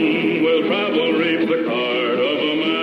will travel reap the card of a man.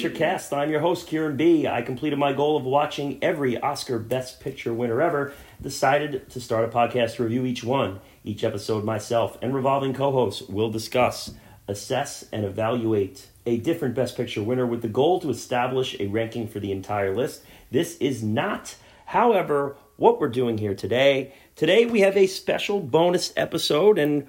Picture cast. I'm your host, Kieran B. I completed my goal of watching every Oscar Best Picture winner ever, decided to start a podcast to review each one. Each episode, myself and revolving co hosts will discuss, assess, and evaluate a different Best Picture winner with the goal to establish a ranking for the entire list. This is not, however, what we're doing here today. Today, we have a special bonus episode, and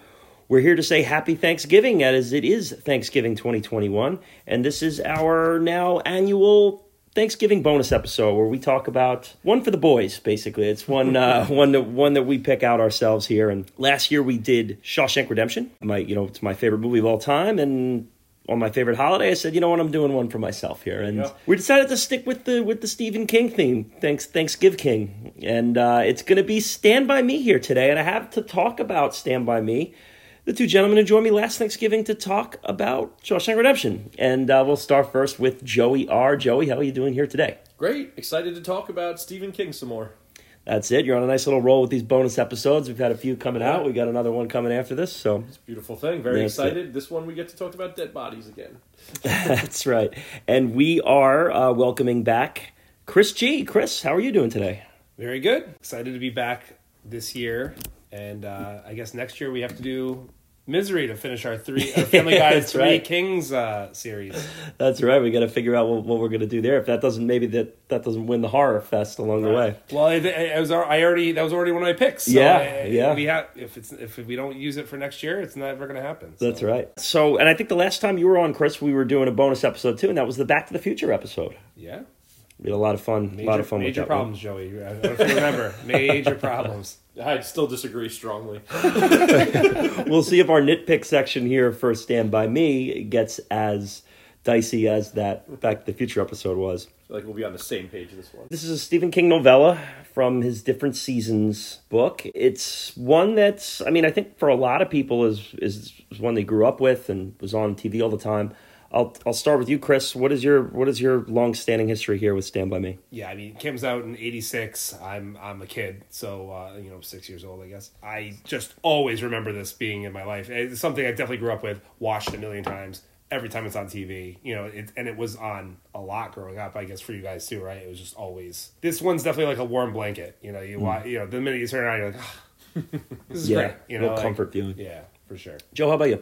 we're here to say happy Thanksgiving as it is Thanksgiving 2021. And this is our now annual Thanksgiving bonus episode where we talk about one for the boys, basically. It's one uh, one that one that we pick out ourselves here. And last year we did Shawshank Redemption. My you know, it's my favorite movie of all time and on my favorite holiday, I said, you know what, I'm doing one for myself here, and Yeah. we decided to stick with the with the Stephen King theme. Thanks, Thanksgiving King, and uh, it's going to be Stand by Me here today, and I have to talk about Stand by Me. The two gentlemen who joined me last Thanksgiving to talk about Shawshank Redemption, and uh, we'll start first with Joey R. Joey, how are you doing here today? Great. Excited to talk about Stephen King some more. That's it. You're on a nice little roll with these bonus episodes. We've had a few coming Yeah. out. We got another one coming after this, so It's a beautiful thing. Very That's it. excited. This one we get to talk about dead bodies again. That's right. And we are uh, welcoming back Chris G. Chris, how are you doing today? Very good. Excited to be back this year, and uh, I guess next year we have to do Misery to finish our three our Family Guy Three right. Kings uh, series. That's right. We got to figure out what, what we're going to do there. If that doesn't, maybe that that doesn't win the horror fest along the way. Well, it, it was I already that was already one of my picks. So Yeah, I- yeah. We have if it's if we don't use it for next year, it's never going to happen. so. That's right. So, and I think the last time you were on, Chris, we were doing a bonus episode too, and that was the Back to the Future episode. Yeah. We had a lot of fun. Major, a lot of fun with major that one. problems, Joey. I don't know if you remember. major problems. I still disagree strongly. We'll see if our nitpick section here for Stand by Me gets as dicey as that Back to the Future episode was. Like we'll be on the same page this one. This is a Stephen King novella from his Different Seasons book. It's one that's, I mean, I think for a lot of people is is, is one they grew up with and was on TV all the time. I'll I'll start with you, Chris. What is your what is your long standing history here with Stand by Me? Yeah, I mean, it comes out in '86. I'm I'm a kid, so uh, you know, six years old, I guess. I just always remember this being in my life. It's something I definitely grew up with, watched a million times. Every time it's on TV, you know, it, and it was on a lot growing up. I guess for you guys too, right? It was just always. This one's definitely like a warm blanket. You know, you wa you know, the minute you turn it on, you're like, "Ah, this is Yeah, great. You know, like- comfort feeling. Yeah, for sure. Joe, how about you?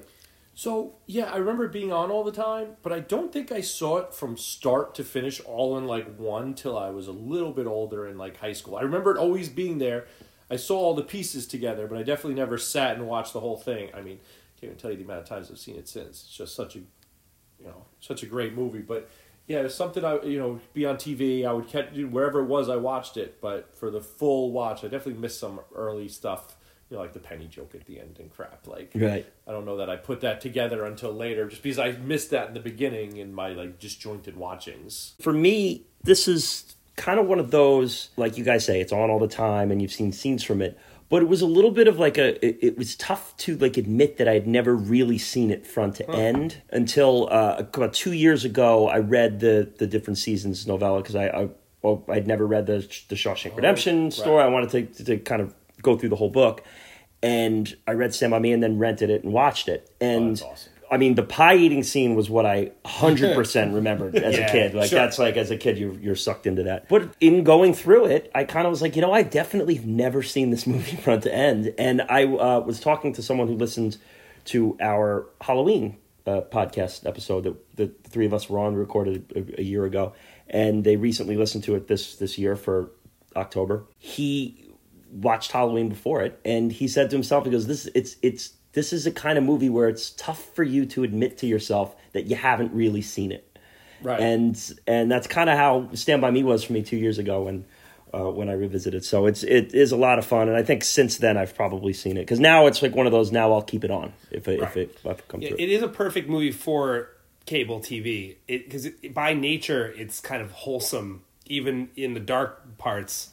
So yeah, I remember it being on all the time, but I don't think I saw it from start to finish all in like one till I was a little bit older in like high school. I remember it always being there. I saw all the pieces together, but I definitely never sat and watched the whole thing. I mean, can't even tell you the amount of times I've seen it since. It's just such a, you know, such a great movie. But yeah, it's something I you know be on TV. I would catch wherever it was. I watched it, but for the full watch, I definitely missed some early stuff. You know, like the penny joke at the end and crap. Like Right. I don't know that I put that together until later, just because I missed that in the beginning in my like disjointed watchings. For me, this is kind of one of those, like you guys say, it's on all the time and you've seen scenes from it. But it was a little bit of like a. It, it was tough to like admit that I had never really seen it front to end until uh, about two years ago. I read the the different seasons novella because I, I well I'd never read the the Shawshank Redemption story. I wanted to to kind of go through the whole book, and I read Stand by Me and then rented it and watched it. And that's awesome. I mean, the pie eating scene was what I hundred percent remembered as a kid. Like sure. that's like as a kid, you're you're sucked into that. But in going through it, I kind of was like, you know, I definitely have never seen this movie front to end. And I uh, was talking to someone who listened to our Halloween uh, podcast episode that the three of us were on, recorded a, a year ago, and they recently listened to it this this year for October. He watched Halloween before it, and he said to himself, he goes, "This it's it's this is a kind of movie where it's tough for you to admit to yourself that you haven't really seen it." Right. And and that's kind of how Stand by Me was for me two years ago when uh, when I revisited. So it's it is a lot of fun, and I think since then I've probably seen it because now it's like one of those. Now I'll keep it on if it, if it if it comes Yeah, through. it is a perfect movie for cable TV. It because by nature it's kind of wholesome, even in the dark parts,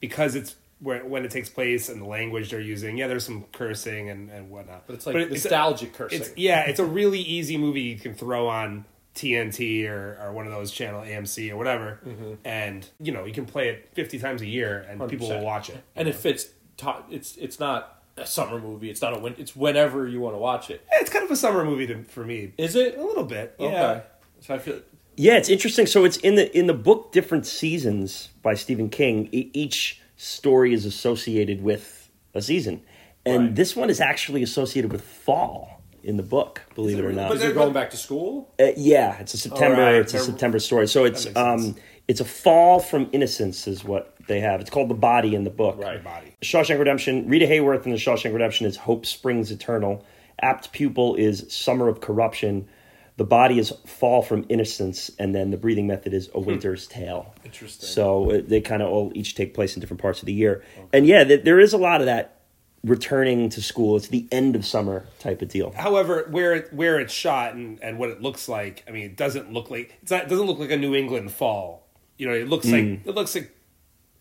because it's where when it takes place and the language they're using. Yeah, there's some cursing and, and whatnot, But it's like it- nostalgic cursing. It's yeah, it's a really easy movie you can throw on TNT or, or one of those channel AMC or whatever, Mm-hmm. and you know you can play it fifty times a year and people will watch it. and it fits. To, it's it's not a summer movie. It's not a win. It's whenever you want to watch it. It's kind of a summer movie to, for me. Is it? A little bit, yeah. Okay. So I feel Yeah, it's interesting. So it's in the in the book Different Seasons by Stephen King. E- each story is associated with a season, and Right. this one is actually associated with fall in the book. Believe it, or not. But they're going back to school. Uh, yeah, it's a September. Alright, it's a September story. So it's um, it's a fall from innocence is what they have. It's called the body in the book. Right. Body. Shawshank Redemption. Rita Hayworth in the Shawshank Redemption is Hope Springs Eternal. Apt Pupil is Summer of Corruption. The body is Fall from Innocence, and then the breathing method is A Winter's Tale. Interesting. So uh, they kind of all each take place in different parts of the year, and yeah, th- there is a lot of that returning to school. It's the end of summer type of deal. However, where it, where it's shot and, and what it looks like, I mean, it doesn't look like it's not it doesn't look like a New England fall. You know, it looks like it looks like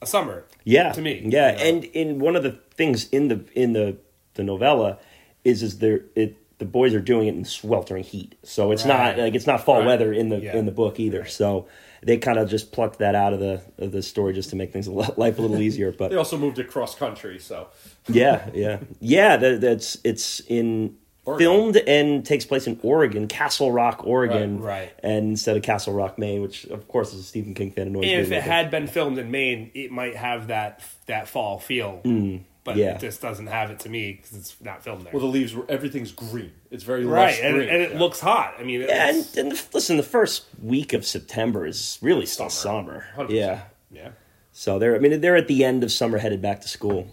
a summer. Mm. Yeah, to me. yeah, you know? and in one of the things in the in the the novella is is there it the boys are doing it in sweltering heat, so it's Right. not like it's not fall Right. weather in the Yeah. in the book either. So they kind of just plucked that out of the of the story just to make things a li- life a little easier. But they also moved across country, so yeah, yeah, yeah. That, that's it's in. Oregon. Filmed and takes place in Oregon, Castle Rock, Oregon, Right, right. and instead of Castle Rock, Maine, which of course is a Stephen King fan. annoys me And if it had been filmed in Maine, it might have that that fall feel. Mm. But yeah. it just doesn't have it to me because it's not filmed there. well, the leaves were everything's green. It's very right, and, green. and it Yeah. looks hot. I mean, Yeah, it's, and, and the, listen, the first week of September is really still summer. Summer. 100%. Yeah. yeah. So they're, I mean, they're at the end of summer, headed back to school.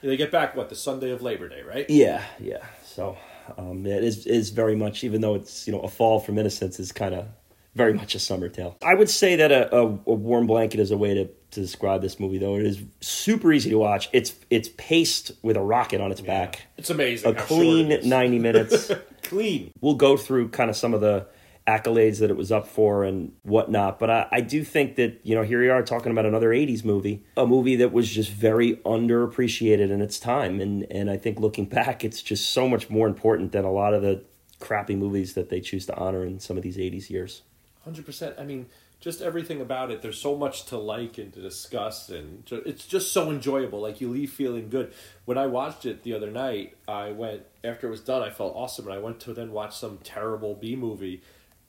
They get back what the Sunday of Labor Day, right? Yeah, yeah. So um, it is is very much, even though it's you know a fall from innocence, is kind of very much a summer tale. I would say that a, a, a warm blanket is a way to, to describe this movie, though. It is super easy to watch. It's it's paced with a rocket on its back. It's amazing. A clean it is. ninety minutes. clean. we'll go through kind of some of the accolades that it was up for and whatnot. But I, I do think that, you know, here we are talking about another 80s movie, a movie that was just very underappreciated in its time. And, and I think looking back, it's just so much more important than a lot of the crappy movies that they choose to honor in some of these 80s years. Hundred percent. I mean, just everything about it. There's so much to like and to discuss, and it's just so enjoyable. Like you leave feeling good. When I watched it the other night, I went after it was done. I felt awesome, and I went to then watch some terrible B movie.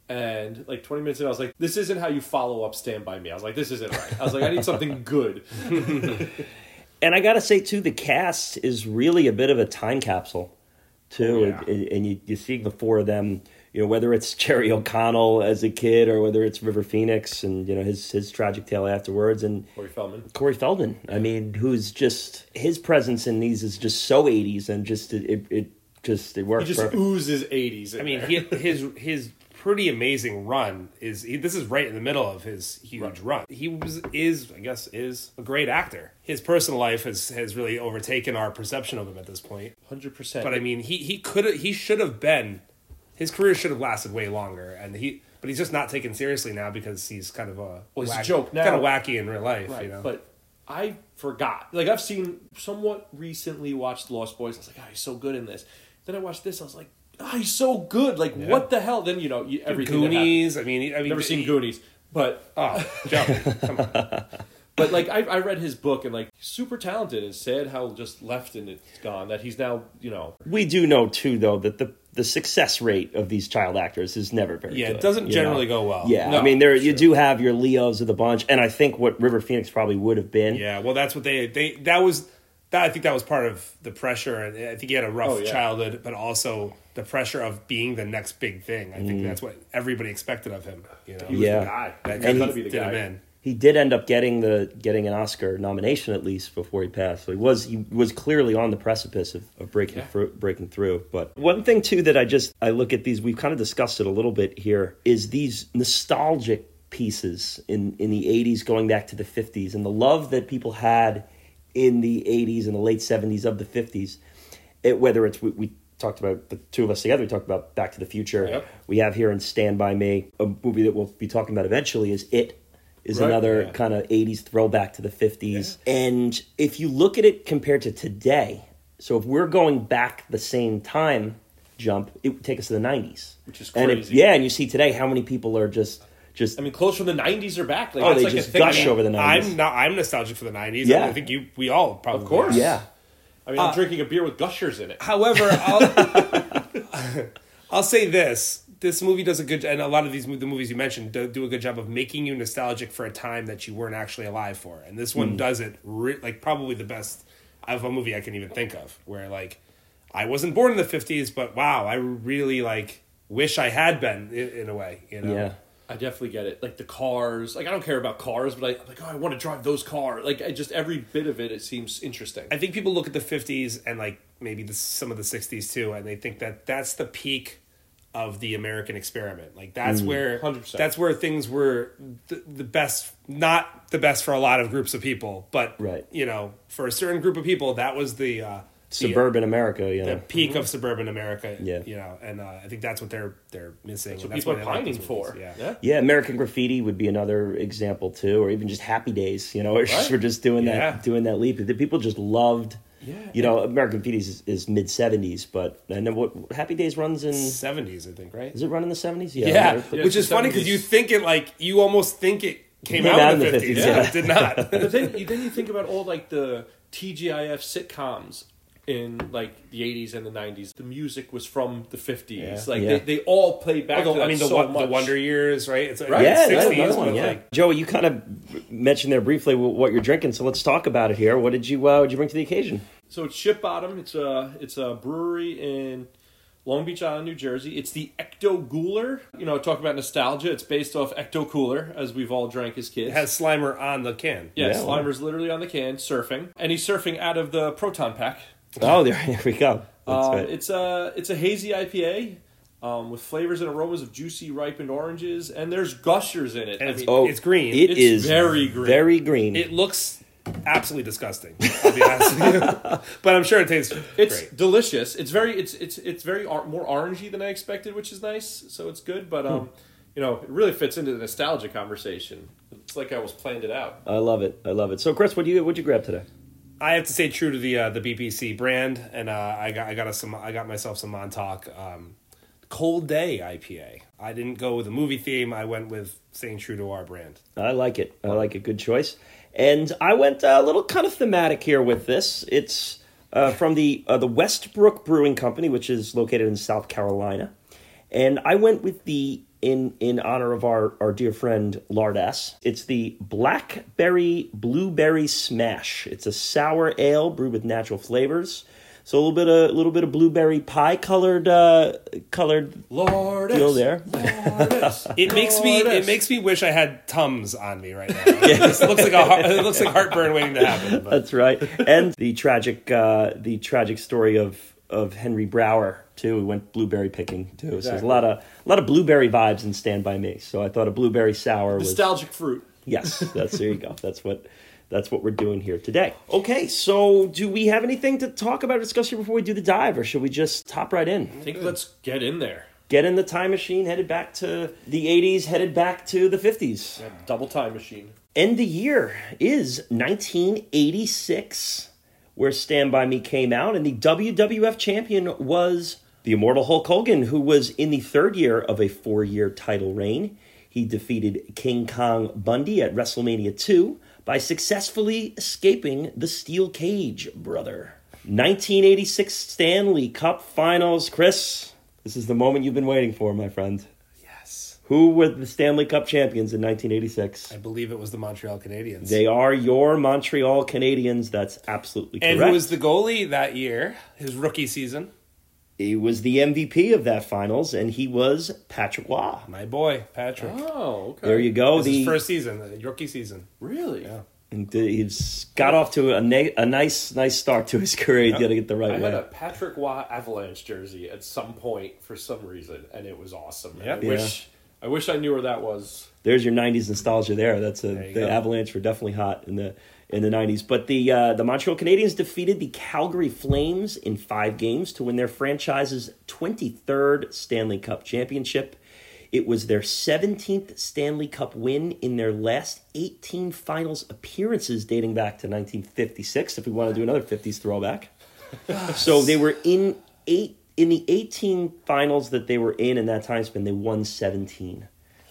And like 20 minutes in, I was like, "This isn't how you follow up Stand by Me." I was like, "This isn't right." I was like, "I need something good." And I got to say, too, the cast is really a bit of a time capsule, too. Oh, yeah. and, and you, you see the four of them, you know, whether it's Jerry O'Connell as a kid or whether it's River Phoenix and, you know, his, his tragic tale afterwards. And Corey Feldman. Corey Feldman, I mean, who's just, his presence in these is just so 80s and just, it, it, it just, it works. He just perfect. oozes 80s. I mean, he, his his pretty amazing run is he, this is right in the middle of his huge Right. run. He was is I guess is a great actor. His personal life has has really overtaken our perception of him at this point. 100%. But I mean, he he could he should have been his career should have lasted way longer, and he but he's just not taken seriously now because he's kind of a Well, he's a joke now. kind of wacky in real life. Right, you know, but I forgot. Like I've seen somewhat recently watched Lost Boys. I was like, oh, he's so good in this. Then I watched this. I was like, oh, he's so good. Like Yeah. what the hell? Then you know you, everything. that happened. Goonies. I mean, I mean, Never seen Goonies, but Oh, Joe, come on. but like I, I read his book and like super talented and sad how just left and it's gone. That he's now you know We do know, too, though, that the, the success rate of these child actors is never very good. Yeah, good. it doesn't generally know? go well. Yeah, No, I mean, there you do have your Leos of the bunch, and I think what River Phoenix probably would have been. Yeah, well, that's what they they that was that I think that was part of the pressure, and I think he had a rough Oh, yeah. childhood, but also the pressure of being the next big thing. I Mm. think that's what everybody expected of him. You know, he was Yeah. the guy. that He's kind gonna of be the him guy. in. He did end up getting the getting an Oscar nomination at least before he passed. So he was he was clearly on the precipice of, of breaking Yeah. through breaking through. But one thing too that I just I look at these we've kind of discussed it a little bit here is these nostalgic pieces in in the 80s going back to the 50s and the love that people had in the 80s and the late 70s of the 50s it, whether it's we, we talked about the two of us together. We talked about Back to the Future. Yep. We have here in Stand by Me a movie that we'll be talking about eventually. Is It is Right, another yeah. kind of '80s throwback to the '50s. And if you look at it compared to today, so if we're going back the same time jump, it would take us to the '90s, Which is And it- crazy. yeah, and you see today how many people are just just I mean, clothes from the '90s are back. Like, Oh, they like just a thing. gush I mean, over the 90s. I'm not. I'm nostalgic for the '90s. Yeah. I think you. We all probably. Of course. are. yeah. I mean, I'm uh, drinking a beer with gushers in it. However, I'll, I'll say this: this movie does a good, and a lot of these the movies you mentioned do, do a good job of making you nostalgic for a time that you weren't actually alive for, and this one hmm. does it re- like probably the best of a movie I can even think of. Where like I wasn't born in the '50s, but wow, I really like wish I had been in, in a way. You know, Yeah. I definitely get it. Like the cars. Like I don't care about cars, but I, I'm like, oh, I want to drive those cars. Like I just every bit of it, it seems interesting. I think people look at the 50s and like maybe the, some of the 60s too, and they think that that's the peak of the American experiment. Like that's where 100%. that's where things were the, the best, not the best for a lot of groups of people, but Right. you know, for a certain group of people, that was the uh, the- Suburban America, you the know. peak of suburban America. Yeah. you know, and uh, I think that's what they're they're missing. That's and what people why are they like pining for. movies. Yeah. Yeah, American Graffiti would be another example too, or even just Happy Days. You know, it's just, Right. we're just doing Yeah. that, doing that leap. The people just loved. Yeah. You know, American Graffiti is, is mid seventies, but I know what Happy Days runs in. 70s, I think, right? Is it run in the seventies? Yeah, Yeah, which is the funny because you think it like you almost think it came, Came out, in the 50s. yeah. Yeah, it did not. but then, you- then you think about all like the TGIF sitcoms in like the 80s and the 90s. The music was from the 50s. Yeah. Like Yeah. they, they all played back. Although, to that I mean, the, so Won- the. Wonder Years, right? It's like Right. Yeah, Right. 60s, another one. Yeah, like Joey, you kind of mentioned there briefly what you're drinking, so let's talk about it here. What did you uh, what did you bring to the occasion? So it's Ship Bottom. It's a it's a brewery in Long Beach Island, New Jersey. It's the Ecto Cooler. You know, talk about nostalgia. It's based off Ecto Cooler, as we've all drank as kids. it has Slimer on the can. yeah, Yeah, wow. Slimer's literally on the can surfing, and he's surfing out of the proton pack. Oh, there, there we go. That's Um, right. It's a it's a hazy IPA um, with flavors and aromas of juicy ripened oranges, and there's gushers in it. And I it's- mean, Oh, it's green. It It's is very green. Very green. It looks absolutely disgusting. I'll be honest with you. but I'm sure it tastes It's great. delicious. It's very it's it's it's very or- more orangey than I expected, which is nice. So it's good, but um, you know, it really fits into the nostalgia conversation. It's like I was planned it out. I love it. I love it. So, Chris, what do you what you grab today? I have to say true to the uh, the BPC brand, and uh, I got I got us some I got myself some Montauk um, Cold Day IPA. I didn't go with a movie theme. I went with staying true to our brand. I like it. I like it. Good choice. And I went a little kind of thematic here with this. It's uh, from the uh, the Westbrook Brewing Company, which is located in South Carolina, and I went with the in in honor of our our dear friend Lard S. It's the Blackberry Blueberry Smash. It's a sour ale brewed with natural flavors. So a little bit of a little bit of blueberry pie colored uh, colored Lord, deal there. It makes me Lord, it makes me wish I had tums on me right now. It looks like a heart, it looks like heartburn waiting to happen. But That's right. And the tragic, uh, the tragic story of of Henry Brower too. We went blueberry picking too. So there's a lot of a lot of blueberry vibes in Stand by Me. So I thought a blueberry sour was nostalgic fruit. yes. That's there you go. That's what that's what we're doing here today. Okay. So do we have anything to talk about or discuss here before we do the dive, or should we just hop right in? I think let's get in there. Get in the time machine, headed back to the 80s, headed back to the 50s. Yeah, double time machine. And the year is 1986, where Stand By Me came out, and the WWF champion was the immortal Hulk Hogan, who was in the third year of a four year title reign. He defeated King Kong Bundy at WrestleMania 2 by successfully escaping the steel cage, brother. 1986 Stanley Cup Finals. Chris, this is the moment you've been waiting for, my friend. yes, Who were the Stanley Cup champions in 1986? I believe it was the Montreal Canadiens. They are your Montreal Canadiens. That's absolutely correct. and who was the goalie that year? His rookie season. He was the MVP of that finals, and he was Patrick Roy. My boy Patrick. Oh, okay. There you go. This is The his first season, the rookie season. Really? Yeah. and he's got off to a, na- a nice nice start to his career. He's got to get the I right had a Patrick Roy Avalanche jersey at some point for some reason, and it was awesome. And Yeah. I wish I wish I knew where that was. There's your '90s nostalgia there. That's a There the go. Avalanche were definitely hot in the in the 90s. But the uh, the Montreal Canadiens defeated the Calgary Flames in five games to win their franchise's 23rd Stanley Cup championship. It was their 17th Stanley Cup win in their last 18 finals appearances dating back to 1956, if we want to do another 50s throwback. so they were in eight in the 18 finals that they were in in that time span, they won 17.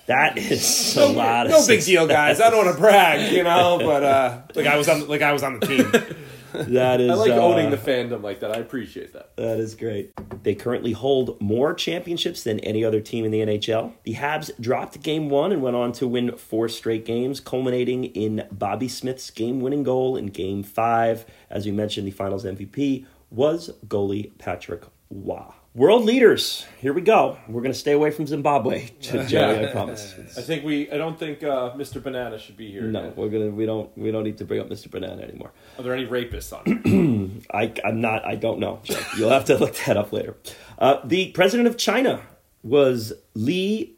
That is a lot of no big deal, guys. I don't want to brag, you know, but uh, like I was on, like I was on the team. That is I like uh, owning the fandom like that. I appreciate that. That is great. They currently hold more championships than any other team in the NHL. The Habs dropped game one and went on to win four straight games, culminating in Bobby Smith's game winning goal in game five. As we mentioned, the finals MVP was goalie Patrick Roy. World leaders, here we go. We're going to stay away from Zimbabwe, Jerry, I promise. I think we. I don't think uh, Mr. Banana should be here. No, we're gonna. We don't. We don't need to bring up Mr. Banana anymore. Are there any rapists on it? I, I'm not. I don't know. Joe. You'll have to look that up later. Uh, the president of China was Li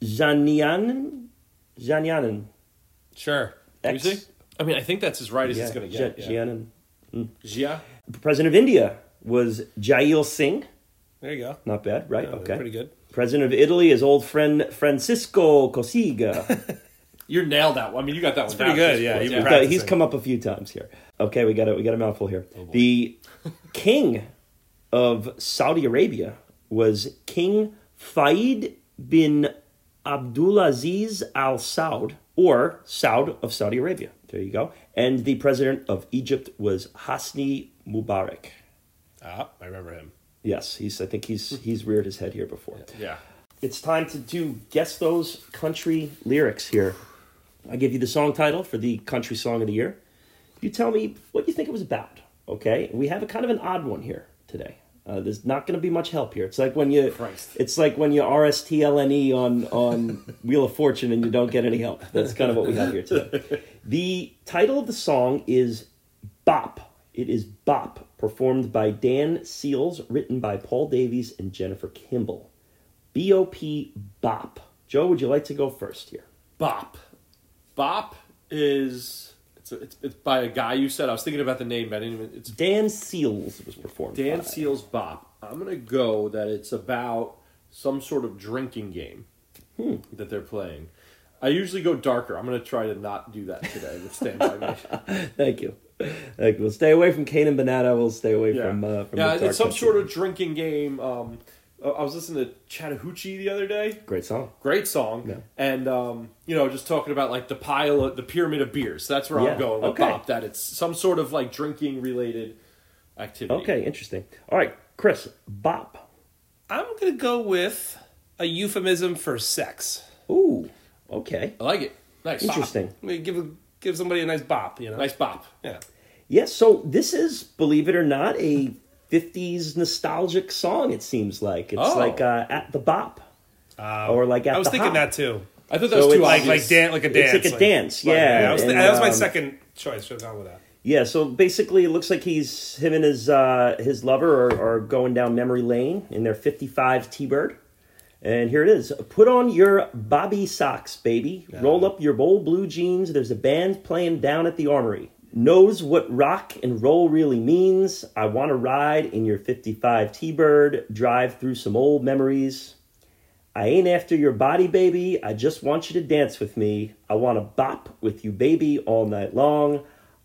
Xiannian. Zhanianen. Sure. Ex- I mean, I think that's as right as Yeah, it's going to Zha- get. yeah. Jianan. Jia? The president of India was Zail Singh. There you go. Not bad, right? Okay. Pretty good. President of Italy is old friend Francesco Cossiga. You nailed that one. I mean, you got that one. pretty good, at this yeah, point, you've He's been got- he's come up a few times here. Okay, we got it. we got a mouthful here. Oh, the king of Saudi Arabia was King Fahd bin Abdulaziz Al Saud, or Saud of Saudi Arabia. There you go. And the president of Egypt was Hosni Mubarak. Ah, I remember him. Yes, he's. I think he's he's reared his head here before. Yeah. It's time to do guess those country lyrics here. I give you the song title for the country song of the year. You tell me what you think it was about. Okay, we have a kind of an odd one here today. Uh, there's not going to be much help here. It's like when you, Christ. it's like when you RSTLNE E on on Wheel of Fortune and you don't get any help. That's kind of what we have here today. The title of the song is Bop. It is Bop, performed by Dan Seals, written by Paul Davis and Jennifer Kimball. B O P Bop. Joe, would you like to go first here? Bop. Bop is it's, a, it's it's by a guy you said. I was thinking about the name, but I didn't even. It's Dan Seals was performed. Dan by. Seals Bop. I'm gonna go that it's about some sort of drinking game Hmm. that they're playing. I usually go darker. I'm gonna try to not do that today with Stand By Me. Thank you. Thank you. We'll stay away from Canaan Banana. We'll stay away Yeah, from uh, from yeah. the It's some sort of drinking game. Um, I was listening to Chattahoochee the other day. great song. Great song, Yeah. and um, you know, just talking about like the pile, of, the pyramid of beers. That's where Yeah, I'm going with okay. Bop. That it's some sort of like drinking related activity. Okay, interesting. All right, Chris, Bop. I'm gonna go with a euphemism for sex. Ooh, okay, I like it. Nice, interesting. I mean, give give somebody a nice bop, you know. Nice bop. Yeah. Yes, so this is, believe it or not, a 50s nostalgic song, it seems like. It's Oh. like uh, At the Bop. Um, Or like at the I was the thinking hop. that too. I thought that So was too Like like dan- like a dance. It's like a dance, yeah. that was, and, that was my um, second choice. Should have gone with that. Yeah, so basically, it looks like he's him and his uh, his lover are, are going down memory lane in their '55 T-Bird, and here it is. Put on your Bobby socks, baby. Roll up your bold blue jeans. There's a band playing down at the Armory. Knows what rock and roll really means. I want to ride in your '55 T-Bird. Drive through some old memories. I ain't after your body, baby. I just want you to dance with me. I want to bop with you, baby, all night long.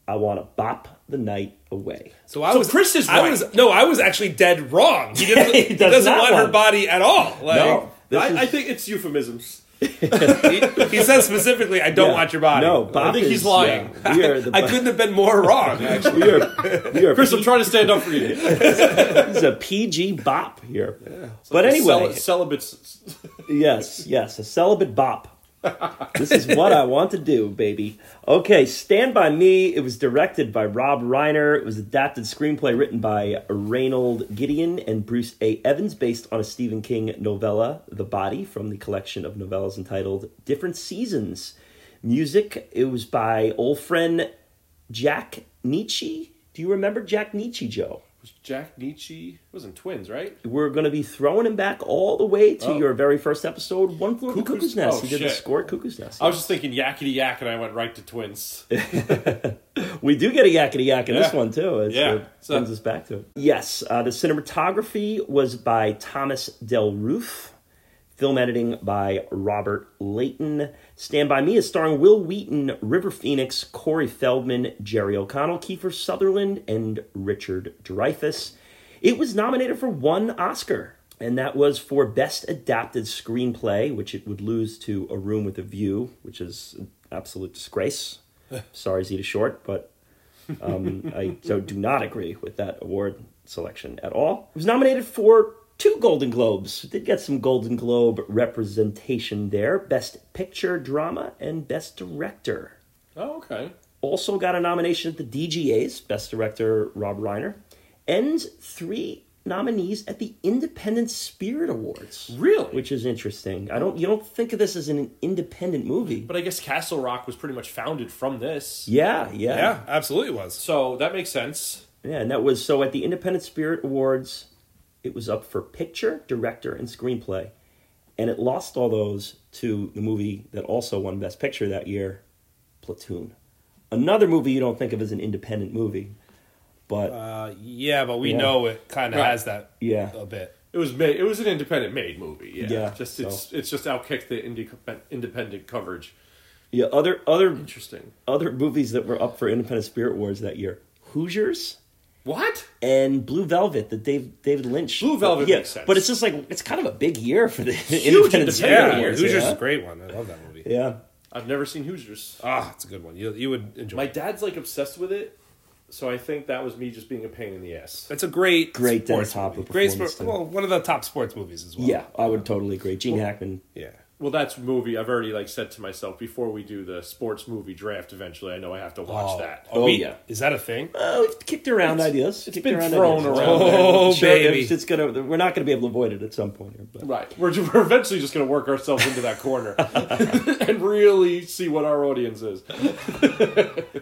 I want to bop the night away. So I So was Chris is I was no, I was actually dead wrong. He, doesn't, He he, does doesn't not want her body at all. Like, No, I, is- I think it's euphemisms. he, he says specifically, "I don't Yeah. want your body." No, Bop think is- he's lying. yeah, we are the I couldn't have been more wrong. Actually, we are, we are Chris, I'm trying to stand up for you. this is a PG bop here. but anyway, Cel- celibates. yes, yes, a celibate bop. This is what I want to do, baby. Okay, Stand By Me. It was directed by Rob Reiner. It was adapted screenplay written by Raynold Gideon and Bruce A. Evans, based on a Stephen King novella, The Body, from the collection of novellas entitled Different Seasons. Music, it was by old friend Jack Nitzsche. Do you remember Jack Nitzsche, Joe? Was Jack Nitzsche it wasn't twins, right? We're going to be throwing him back all the way to Oh. your very first episode, One Floor Cuckoo's- Cuckoo's Nest. oh, he did the score at Cuckoo's Nest. I was just thinking yakety yak, and I went right to twins. We do get a yakety yak in this one too. It's, Yeah. It So- brings us back to it. Yes, uh, the cinematography was by Thomas Del Ruth. Film editing by Robert Leighton. Stand by Me is starring Wil Wheaton, River Phoenix, Corey Feldman, Jerry O'Connell, Kiefer Sutherland, and Richard Dreyfuss. It was nominated for one Oscar, and that was for Best Adapted Screenplay, which it would lose to A Room with a View, which is an absolute disgrace. Sorry, Zeta Short, but um, I do not agree with that award selection at all. It was nominated for two Golden Globes. Did get some Golden Globe representation there Best Picture Drama and Best Director. Oh, okay. Also got a nomination at the DGAs, Best Director Rob Reiner, and three nominees at the Independent Spirit Awards. Really? Which is interesting. I don't you don't think of this as an independent movie. But I guess Castle Rock was pretty much founded from this. yeah, yeah. Yeah, absolutely was. So that makes sense. Yeah, and that was so at the Independent Spirit Awards, it was up for picture, director, and screenplay. And it lost all those to the movie that also won Best Picture that year, Platoon. Another movie you don't think of as an independent movie, but Uh, yeah, but we Yeah. know it kind of Right. has that yeah, a bit. It was made. It was an independent made movie. Yeah. Yeah, Just so- it's it's just outkicked the indie, independent coverage. yeah. Other other Interesting. other movies that were up for Independent Spirit Awards that year, Hoosiers What? and Blue Velvet, the Dave David Lynch. Blue Velvet yeah, makes sense. but it's just like it's kind of a big year for the Independent independent Spirit Yeah, Hoosiers yeah? is a great one. I love that movie. Yeah. I've never seen Hoosiers. Ah, it's a good one. You you would enjoy. My it. dad's like obsessed with it, so I think that was me just being a pain in the ass. It's a great, Great Dennis sports Hopper movie. Great performance, sport. Well, one of the top sports movies as well. Yeah, I would totally agree. Gene Hackman. yeah. Well, that's movie I've already like said to myself before we do the sports movie draft. Eventually, I know I have to watch that. Oh, we- yeah. Is that a thing? Uh, we've kicked around ideas. it's Kicked been around thrown ideas. around. Oh, Sure, baby. It's, it's gonna. We're not gonna be able to avoid it at some point here. But. Right, we're, we're eventually just going to work ourselves into that corner and really see what our audience is.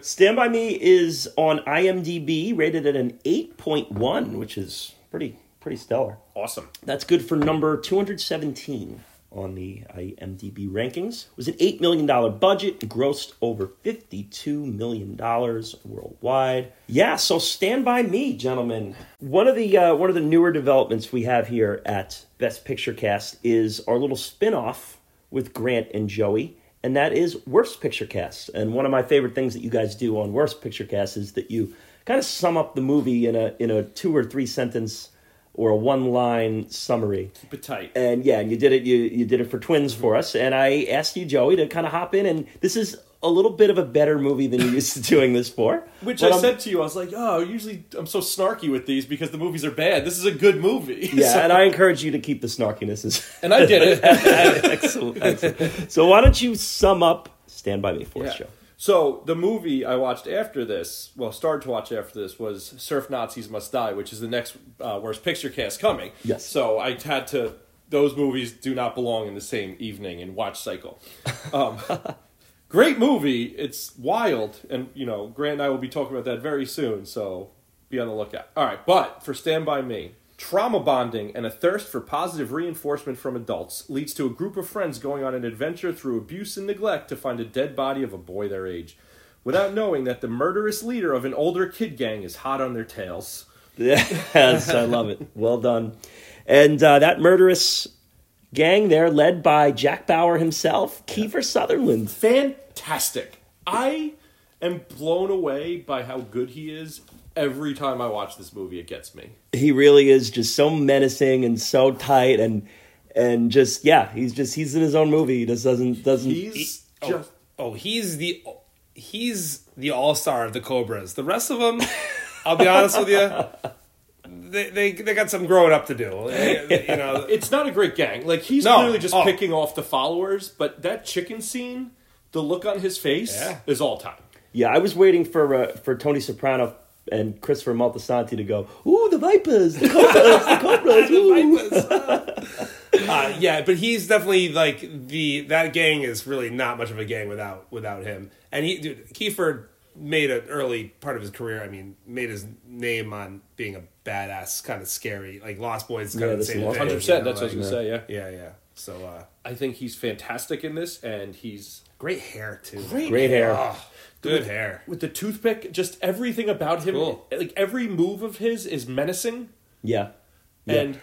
Stand by Me is on IMDb, rated at an eight point one, which is pretty pretty stellar. Awesome. That's good for number two hundred seventeen on the IMDb rankings. It was an eight million dollar budget, grossed over fifty two million dollars worldwide. Yeah, so Stand by Me, gentlemen. One of the uh, one of the newer developments we have here at Best Picture Cast is our little spin off with Grant and Joey. And that is Worst Picture Cast. And one of my favorite things that you guys do on Worst Picture Cast is that you kind of sum up the movie in a in a two or three sentence or a one line summary. Keep it tight. And yeah, and you did it. You you did it for twins for us. And I asked you, Joey, to kind of hop in. And this is a little bit of a better movie than you're used to doing this for. Which But I I'm- said to you, I was like, oh, usually I'm so snarky with these because the movies are bad. This is a good movie. Yeah, So- and I encourage you to keep the snarkiness. As, and I did it. excellent, excellent. So why don't you sum up Stand by Me for us, Yeah. Joe? So the movie I watched after this, well, started to watch after this, was Surf Nazis Must Die, which is the next uh, worst picture cast coming. Yes. So I had to. Those movies do not belong in the same evening and watch cycle. Um, great movie. It's wild, and you know, Grant and I will be talking about that very soon. So be on the lookout. All right, but for Stand by Me. Trauma bonding and a thirst for positive reinforcement from adults leads to a group of friends going on an adventure through abuse and neglect to find a dead body of a boy their age, without knowing that the murderous leader of an older kid gang is hot on their tails. Yes, I love it. Well done. And uh, that murderous gang there, led by Jack Bauer himself, Kiefer Sutherland. Fantastic. I am blown away by how good he is. Every time I watch this movie, it gets me. He really is just so menacing and so tight, and and just yeah, he's just he's in his own movie. He just doesn't doesn't. He's Oh, just oh, he's the he's the all star of the Cobras. The rest of them, I'll be honest with you, they they, they got some growing up to do. You know, it's not a great gang. Like he's No. clearly just Oh. picking off the followers, but that chicken scene, the look on his face Yeah. is all time. Yeah, I was waiting for uh, for Tony Soprano and Christopher Moltisanti to go. Ooh, the Vipers, the Cobras, the Cobras. ooh." uh, yeah, but he's definitely like the that gang is really not much of a gang without without him. And he, dude, Kiefer made an early part of his career. I mean, made his name on being a badass, kind of scary. Like Lost Boys, kind Yeah, of the same thing. 100%. you know, that's what I was like- going to say, yeah. Yeah, yeah. So uh, I think he's fantastic in this, and he's great hair too. Great hair. Oh, good hair. with the toothpick. Just everything about him, Cool. like every move of his, is menacing. Yeah. Yeah. And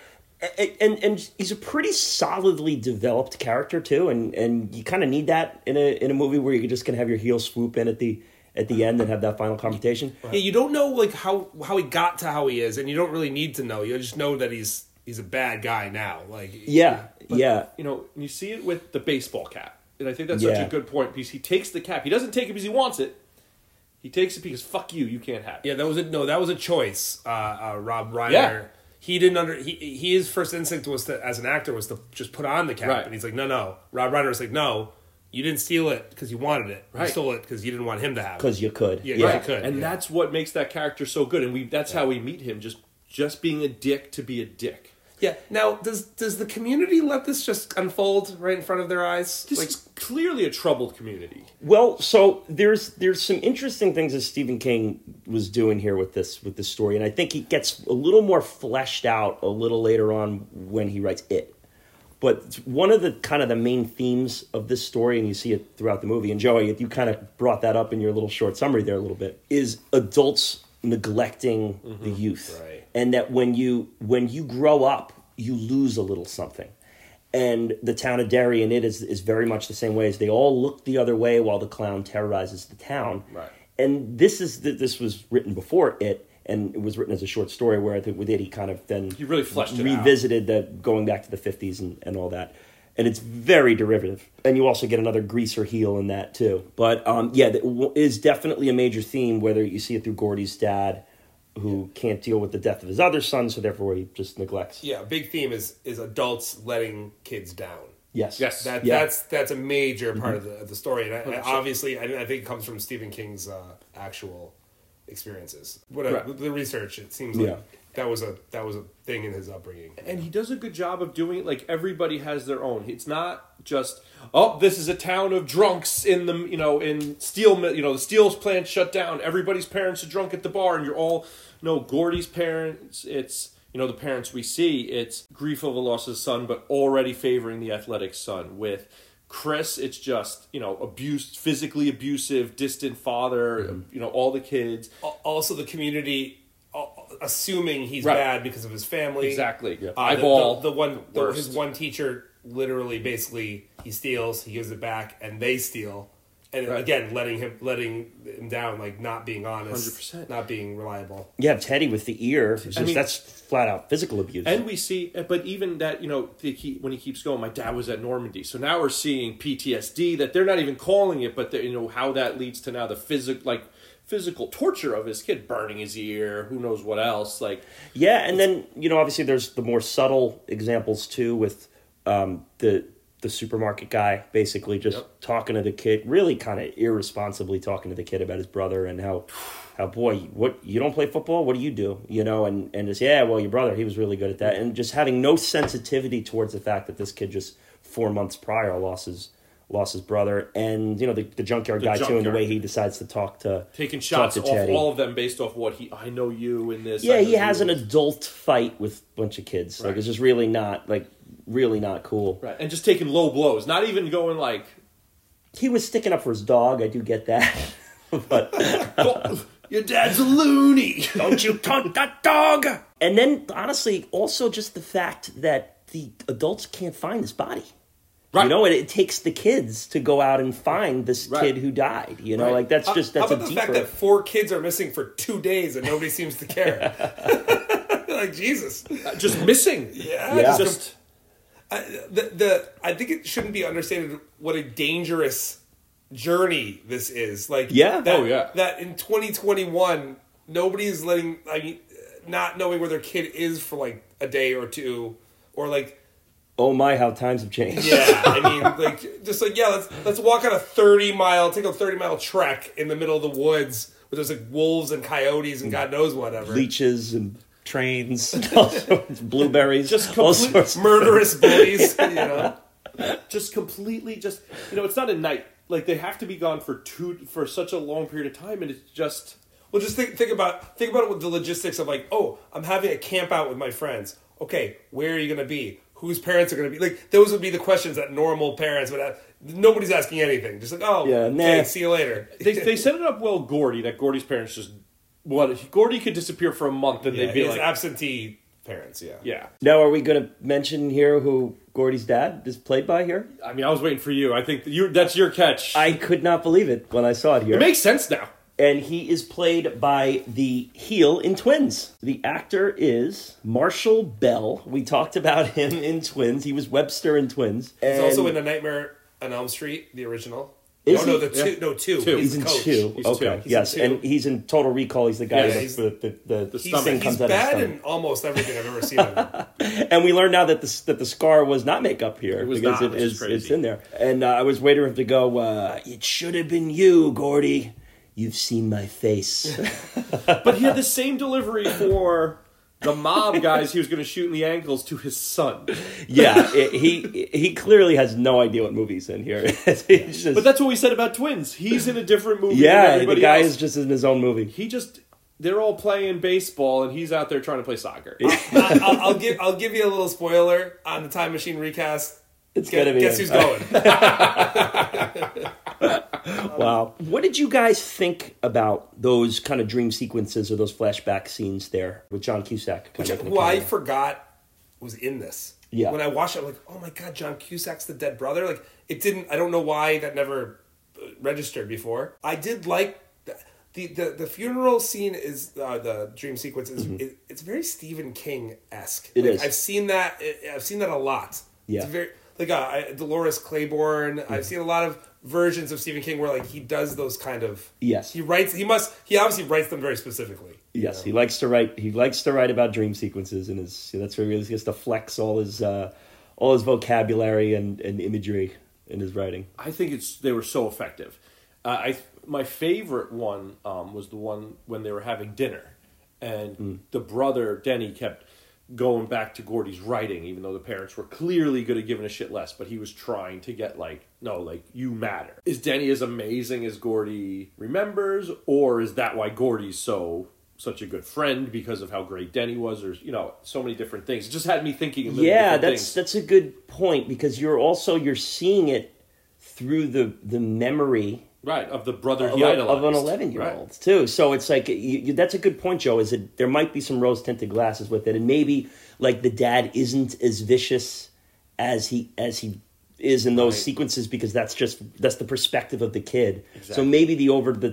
and and he's a pretty solidly developed character too, and and you kind of need that in a in a movie where you're just gonna have your heel swoop in at the at the end and have that final confrontation. Yeah, you don't know like how how he got to how he is, and you don't really need to know. You just know that he's he's a bad guy now. Like Yeah, yeah, you know, you see it with the baseball cap, and I think that's such a good point because he takes the cap. He doesn't take it because he wants it. He takes it because fuck you, you can't have it. Yeah, that was a no. That was a choice. Uh, uh, Rob Reiner. Yeah. He didn't under. He, he his first instinct was to, as an actor, was to just put on the cap, Right. and he's like, no, no. Rob Reiner was like, no, you didn't steal it because you wanted it. You Right. stole it because you didn't want him to have it. because you could. Yeah, Yeah, right. could, and yeah. that's what makes that character so good. And we that's how we meet him, just just being a dick to be a dick. Yeah. Now, does does the community let this just unfold right in front of their eyes? This like, is clearly a troubled community. Well, so there's there's some interesting things that Stephen King was doing here with this with this story, and I think he gets a little more fleshed out a little later on when he writes it. But one of the kind of the main themes of this story, and you see it throughout the movie, and Joey, you kind of brought that up in your little short summary there a little bit, is adults neglecting mm-hmm. the youth, Right. And that when you when you grow up, you lose a little something. And the town of Derry in it is, is very much the same way as they all look the other way while the clown terrorizes the town. Right. And this is th- this was written before it, and it was written as a short story. Where I think with it, he kind of then He really fleshed it revisited the going back to the fifties and, and all that. And it's very derivative, and you also get another greaser heel in that too. But um, yeah, that w- is definitely a major theme. Whether you see it through Gordie's dad, who can't deal with the death of his other son, so therefore he just neglects. yeah, big theme is is adults letting kids down. Yes. Yes. That Yeah. that's that's a major part Mm-hmm. of the of the story, and I, I obviously I, I think it comes from Stephen King's uh, actual experiences. What I, Right. the research, it seems like that was a that was a thing in his upbringing. and he does a good job of doing it like everybody has their own it's not just oh this is a town of drunks in the you know in steel you know the steel's plant shut down everybody's parents are drunk at the bar and you're all no gordy's parents it's you know the parents we see it's grief of a loss of a son but already favoring the athletic son with chris it's just you know abused physically abusive distant father you know all the kids Also, the community uh, assuming he's Right. bad because of his family. Exactly. Yeah. Uh, the- Eyeball. The, the one, the, his one teacher, literally, basically, he steals, he gives it back, and they steal. And Right. again, letting him letting him down, like not being honest, 100%. not being reliable. You have Teddy with the ear. Just, I mean, that's flat out physical abuse. And we see, but even that, you know, they keep, when he keeps going, my dad was at Normandy. So now we're seeing PTSD that they're not even calling it, but you know how that leads to now the physical, like physical torture of his kid, burning his ear, who knows what else. Like, Yeah, and then you know, obviously, there's the more subtle examples too, with um, the the supermarket guy basically just Yep. talking to the kid, really kind of irresponsibly talking to the kid about his brother and how how boy, what you don't play football? What do you do? You know, and and just yeah, well, your brother, he was really good at that, and just having no sensitivity towards the fact that this kid just four months prior lost his lost his brother, and you know the, the junkyard The guy too, and the way he decides to talk to taking talk shots to off all of them based off what he, I know you in this. Yeah, he has an adult fight with a bunch of kids. Like it's just really not like really not cool. Right. And just taking low blows, not even going like, He was sticking up for his dog. I do get that, but "Oh, your dad's a loony. don't you taunt that dog? And then honestly, also just the fact that the adults can't find his body. Right. You know, it, it takes the kids to go out and find this Right. kid who died. You know, Right. like that's How- just how that's a about the deeper. fact that four kids are missing for two days and nobody seems to care? like Jesus. just missing. Yeah, Yeah. just Just, I, the the I think it shouldn't be understated what a dangerous journey this is. Like Yeah. that, Oh, yeah. that in 2021 nobody is letting I mean not knowing where their kid is for like a day or two or like oh my, how times have changed. yeah I mean like just like yeah let's let's walk on a 30 mile take a 30 mile trek in the middle of the woods where there's like wolves and coyotes and mm. God knows whatever Leeches and trains, and all sorts, blueberries, Just all complete- sorts. murderous bullies you know just completely just you know it's not a night like they have to be gone for two for such a long period of time, and it's just Well, just think think about think about it with the logistics of like, oh, I'm having a camp out with my friends. Okay, where are you going to be? Whose parents are going to be? Like those would be the questions that normal parents would have. Nobody's asking anything. Just like, oh, Yeah, okay, see you later. they they set it up well. Gordie that Gordie's parents just what if Gordie could disappear for a month and yeah, they'd be his like, absentee parents. Yeah, yeah. Now, are we going to mention here who Gordie's dad is played by here? I mean, I was waiting for you. I think you that's your catch. I could not believe it when I saw it here. it makes sense now. and he is played by the heel in Twins. The actor is Marshall Bell. We talked about him in Twins. He was Webster in Twins. he's also in The Nightmare on Elm Street, the original. Is oh no, he? the two, Yeah. no two. Two. He's the in coach. two. He's okay, two. Yes, two. and he's in Total Recall. He's the guy Yeah, with he's- the, the, the, the, stomach. thing He's comes out bad of his in almost everything I've ever seen. And we learned now that the that the scar was not makeup here It was because not, it which is is crazy. it's in there. And uh, I was waiting for him to go. Uh, it should have been you, Gordie. You've seen my face. But he had the same delivery for the mob guys he was going to shoot in the ankles to his son. yeah, it, he he clearly has no idea what movie's in here. He's just- But that's what we said about twins. He's in a different movie. than yeah, the guy else. is just in his own movie. He just they're all playing baseball and he's out there trying to play soccer. I- I'll, I'll give I'll give you a little spoiler on the Time Machine recast. It's Guess, gonna be guess him. who's going? Wow. What did you guys think about those kind of dream sequences or those flashback scenes there with John Cusack? kind Which, of making a who I forgot was in this. Yeah. When I watched it, I'm like, oh my god, John Cusack's the dead brother. Like it didn't. I don't know why that never uh, registered before. I did like. The, the, the, the funeral scene is uh, the dream sequence is it, it's very Stephen King esque. Mm-hmm. It like, is. I've seen that. I've seen that a lot. Yeah. It's very like uh, I, Dolores Claiborne. Mm-hmm. I've seen a lot of versions of Stephen King where like he does those kind of Yes. He writes. He must. He obviously writes them very specifically. Yes, he likes to write. He likes to write about dream sequences, and his that's where he really gets to flex all his uh, all his vocabulary and, and imagery in his writing. I think it's they were so effective. Uh, I my favorite one um, was the one when they were having dinner, and the brother Denny kept going back to Gordie's writing, even though the parents were clearly going to give a shit less. But he was trying to get like, no, like you matter. Is Denny as amazing as Gordie remembers, or is that why Gordie's so? Such a good friend because of how great Denny was, or you know, so many different things. It just had me thinking. A Yeah, that's things. that's a good point because you're also you're seeing it through the the memory right of the brother of, he idolized. of an 11 year old too so it's like you, you, that's a good point joe is that there might be some rose tinted glasses with it and maybe like the dad isn't as vicious as he as he is in those Right. sequences because that's just that's the perspective of the kid so maybe the over the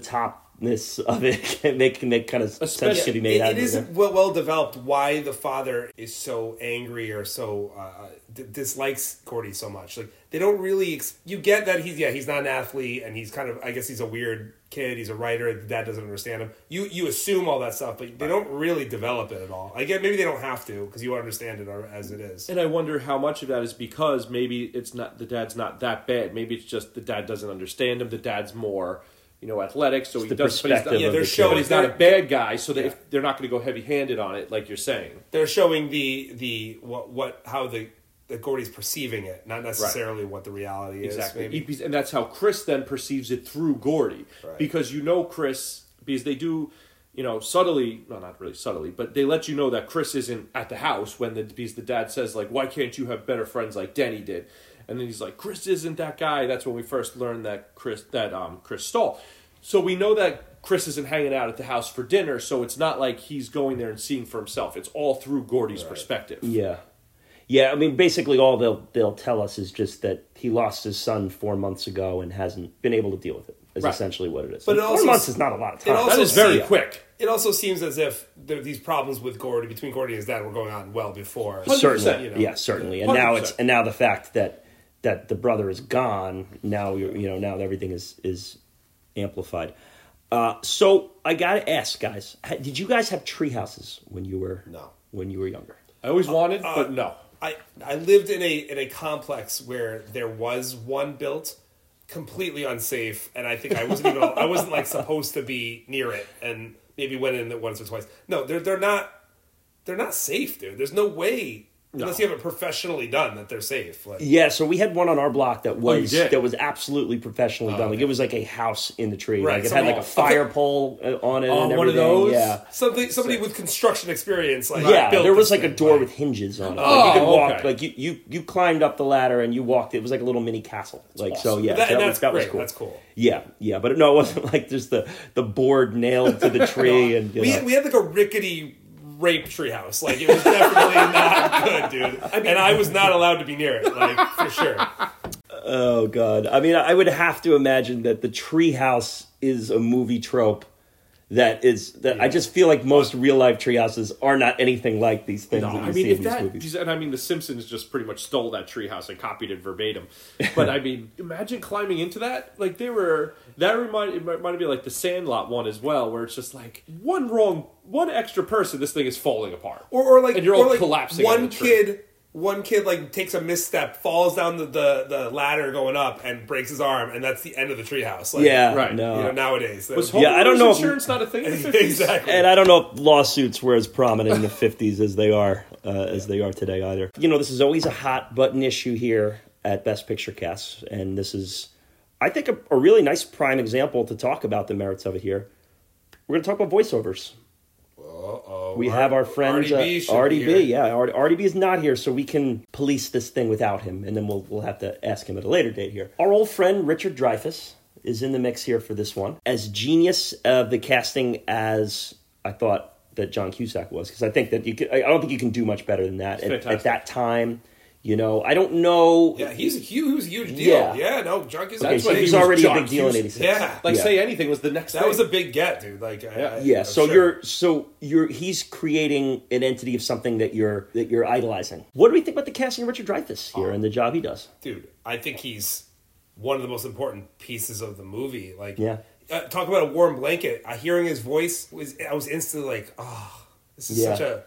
topness of it can make can make kind of sense to be made it, out it of it. isn't well, well developed why the father is so angry or so uh, d- dislikes Gordie so much. Like they don't really. Ex- you get that he's yeah he's not an athlete and he's kind of I guess he's a weird kid. He's a writer. The dad doesn't understand him. You you assume all that stuff, but they don't really develop it at all. I get maybe they don't have to because you understand it as it is. And I wonder how much of that is because maybe it's not the dad's not that bad. Maybe it's just the dad doesn't understand him. The dad's more, you know, athletic, so he the does. But he's, perspective not, Yeah, of they're the showing- but he's not a bad guy. So that Yeah. if they're not going to go heavy handed on it, like you're saying. They're showing the the what what how the that Gordie's perceiving it, not necessarily what the reality is. Exactly. maybe. He- and that's how Chris then perceives it through Gordie. Right. Because you know Chris, because they do, you know, subtly, well, not really subtly, but they let you know that Chris isn't at the house when the, because the dad says, like, why can't you have better friends like Denny did? And then he's like, Chris isn't that guy. That's when we first learned that Chris, that um, Chris stole. So we know that Chris isn't hanging out at the house for dinner, so it's not like he's going there and seeing for himself. It's all through Gordie's perspective. Yeah. Yeah, I mean, basically, all they'll they'll tell us is just that he lost his son four months ago and hasn't been able to deal with it. Is Right. essentially what it is. But it four also- months is not a lot of it time. also That is very see- quick. It also seems as if there, these problems with Gordie between Gordie and his dad were going on well before. 100%, certainly, you know. yeah, certainly. And now 100%. it's and now the fact that that the brother is gone. Now you you know now everything is is amplified. Uh, so I gotta ask, guys, did you guys have tree houses when you were No. when you were younger? I always wanted, Uh, but no. I I lived in a in a complex where there was one built completely unsafe, and I think I wasn't even I wasn't like supposed to be near it, and maybe went in it once or twice. No, they're they're not they're not safe, dude. There's no way unless you have it professionally done that they're safe. Like, Yeah, so we had one on our block that was did? that was absolutely professionally done. Like okay. it was like a house in the tree. Right, Like it so- had like a oh, fire okay. pole uh, on it. Oh, and one of those? Yeah. something somebody with construction experience. Like Yeah, built there was this like a door like- with hinges on it. Oh, like you could walk, okay. like you, you you climbed up the ladder and you walked. It was like a little mini castle. Like so, yeah, That, so that, that's was, that was great. cool. That's cool. Yeah, yeah, but no, it wasn't like just the the board nailed to the tree and you We know. had, we had like a rickety rape treehouse. Like it was definitely not good, dude. and I was not allowed to be near it, like for sure. Oh god. I mean, I would have to imagine that the treehouse is a movie trope that is that I just feel like most real life treehouses are not anything like these things that you I mean, see if in these that, movies. and I mean, The Simpsons just pretty much stole that treehouse and copied it verbatim. But I mean, imagine climbing into that. Like they were, that reminded it reminded me like the Sandlot one as well, where it's just like one wrong, one extra person, this thing is falling apart. Or, or like And you're all like collapsing on One tree. kid, one kid like takes a misstep, falls down the, the, the ladder going up, and breaks his arm, and that's the end of the treehouse. Like, Yeah, Right. no. You know, nowadays, Was that- Yeah, I don't homeowners know if- insurance not a thing in the 50s? exactly. and I don't know if lawsuits were as prominent in the 50s as they are uh, as they are today either. You know, this is always a hot button issue here at Best Picture Casts, and this is, I think, a, a really nice prime example to talk about the merits of it here. We're going to talk about voiceovers. Uh-oh. We have our friend uh, RDB be RDB. Yeah, RDB is not here, so we can police this thing without him, and then we'll we'll have to ask him at a later date here. Our old friend Richard Dreyfuss is in the mix here for this one, as genius of the casting as I thought that John Cusack was, because I think that you. I I don't think you can do much better than that at, at that time. You know, I don't know. Yeah, he's a huge, he was a huge deal. Yeah. Yeah, no, John is. okay, That's so why he was he was already a big deal in '86. Yeah. Like Yeah. say anything was the next. that thing. was a big get, dude. Like, Yeah. I- Yeah, I'm so sure. you're so you're he's creating an entity of something that you're that you're idolizing. What do we think about the casting of Richard Dreyfuss here and the job he does? dude. I think he's one of the most important pieces of the movie. Like, Yeah. uh, talk about a warm blanket. Uh, hearing his voice was, I was instantly like, oh, this is Yeah. such a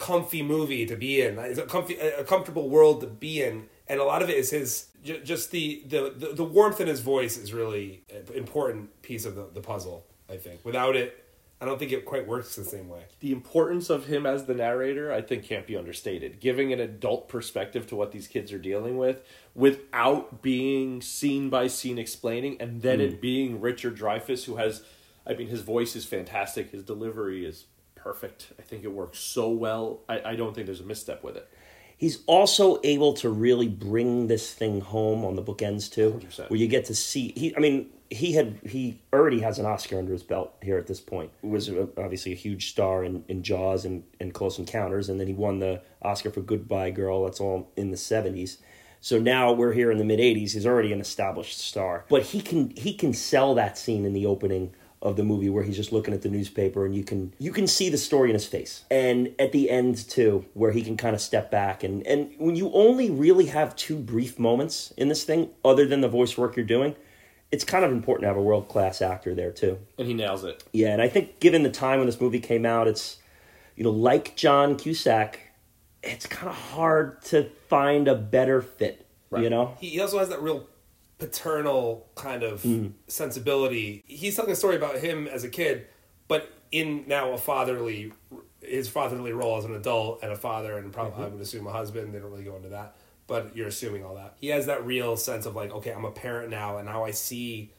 comfy movie to be in. It's a comfy, a comfortable world to be in, and a lot of it is his. Just the, the, the, warmth in his voice is really an important piece of the, the puzzle. I think without it, I don't think it quite works the same way. the importance of him as the narrator, I think, can't be understated. Giving an adult perspective to what these kids are dealing with without being scene by scene explaining, and then it hmm. being Richard Dreyfuss, who has, I mean, his voice is fantastic, his delivery is perfect. I think it works so well. I, I don't think there's a misstep with it. He's also able to really bring this thing home on the bookends too, 100%. where you get to see. He, I mean, he had he already has an Oscar under his belt here at this point. He was uh, obviously a huge star in, in Jaws and, and Close Encounters, and then he won the Oscar for Goodbye Girl. That's all in the seventies. So now we're here in the mid '80s. He's already an established star, but he can he can sell that scene in the opening of the movie where he's just looking at the newspaper and you can you can see the story in his face. And at the end too where he can kind of step back and and when you only really have two brief moments in this thing other than the voice work you're doing it's kind of important to have a world class actor there too. And he nails it. yeah and i think given the time when this movie came out it's you know like john cusack it's kind of hard to find a better fit you know? He he also has that real paternal kind of Mm. sensibility. He's telling a story about him as a kid, but in now a fatherly, his fatherly role as an adult and a father, and probably Mm-hmm. I would assume a husband. They don't really go into that, but you're assuming all that. He has that real sense of like, okay, I'm a parent now, and now I see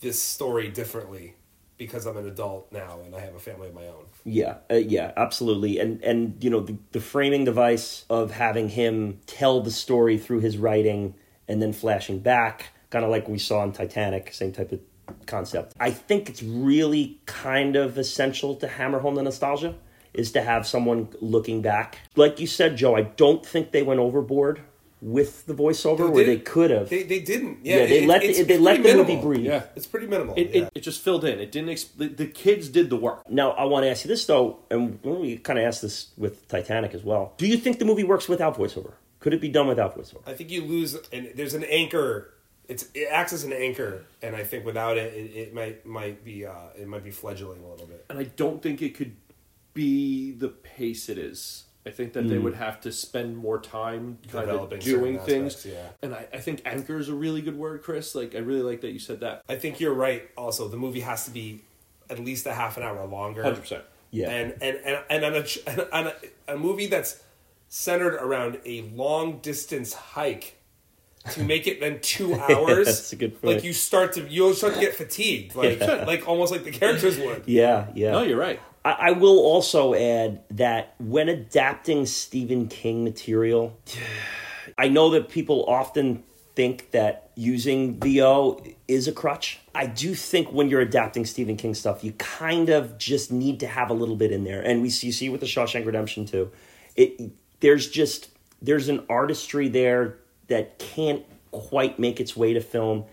this story differently because I'm an adult now and I have a family of my own. Yeah, uh, yeah, absolutely. And and you know the, the framing device of having him tell the story through his writing and then flashing back, kind of like we saw in Titanic, same type of concept. I think it's really kind of essential to hammer home the nostalgia is to have someone looking back. Like you said, Joe, I don't think they went overboard with the voiceover where they could have. They, they didn't. Yeah, Yeah, they it- let it's- the- they it's let pretty the movie minimal. breathe. Yeah. It's pretty minimal. It, yeah. it, it just filled in. It didn't. Exp- the, the kids did the work. Now, I want to ask you this though, and we kind of asked this with Titanic as well. Do you think the movie works without voiceover? Could it be done without voiceover? I think you lose, and there's an anchor. It's it acts as an anchor, and I think without it, it, it might might be uh, it might be fledgling a little bit. and I don't think it could be the pace it is. I think that they would have to spend more time kind of doing certain things. aspects, yeah. And I, I think anchor is a really good word, Chris. Like I really like that you said that. I think you're right. Also, the movie has to be at least a half an hour longer. Hundred percent. Yeah. and and and, and on a on a, a movie that's centered around a long distance hike to make it then two hours. That's a good point. Like you start to you'll start to get fatigued, like like almost like the characters would. Yeah, yeah. No, you're right. I, I will also add that when adapting Stephen King material, I know that people often think that using VO is a crutch. I do think when you're adapting Stephen King stuff, you kind of just need to have a little bit in there. And we see, you see with the Shawshank Redemption too. It there's just there's an artistry there that can't quite make its way to film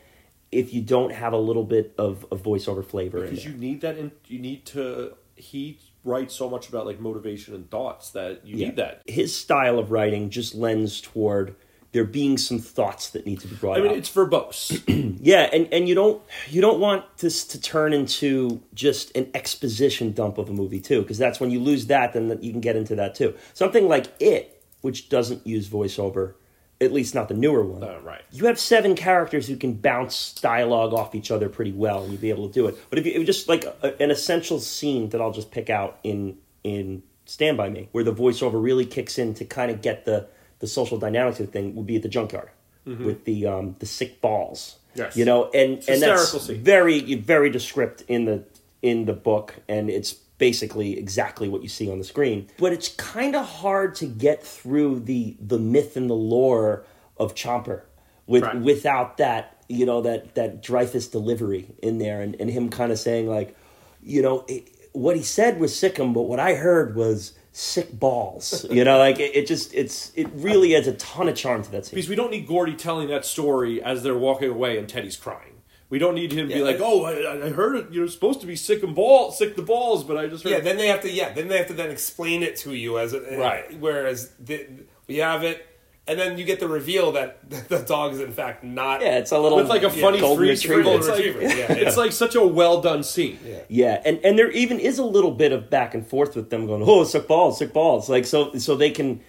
if you don't have a little bit of, of voiceover flavor because you need that and you need to he writes so much about like motivation and thoughts that you need that His style of writing just lends toward there being some thoughts that need to be brought i mean out. it's verbose yeah, and, and you don't you don't want this to turn into just an exposition dump of a movie too, because that's when you lose that, then you can get into that too. Something like It, which doesn't use voiceover, at least not the newer one. Uh, right. You have seven characters who can bounce dialogue off each other pretty well, and you'd be able to do it. But if you it was just like a, an essential scene that I'll just pick out in in Stand by Me, where the voiceover really kicks in to kind of get the the social dynamics of the thing, would be at the junkyard with the um, the sick balls. Yes. you know, and and that's scene. very very descript in the in the book, and it's basically exactly what you see on the screen. But it's kind of hard to get through the the myth and the lore of Chopper with Right. without that you know that that Dreyfuss delivery in there, and, and him kind of saying like, you know, it, what he said was sickum, but what I heard was sick balls. You know, like it, it just it's it really adds a ton of charm to that scene. because we don't need gordie telling that story as they're walking away and teddy's crying we don't need him to be like oh I, I heard it you're supposed to be sick and ball sick the balls but i just heard Yeah, then they have to. Yeah, then they have to then explain it to you as a, eh, Right. Whereas the, we have it, and then you get the reveal that the dog is in fact not. Yeah, it's a little with like a funny golden freeze retriever. frame. It's like, retriever, yeah. it's like such a well done scene. Yeah. Yeah, and and there even is a little bit of back and forth with them going, "Oh, sick balls, sick balls," like so so they can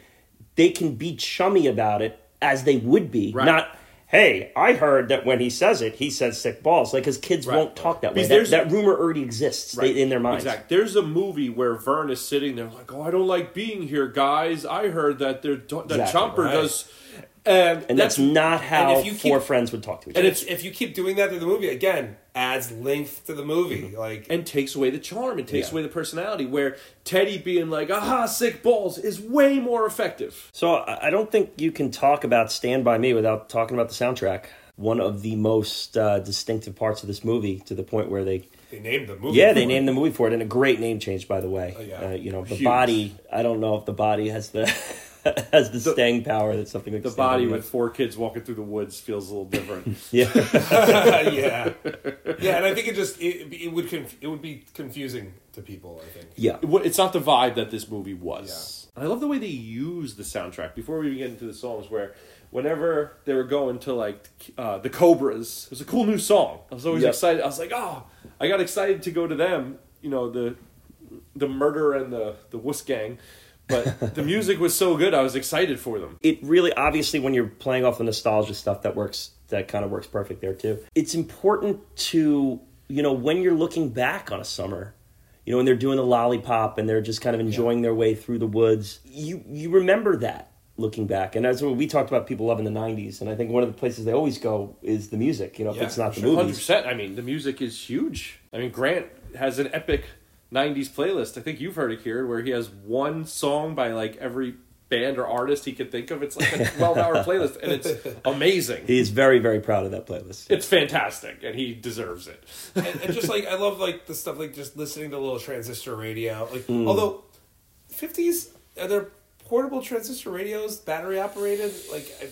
they can be chummy about it as they would be, Right. not. Hey, I heard that when he says it, he says sick balls. Like, his kids Right. won't talk that way. That, there's- that rumor already exists they- in their minds. Exactly. There's a movie where Vern is sitting there like, "Oh, I don't like being here, guys. I heard that they're that Exactly, Chopper right. does." And, And that's, not how if you four friends would talk to each And other. if if you keep doing that through the movie again, adds length to the movie. Like and takes away the charm. It takes Yeah. away the personality. Where Teddy being like, "Aha, sick balls," is way more effective. So I I don't think you can talk about Stand By Me without talking about the soundtrack. One of the most uh, distinctive parts of this movie, to the point where they they named the movie. Yeah, they named the movie for it, and a great name change, by the way. Oh, yeah. uh, you know, the Huge. body. I don't know if the body has the has the, staying power that something like The body with four kids walking through the woods feels a little different. yeah, yeah, yeah, and I think it just it, it would conf- it would be confusing to people. I think. yeah. It it's not the vibe that this movie was. And I love the way they use the soundtrack. Before we even get into the songs, where whenever they were going to like uh, the Cobras, it was a cool new song. I was always Yep. excited. I was like, oh, I got excited to go to them. You know the the murder and the the wuss gang. But the music was so good, I was excited for them. It really, obviously, when you're playing off the nostalgia stuff, that works. That kind of works perfect there too. It's important to you know when you're looking back on a summer. You know, when they're doing the lollipop and they're just kind of enjoying their way through the woods, you you remember that looking back. And that's what we talked about people loving the 90s. And I think one of the places they always go is the music. You know, if it's not the sure. Hundred percent. I mean, the music is huge. I mean, Grant has an epic '90s playlist. I think you've heard it here, where he has one song by like every band or artist he could think of. It's like a 12-hour playlist, and it's amazing. He's very, very proud of that playlist. It's fantastic, and he deserves it. and, and just like I love like the stuff like just listening to little transistor radio. Like Hmm. although fifties are there portable transistor radios battery operated? Like I,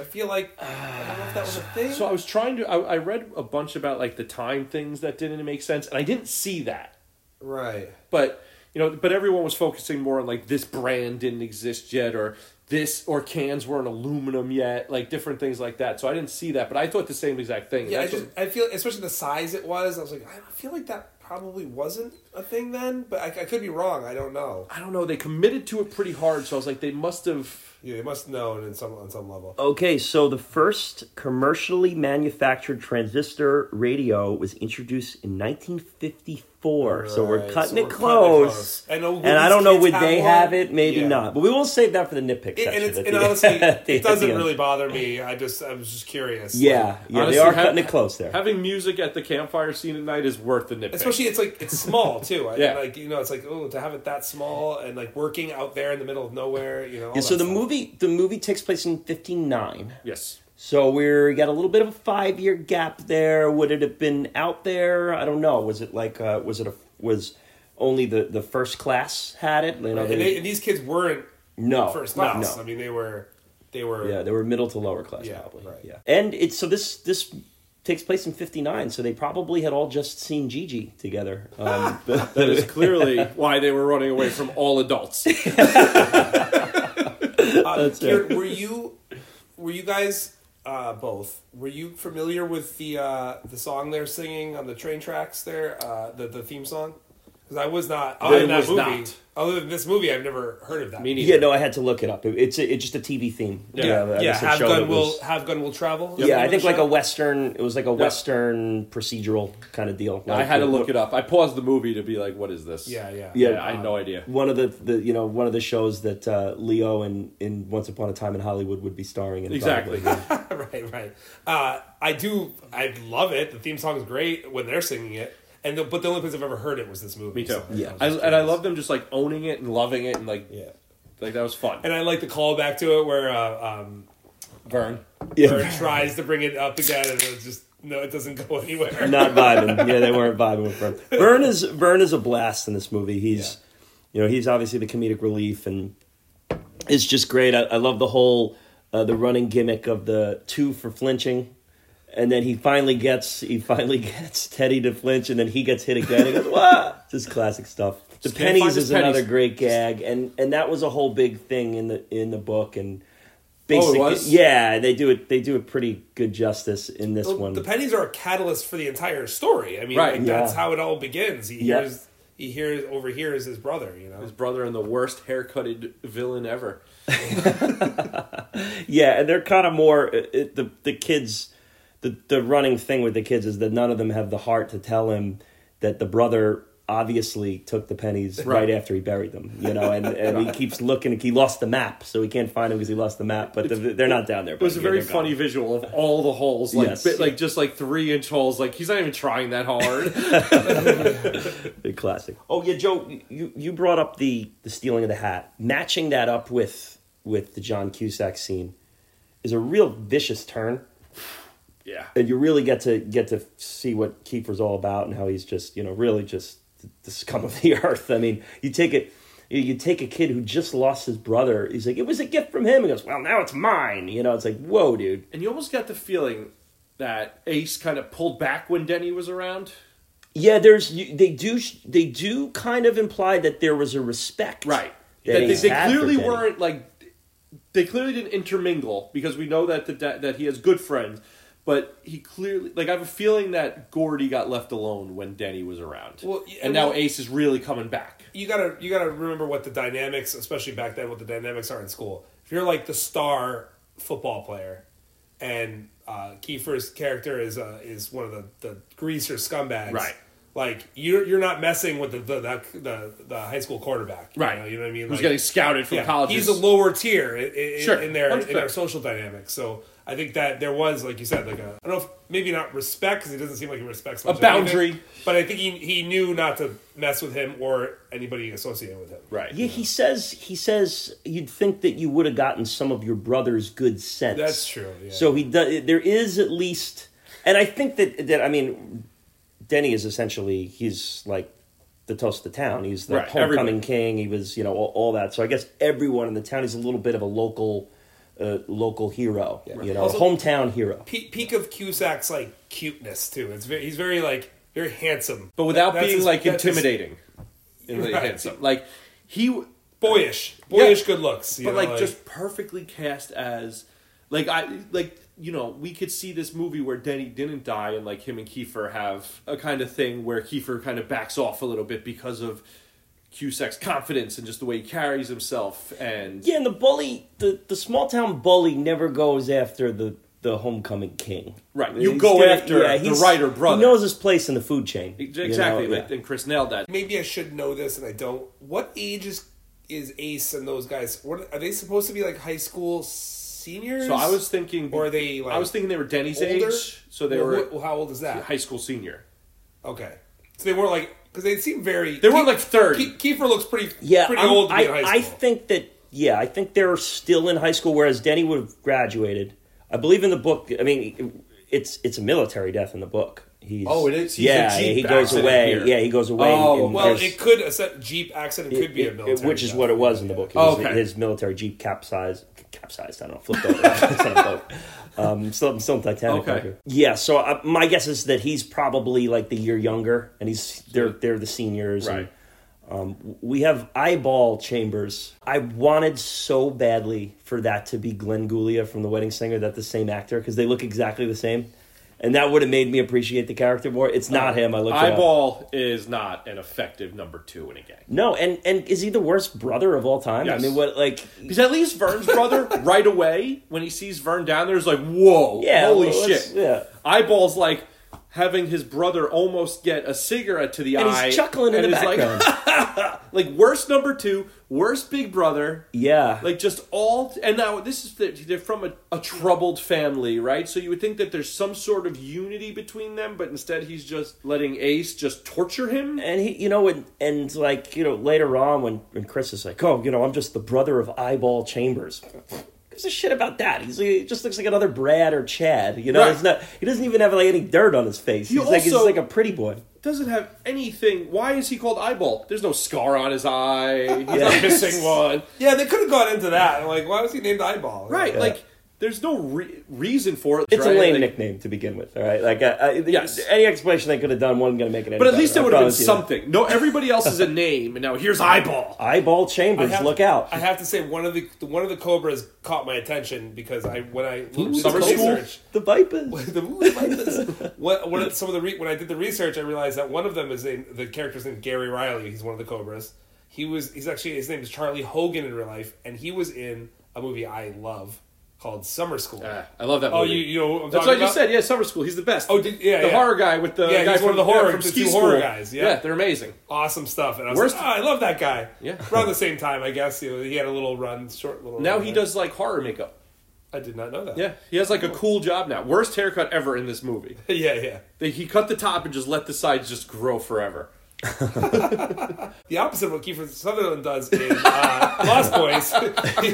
I feel like I don't know if that was a thing. So I was trying to. I, I read a bunch about like the time things that didn't make sense, and I didn't see that. Right. but you know but everyone was focusing more on like this brand didn't exist yet or this or cans weren't aluminum yet like different things like that so i didn't see that but i thought the same exact thing Yeah, I just what- I feel especially the size it was. I was like I feel like that probably wasn't a thing then, but I, I could be wrong. I don't know. I don't know they committed to it pretty hard so i was like they must have Yeah, they must know in some on some level. Okay, so the first commercially manufactured transistor radio was introduced in four, so we're cutting so it we're cutting it close. close. And, will And I don't know would they one? have it, maybe Yeah. not, but we will save that for the nitpick It, section. and it's, and the- honestly, it doesn't really bother me. I just, I was just curious. Yeah, Like, yeah, Honestly, they are ha- cutting it close there. Having music at the campfire scene at night is worth the nitpick. especially it's like it's small too. I, Yeah. like you know, it's like oh, to have it that small and like working out there in the middle of nowhere. You know, all Yeah, so the stuff. movie the movie takes place in '59. yes. So we're got a little bit of a five year gap there. Would it have been out there? I don't know. Was it like uh, was it a was only the the first class had it? You know, and, they- they, and these kids weren't no first class. No. I mean, they were, they were. Yeah, they were middle to lower class Yeah, probably. right. Yeah, and it's so this this takes place in '59. So they probably had all just seen Gigi together. Um, That is clearly why they were running away from all adults. Uh, That's Kieran, were you, were you guys uh, both? Were you familiar with the uh, the song they're singing on the train tracks there? Uh, the the theme song. Because I was not. Other I than that was movie, not. other than this movie, I've never heard of that. Me neither. yeah, no, I had to look it up. It, it's a, it's just a TV theme. Yeah. I yeah, guess have gun will was- have gun will travel. Yeah, I think like a western. It was like a western procedural kind of deal. I had to look it up. I paused the movie to be like, "What is this?" Yeah, yeah, Yeah. Yeah, I had no idea. One of the, the you know one of the shows that uh, Leo in, in Once Upon a Time in Hollywood would be starring in. Exactly. right, right. Uh, I do. I love it. The theme song is great when they're singing it, and the, but the only place I've ever heard it was this movie. Me too. so Yeah. I, was and I curious. love them just like owning it and loving it and like Yeah, like that was fun. and I like the callback to it where uh, um, Vern. Yeah. Vern tries to bring it up again, and it's just no, it doesn't go anywhere. Not vibing. Yeah, they weren't vibing with Vern. Vern is Vern is a blast in this movie. He's you know he's obviously the comedic relief and it's just great. I, I love the whole uh, the running gimmick of the two for flinching. And then he finally gets he finally gets Teddy to flinch, and then he gets hit again. He goes, "What?" Just classic stuff. The Just can't find pennies is another great gag, and and that was a whole big thing in the in the book. And Oh, it basically, was? yeah, they do it. They do it pretty good justice in this Well, one. The pennies are a catalyst for the entire story. I mean, Right. like, that's how it all begins. He Yeah. hears, he hears, overhears his brother. You know, His brother and the worst haircutted villain ever. Yeah, and they're kind of more it, it- the the kids. The the running thing with the kids is that none of them have the heart to tell him that the brother obviously took the pennies right, Right. after he buried them. You know, and, and he keeps looking. He lost the map, so he can't find him because he lost the map. But the, they're not down there. It was a very they're gone. funny visual of all the holes, like Yes. bit, like just like three inch holes. Like he's not even trying that hard. Big classic. Oh yeah, Joe, you you brought up the the stealing of the hat. Matching that up with with the John Cusack scene is a real vicious turn. Yeah, and you really get to get to see what Kiefer's all about and how he's just you know really just the scum of the earth. I mean, you take it. You take a kid who just lost his brother. He's like, it was a gift from him. He goes, well, now it's mine. You know, it's like, whoa, dude. and you almost got the feeling that Ace kind of pulled back when Denny was around. Yeah, there's they do they do kind of imply that there was a respect, Right. That, That they, they clearly weren't like they clearly didn't intermingle because we know that the, that that he has good friends, but he clearly like I have a feeling that Gordie got left alone when Denny was around. Well, yeah, and now well- Ace is really coming back. you gotta you gotta remember what the dynamics, especially back then, what the dynamics are in school. If you're like the star football player, and uh, Kiefer's character is uh, is one of the, the greaser scumbags, Right. Like you're you're not messing with the the the, the, high school quarterback, you Right. know, you know what I mean? Who's Like- getting scouted from yeah, colleges? He's a lower tier in, in, Sure, in their in 100%. their social dynamics. So I think that there was, like you said, like a I don't know, if, maybe not respect because he doesn't seem like he respects much of boundary. anything, but I think he he knew not to mess with him or anybody associated with him. right. Yeah, he says he says you'd think that you would have gotten some of your brother's good sense. That's true, yeah. So he does. There is at least, and I think that that I mean, Denny is essentially he's like the toast of the town. He's the Right, homecoming everybody. king. He was you know all, all that. So I guess everyone in the town is a little bit of a local, uh, local hero. You know, Also- a hometown hero. Peak, peak of Cusack's like cuteness too. It's very, he's very like very handsome, But without That's being his- like that's his intimidating. In the Right. handsome. Like he boyish, boyish good looks. you but know, like, just perfectly cast as like I like you know we could see this movie where Denny didn't die and like him and Kiefer have a kind of thing where Kiefer kind of backs off a little bit because of Cusack's confidence and just the way he carries himself and Yeah, and the bully, the the small town bully, never goes after the the homecoming king. Right. You He's go gonna- after the he's- writer brother. He knows his place in the food chain. exactly. You know? but- And Chris nailed that. Maybe I should know this, and I don't. What age is is Ace and those guys? What are they supposed to be like? High school seniors? So I was thinking, Or are they, like, I was thinking they were Denny's older? age, so they Well, were what- how old is that? high school senior. Okay, so they weren't like because they seem very. They weren't, like, 30. Ke- Kiefer looks pretty. Yeah, pretty I'm- old to be I, in high school. I think that yeah, I think they're still in high school, whereas Denny would have graduated. I believe in the book. I mean, it's it's a military death in the book. He's, Oh, it is? He's a yeah, he goes away. here. Yeah, he goes away. Oh, and Well, it could a Jeep accident could be a it- military, which is what it was in the book. It Oh, okay. His military jeep capsized. Capsized. I don't know. Flipped over. it's not a boat. Um, still, still in Titanic. Okay. Yeah. So uh, my guess is that he's probably like the year younger, and he's they're they're the seniors. and, Right. um, we have eyeball chambers. I wanted so badly for that to be Glenn Guglia from The Wedding Singer, that the same actor, because they look exactly the same, and that would have made me appreciate the character more. It's not uh, him. I looked. Eyeball is not an effective number two in a gang. No, and and is he the worst brother of all time? Yes. I mean, what like Because at least Vern's brother, right away, when he sees Vern down there, is like, whoa, Yeah, holy well, shit. yeah. Eyeball's like having his brother almost get a cigarette to the And eye. he's chuckling in and the is like- background. Like, worst number two, worst big brother. yeah, Like just all, and now this is the, they're from a, a troubled family, right? So you would think that there's some sort of unity between them, but instead he's just letting Ace just torture him. and he, you know, and, and like you know, later on when when Chris is like, oh, you know, I'm just the brother of Eyeball Chambers. Gives a shit about that. He's he just looks like another Brad or Chad. You know, Right. it's not. He doesn't even have like any dirt on his face. He He's like he's like a pretty boy. Doesn't have anything. Why is he called Eyeball? There's no scar on his eye. He's Yeah. not missing one. Yeah, they could have gone into that. Like, why was he named Eyeball? Right, Yeah. like there's no re- reason for it. It's right? a lame Like, nickname to begin with. All right, like Yes. any explanation they could have done wasn't going to make it. Any But at better, least I there would have been promise you. something. No, everybody else is a name, and now here's Eyeball. Eyeball Chambers, have- look out! I have to say one of the one of the cobras caught my attention because I when I did Summer the school? research. the Vipers. the movie like this. What, what some of the re, when I did the research, I realized that one of them is named, the character's named Gary Riley. He's one of the Cobras. He was he's actually his name is Charlie Hogan in real life, and he was in a movie I love called Summer School. Ah, I love that Movie. oh, you you know That's what I just said. Yeah, Summer School. He's the best. Oh, did- yeah, the yeah. horror guy with the Yeah, guy he's from one of the horror- yeah, from the Ski two School. horror guys, yeah. they're amazing. Awesome stuff, and I was Worst- like, oh, I love that guy. Yeah. around the same time, I guess. You know, he had a little run, short little. Now run he there. does like horror makeup. I did not know that. Yeah, he has like a cool job now. Worst haircut ever in this movie. yeah, yeah. They, he cut the top and just let the sides just grow forever. The opposite of what Kiefer Sutherland does in uh, Lost Boys. he,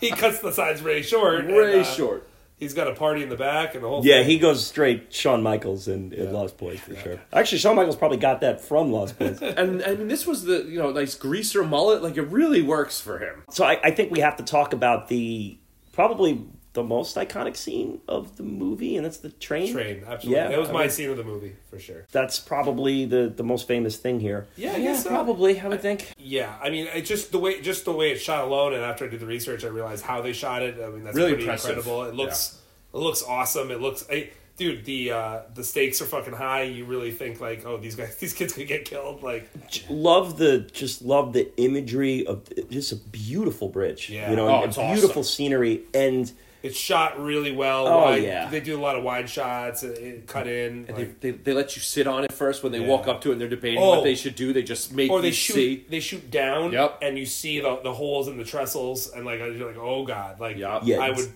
he cuts the sides very short. and, uh, short. He's got a party in the back and the whole. Yeah, thing. he goes straight Shawn Michaels in, in Lost Boys for sure. Actually, Shawn Michaels probably got that from Lost Boys. And I mean, this was the you know nice greaser mullet. Like it really works for him. so I, I think we have to talk about the probably the most iconic scene of the movie, and that's the train. train. Absolutely, Yeah, that was I my mean- scene of the movie for sure. That's probably the, the most famous thing here. Yeah, I guess so. probably. I would think. Yeah, I mean, it just the way just the way it's shot alone, and after I did the research, I realized how they shot it. I mean, that's Really pretty impressive. incredible. It looks it looks awesome. It looks. I, Dude, the uh, the stakes are fucking high. You really think like, oh, these guys, these kids could get killed. Like, Love the just love the imagery of just a beautiful bridge. Yeah. you know, Oh, and it's beautiful awesome. scenery and. It's shot really well. Oh, wide, yeah. they do a lot of wide shots. It, it cut in, And like- they, they, they let you sit on it first when they Yeah. walk up to it and they're debating Oh. what they should do. They just make or they you shoot see. they shoot down. Yep. and you see the the holes in the trestles, and like you're like, oh god, like Yep. Yeah, I would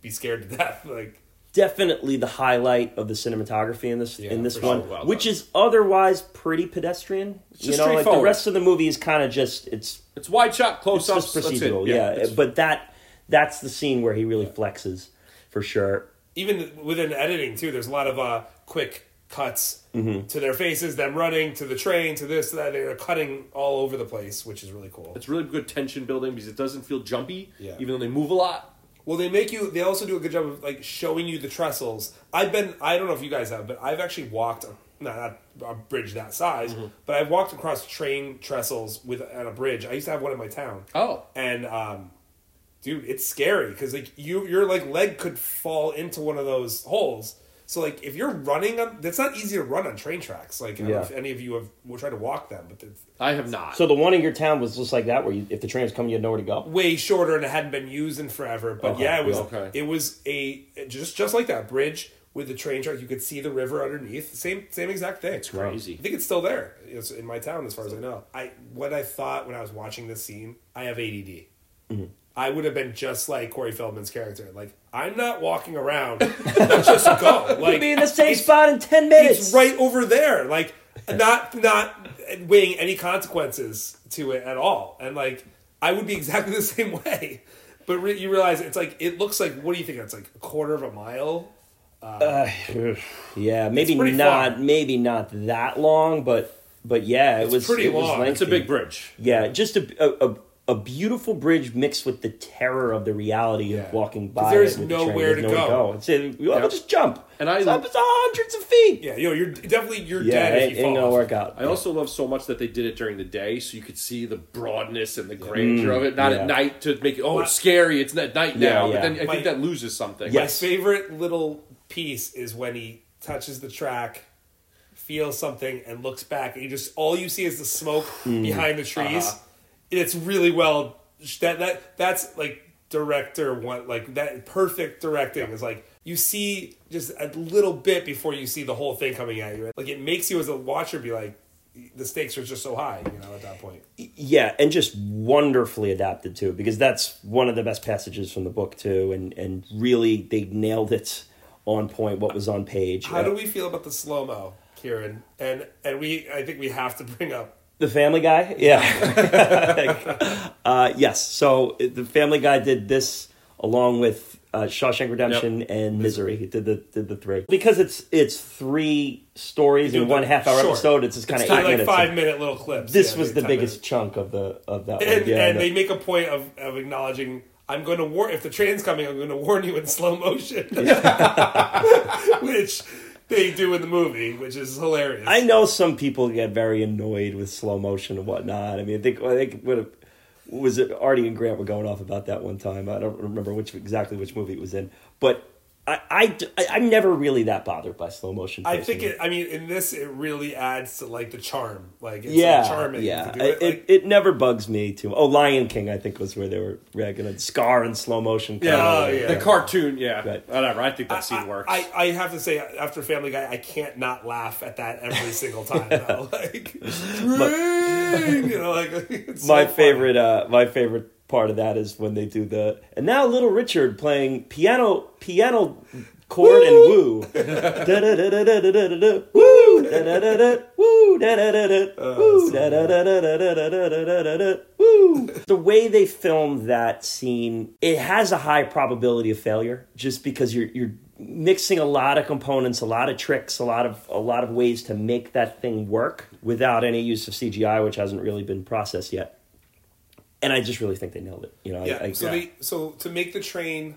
be scared to death. Like, definitely the highlight of the cinematography in this Yeah, in this one, sure. Well which is otherwise pretty pedestrian. just you know, like the rest of the movie is kind of just it's It's wide shot, close it's ups. just procedural, yeah. But that that's the scene where he really flexes for sure. even within editing too, there's a lot of uh, quick cuts Mm-hmm. to their faces, them running to the train, to this, to that. They're cutting all over the place, which is really cool. It's really good tension building because it doesn't feel jumpy, Yeah. even though they move a lot. Well, they make you. They also do a good job of like showing you the trestles. I've been. I don't know if you guys have, but I've actually walked. Not, not a bridge that size, Mm-hmm. but I've walked across train trestles with on a bridge. I used to have one in my town. Oh. and um, dude, it's scary because like you, your like leg could fall into one of those holes, So like if you're running on, that's not easy to run on train tracks. Like I don't know Yeah. if any of you have will try to walk them, but I have not. So the one in your town was just like that, where you, if the train was coming, you had nowhere to go. way shorter and it hadn't been used in forever. But Okay, yeah, it was okay. it was a just just like that bridge with the train track. You could see the river underneath. Same same exact thing. It's crazy. I think it's still there. It's in my town, as far as I know. I what I thought when I was watching this scene, I have ADD. Mm-hmm. I would have been just like Corey Feldman's character. Like I'm not walking around. Just go. Like You'll be in the same spot in ten minutes. It's right over there. Like not not weighing any consequences to it at all. And like I would be exactly the same way. But re- you realize it's like it looks like what do you think? It's like a quarter of a mile. Uh, uh, yeah, maybe not. far. Maybe not that long, but but yeah, it It's was pretty it long. lengthy. it's a big bridge. Yeah, just a, a a a beautiful bridge mixed with the terror of the reality Yeah. of walking by. there's it with the nowhere to There's go. It's, it, well, Yeah. just jump. And I- it's up, it's hundreds of feet. Yeah, you know, you're definitely you're Yeah, dead it if ain't, fall. gonna off. work out. I also love so much that they did it during the day, so you could see the broadness and the grandeur of it. Not yeah. at night to make it. Oh, it's scary. It's at night Yeah, now. yeah. But then I My- think that loses something. Yeah. My favorite little piece is when he touches the track, feels something, and looks back, and you just all you see is the smoke Hmm. behind the trees. Uh-huh. It's really well that that that's like director one like that perfect directing is like you see just a little bit before you see the whole thing coming at you. Like it makes you as a watcher be like the stakes are just so high, you know, at that point. Yeah, and just wonderfully adapted too, because that's one of the best passages from the book too, and and really they nailed it on point. What was on page? How Uh, do we feel about the slow mo, Kieran? And and we I think we have to bring up The Family Guy, yeah, uh, yes. So the Family Guy did this along with uh, Shawshank Redemption and Misery. He did the did the three because it's it's three stories in one the half hour short. episode. It's just kind It's of eight like minutes. five minute little clips. this Yeah, was the biggest minutes. chunk of the of that. And. Yeah, and they make a point of, of acknowledging. I'm going to warn if the train's coming. I'm going to warn you in slow motion, which they do in the movie, which is hilarious. I know some people get very annoyed with slow motion and whatnot. I mean, I think I think what was it? Artie and Grant were going off about that one time. I don't remember which exactly which movie it was in, but I, I, I am never really that bothered by slow motion. I think it. I mean, in this, it really adds to like the charm. Like, it's yeah, like, charming. yeah. to do It, it. it, Like, it never bugs me too. Oh, Lion King, I think was where they were ragging on Scar in slow motion. Yeah, Oh, yeah. the cartoon. Yeah, Right. whatever. I think that scene I, works. I, I have to say, after Family Guy, I can't not laugh at that every single time. Though. Like, train, you know, like it's so my funny. favorite uh my favorite part of that is when they do the and now little richard playing piano piano chord and woo Da-da-da-da-da-da-da-da. woo woo woo the way they filmed that scene it has a high probability of failure just because you're you're mixing a lot of components a lot of tricks a lot of a lot of ways to make that thing work without any use of CGI which hasn't really been processed yet and I just really think they nailed it. You know, Yeah. I, I, so they so to make the train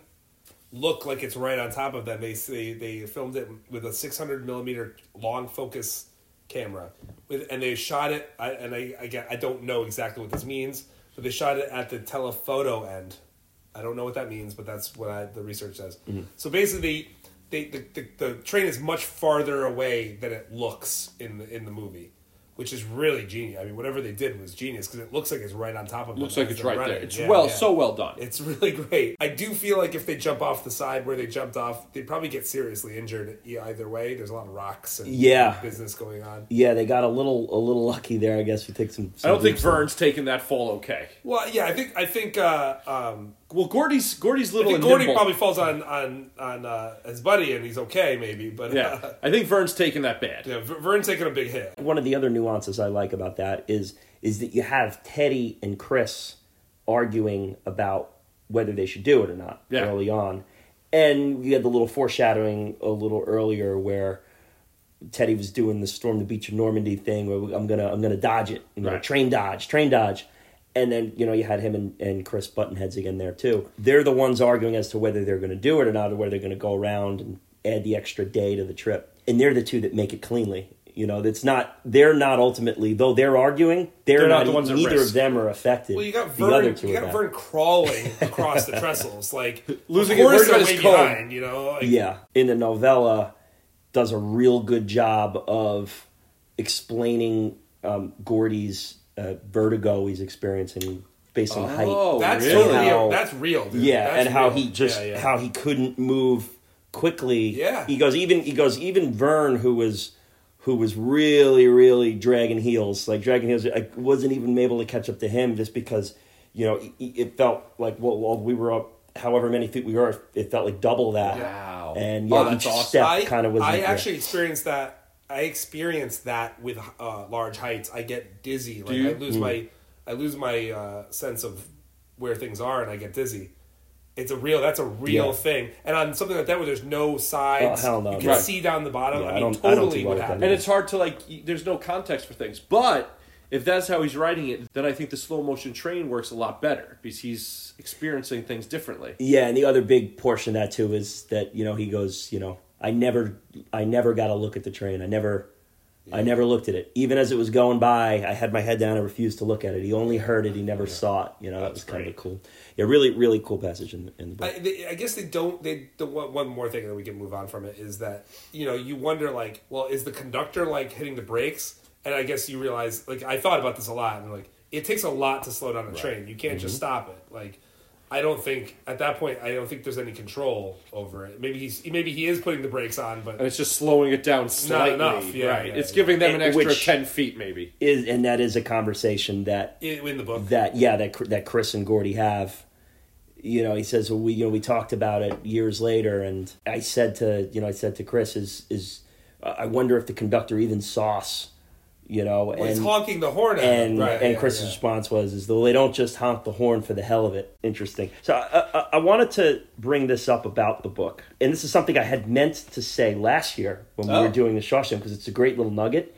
look like it's right on top of them, they they they filmed it with a 600 millimeter long focus camera, with and they shot it. I, and I I, get, I don't know exactly what this means, but they shot it at the telephoto end. I don't know what that means, but that's what I, the research says. Mm-hmm. So basically, they, the, the the train is much farther away than it looks in the in the movie. Which is really genius. I mean, whatever they did was genius because it looks like it's right on top of them. Looks like it's they're right there. It's Yeah, well, yeah. so well done. It's really great. I do feel like if they jump off the side where they jumped off, they'd probably get seriously injured e- either way. There's a lot of rocks and Yeah. business going on. yeah, they got a little a little lucky there. I guess we take some. I don't think leaps. Vern's taking that fall okay. Well, yeah, I think I think uh, um, Well, Gordie's Gordie's I little think and Gordie nimble. probably falls on on on uh, his buddy and he's okay maybe, but Yeah, uh, I think Vern's taking that bad. yeah, Vern's taking a big hit. One of the other nuances I like about that is is that you have Teddy and Chris arguing about whether they should do it or not Yeah. early on, and we had the little foreshadowing a little earlier where. Teddy was doing the storm the beach of Normandy thing where I'm gonna I'm gonna dodge it, you know, Right. train dodge, train dodge, and then you know you had him and, and Chris Buttonheads again there too. They're the ones arguing as to whether they're gonna do it or not, or whether they're gonna go around and add the extra day to the trip. And they're the two that make it cleanly. You know, that's not they're not ultimately though they're arguing. They're, They're not not, the ones neither of them are affected. Well, you got the other two You got not. Vern crawling across the trestles, like Losing of it- worried course about they're his way behind. You know, like, Yeah, in the novella, does a real good job of explaining um, Gordie's uh, vertigo he's experiencing based on height. Oh, That's really? real. That's real. Dude. yeah, That's and how real. he just Yeah, yeah. how he couldn't move quickly. Yeah. he goes even he goes even Vern who was who was really really dragging heels like dragging heels. I wasn't even able to catch up to him just because you know it, it felt like well, well we were up however many feet we were it felt like double that. Wow. And Oh, yeah, that's each awesome. step I, kind of was. I yeah. actually experienced that. I experience that with uh, large heights. I get dizzy. Like you? I lose my, I lose my uh, sense of where things are, and I get dizzy. It's a real. That's a real Yeah. thing. And on something like that, where there's no sides, Oh, hell no. you can Right. see down the bottom. Yeah, I I mean, don't- I don't totally do what well with that happened. And it's hard to like. There's no context for things, but if that's how he's writing it, then I think the slow motion train works a lot better because he's experiencing things differently. Yeah, and the other big portion of that too is that you know he goes, you know, I never, I never got a look at the train. I never, I never looked at it. Even as it was going by, I had my head down and refused to look at it. He only heard it. He never saw it. You know, that was kind of cool. Yeah, really, really cool passage in, in the book. I, they, I guess they don't. They the one, one more thing that we can move on from it is that you know you wonder like, well, is the conductor like hitting the brakes? And I guess you realize like I thought about this a lot and like it takes a lot to slow down a train. You can't just mm-hmm. stop it. Like I don't think at that point I don't think there's any control over it. Maybe he's maybe he is putting the brakes on, but And it's just slowing it down slightly. enough, yeah, right. yeah, it's yeah. giving them an extra which- ten feet, maybe. is and that is a conversation that in the book, that yeah that that Chris and Gordie have. You know, he says well, we you know we talked about it years later, and I said to you know I said to Chris is is uh, I wonder if the conductor even saw us. You know, well, he's and honking the horn and Right, and yeah, Chris's yeah. response was is though they don't just honk the horn for the hell of it. Interesting. So I, I, I wanted to bring this up about the book, and this is something I had meant to say last year when we Oh. were doing the Shawshank because it's a great little nugget,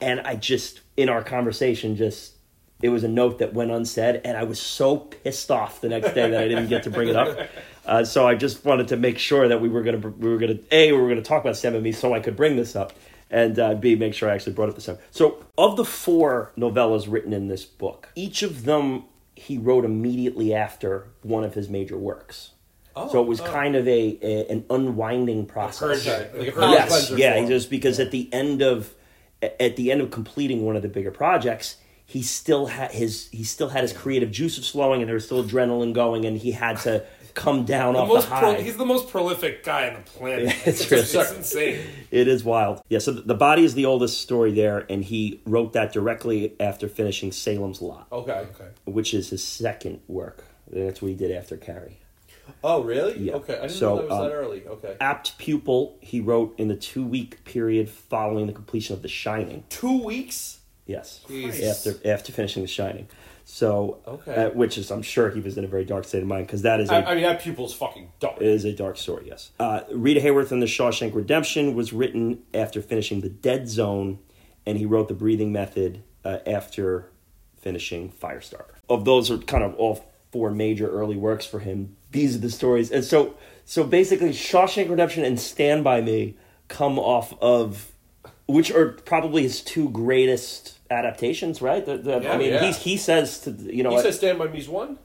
and I just in our conversation just it was a note that went unsaid, and I was so pissed off the next day that I didn't get to bring it up. Uh, so I just wanted to make sure that we were gonna we were gonna a we were gonna talk about Sam and me, so I could bring this up, and uh, b make sure I actually brought it this time. So of the four novellas written in this book, each of them he wrote immediately after one of his major works. Oh, so it was kind of a, a an unwinding process. Purging. Like a Yes, yeah, form. just because at the end of at the end of completing one of the bigger projects, he still had his he still had his creative juices flowing, and there was still adrenaline going, and he had to come down The off most the pro- high. he's the most prolific guy on the planet. Yeah, it's it's, it's insane. It is wild. Yeah, so the body is the oldest story there, and he wrote that directly after finishing Salem's Lot, Okay. Okay. which is his second work. That's what he did after Carrie. Oh, really? Yeah. Okay. I didn't So, know that was um, that early. Okay. Apt Pupil, he wrote in the two week period following the completion of The Shining. Two weeks. Yes, Jeez. after after finishing The Shining. So, Okay. uh, which is I'm sure he was in a very dark state of mind because that is a I, I mean, that pupil's fucking dark. It is a dark story, yes. Uh, Rita Hayworth and the Shawshank Redemption was written after finishing The Dead Zone, and he wrote The Breathing Method uh, after finishing Firestarter. Of those are kind of all four major early works for him. These are the stories, and so so basically, Shawshank Redemption and Stand by Me come off of which are probably his two greatest adaptations, right? The, the, I mean, yeah. he's, he says to you know he what- says Stand By Me's one?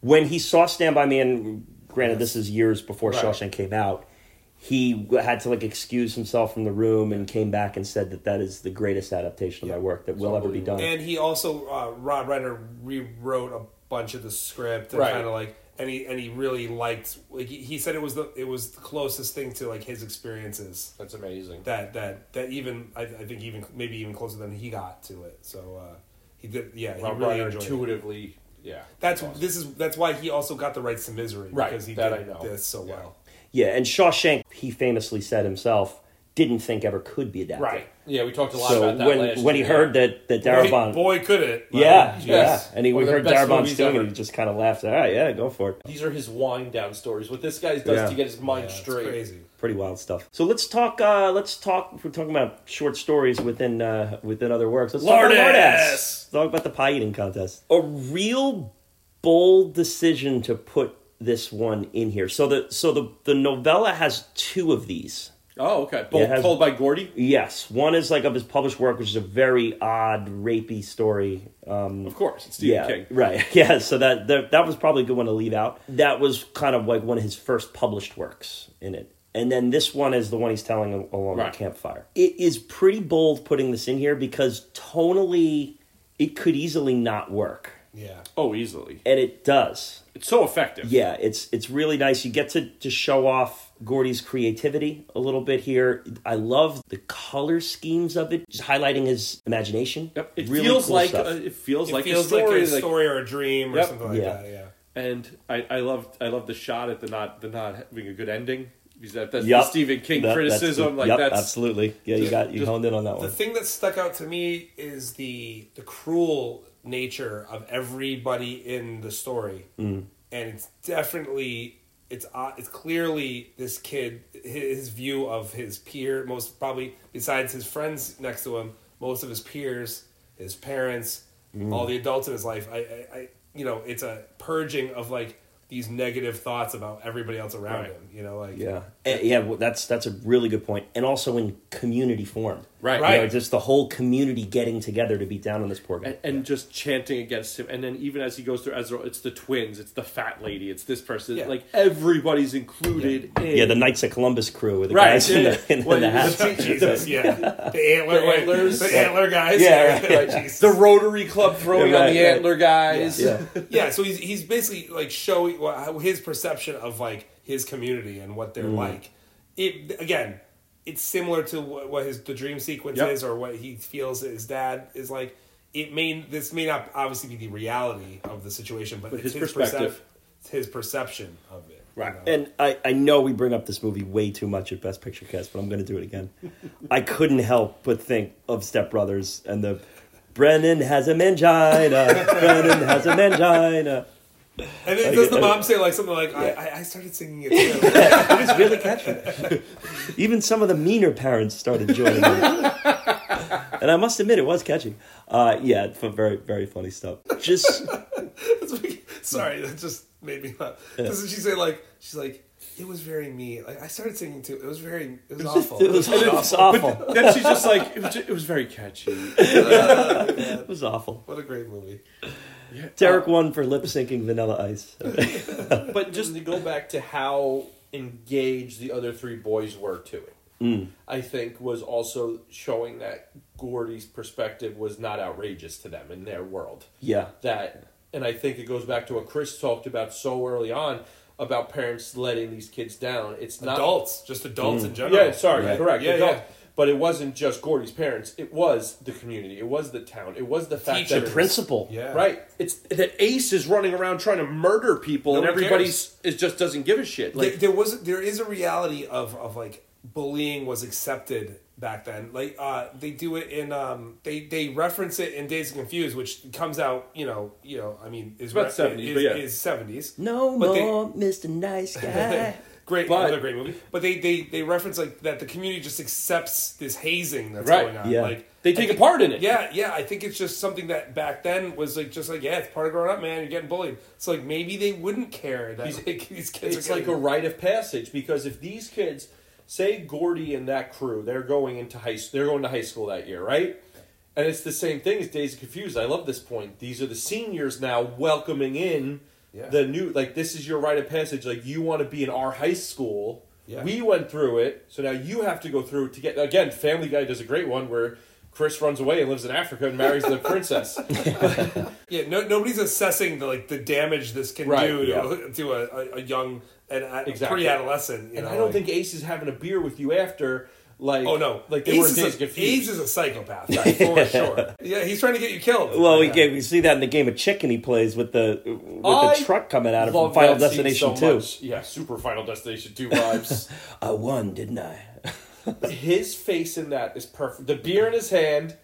when he saw Stand By Me, and granted, this is years before Right. Shawshank came out, he had to like excuse himself from the room and came back and said that that is the greatest adaptation of my work that will ever be done. And he also uh, Rob Reiner rewrote a bunch of the script and Right. kind of like and he and he really liked like he, he said it was the it was the closest thing to like his experiences That's amazing. that that that even I, I think even maybe even closer than he got to it. So uh, he did yeah he Rob really Reiner enjoyed it. intuitively, yeah. That's awesome. this is that's why he also got the rights to Misery Right, because he that did I know. this so Yeah. well. yeah, and Shawshank, he famously said himself, didn't think ever could be adapted. Right. Yeah, we talked a lot So about that when last when he heard that that Boy, Darabont, boy could it. yeah, Like, yeah, and he we heard best Darabont movies doing it, he just kind of laughed. All right, yeah, go for it. These are his wind down stories. What this guy does Yeah. to get his mind Yeah, it's straight. crazy. pretty wild stuff. So let's talk. Uh, let's talk. If we're talking about short stories within uh, within other works, let's talk about Lardass! Lardass. Let's talk about the pie eating contest. A real bold decision to put this one in here. So the so the the novella has two of these. Oh, okay. Both has- told by Gordie? Yes, one is like of his published work, which is a very odd, rapey story. Um, Of course. It's Stephen yeah, King. right. Yeah, so that, that that was probably a good one to leave out. That was kind of like one of his first published works in it. and then this one is the one he's telling al- along Right. the campfire. It is pretty bold putting this in here because tonally, it could easily not work, Yeah. Oh, easily. and it does. It's so effective. Yeah, it's it's really nice. You get to to show off Gordie's creativity a little bit here. I love the color schemes of it, just highlighting his imagination. Yep. It Really feels cool like stuff. uh, it feels It like feels a story. like a like- story or a dream or something like Yeah. that. Yeah. and I, I love I love the shot at the not the not having a good ending. Because that, that's Yup. the Stephen King That- that's criticism. the- like yep, that's absolutely. Yeah, you got you just- honed in on that one. The thing that stuck out to me is the the cruel nature of everybody in the story, Mm. and it's definitely it's uh, it's clearly this kid his view of his peer most probably besides his friends next to him most of his peers his parents Mm. all the adults in his life I, I, I you know it's a purging of like these negative thoughts about everybody else around Right. him you know like Yeah, yeah. Well, that's that's a really good point, and also in community form. Right. You know, just the whole community getting together to beat down on this poor guy. and, and just chanting against him. And then even as he goes through Ezra, it's the twins, it's the fat lady, it's this person. Yeah. Like everybody's included in. yeah, the Knights of Columbus crew with the Right, guys in the, in, Well, the the hats. Jesus, yeah, the antler, The antlers. the antler guys, Yeah, right, Right. Jesus. the Rotary Club throwing Yeah, on the right. antler guys. Yeah. yeah, so he's he's basically like showing what, how his perception of like his community and what they're Mm. like. It again, it's similar to what, what his the dream sequence Yep. is or what he feels his dad is like. It may this may not obviously be the reality of the situation, but, But it's his his perspective. percep- his perception of it. you Right. know? And I, I know we bring up this movie way too much at Best Picture Cast, but I'm going to do it again. I couldn't help but think of Step Brothers and the Brennan has a mangina. Brennan has a mangina. And then Like, does the uh, mom say like something like, I, I, "I started singing it too." It was really catchy. Even some of the meaner parents started joining in. And I must admit, it was catchy. Uh, yeah, it's very, very funny stuff. Just Sorry, that just made me laugh. Doesn't she say like she's like it was very me. Like I started singing too. It was very it was awful. it was, it was awful. Then she's just like, it was, ju- it was very catchy. It was awful. what a great movie. Derek won for lip syncing Vanilla Ice. But just to go back to how engaged the other three boys were to it, Mm. I think was also showing that Gordie's perspective was not outrageous to them in their world. Yeah. That, and I think it goes back to what Chris talked about so early on about parents letting these kids down. It's not Adults, just adults Mm. in general. Yeah, sorry, Right. correct. Yeah, adults. yeah. But it wasn't just Gordie's parents. It was the community. It was the town. It was the fact Teachers. that The it principal. Yeah. Right. It's that Ace is running around trying to murder people, and Nobody everybody's it just doesn't give a shit. There, Like there was there is a reality of of like bullying was accepted back then. Like uh they do it in um they they reference it in Dazed and Confused, which comes out, you know, you know, I mean is about 70s, is, but yeah. is 70s. No But they- more Mr. Nice Guy. Great, But- another great movie. But they, they they reference like that the community just accepts this hazing that's Right. going on. Yeah. Like they I take a part in it. Yeah, yeah. I think it's just something that back then was like just like yeah, it's part of growing up, man. You're getting bullied. It's like maybe they wouldn't care that These- like, these kids. It's are like a rite of passage because if these kids, say Gordie and that crew, they're going into high they're going to high school that year, right? And it's the same thing as Dazed and Confused. I love this point. These are the seniors now welcoming in Yeah. the new like this is your rite of passage. Like you want to be in our high school. Yeah. We went through it, so now you have to go through it to get again, Family Guy does a great one where Chris runs away and lives in Africa and marries the princess. yeah. No, nobody's assessing the like the damage this can Right, do to, yeah. to a, a, a young and a Exactly. pre-adolescent. You and know, I don't like- think Ace is having a beer with you after like Oh no! like they Ace were is a, Confused. Ace is a psychopath right, for sure. Yeah, he's trying to get you killed. Well, we, Yeah. get, we see that in the game of chicken he plays with the with I the truck coming out of from Final Destination so 2. much. Yeah, super Final Destination 2 vibes. I won, didn't I? his face in that is perfect. The beer in his hand,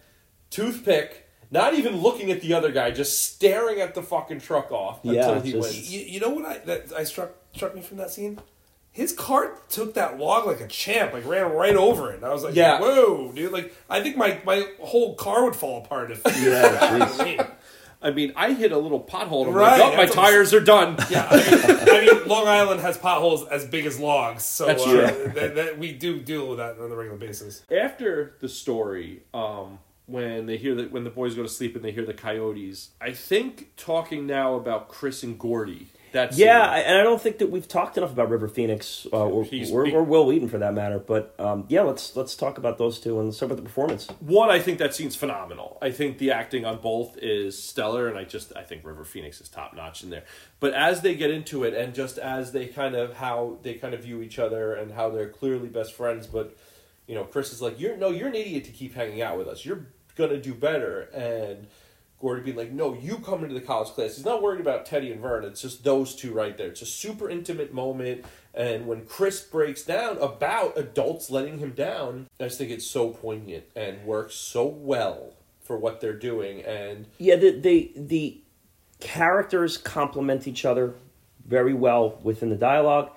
toothpick, not even looking at the other guy, just staring at the fucking truck off Yeah, until he just- wins. You, you know what I that I struck struck me from that scene? His cart took that log like a champ, like ran right over it. And I was like, Yeah. whoa, dude! Like I think my, my whole car would fall apart if Yeah. I mean, I mean, I hit a little pothole and Right, like, oh, my that's what I'm tires are done. yeah. I mean, I mean, Long Island has potholes as big as logs, so That's uh, true. that, that we do deal with that on a regular basis. After the story, um, when they hear that when the boys go to sleep and they hear the coyotes, I think talking now about Chris and Gordie That Yeah. I- and I don't think that we've talked enough about River Phoenix uh, or, or, or Wil Wheaton for that matter. But um, yeah, let's let's talk about those two and let's talk about the performance. one, I think that scene's phenomenal. I think the acting on both is stellar, and I just I think River Phoenix is top notch in there. But as they get into it, and just as they kind of how they kind of view each other, and how they're clearly best friends, but you know, Chris is like, "You're no, you're an idiot to keep hanging out with us. You're gonna do better." And Gordie being like, "No, you come into the college class." He's not worried about Teddy and Vern. It's just those two right there. It's a super intimate moment. And when Chris breaks down about adults letting him down, I just think it's so poignant and works so well for what they're doing. And Yeah, the the, the characters complement each other very well within the dialogue,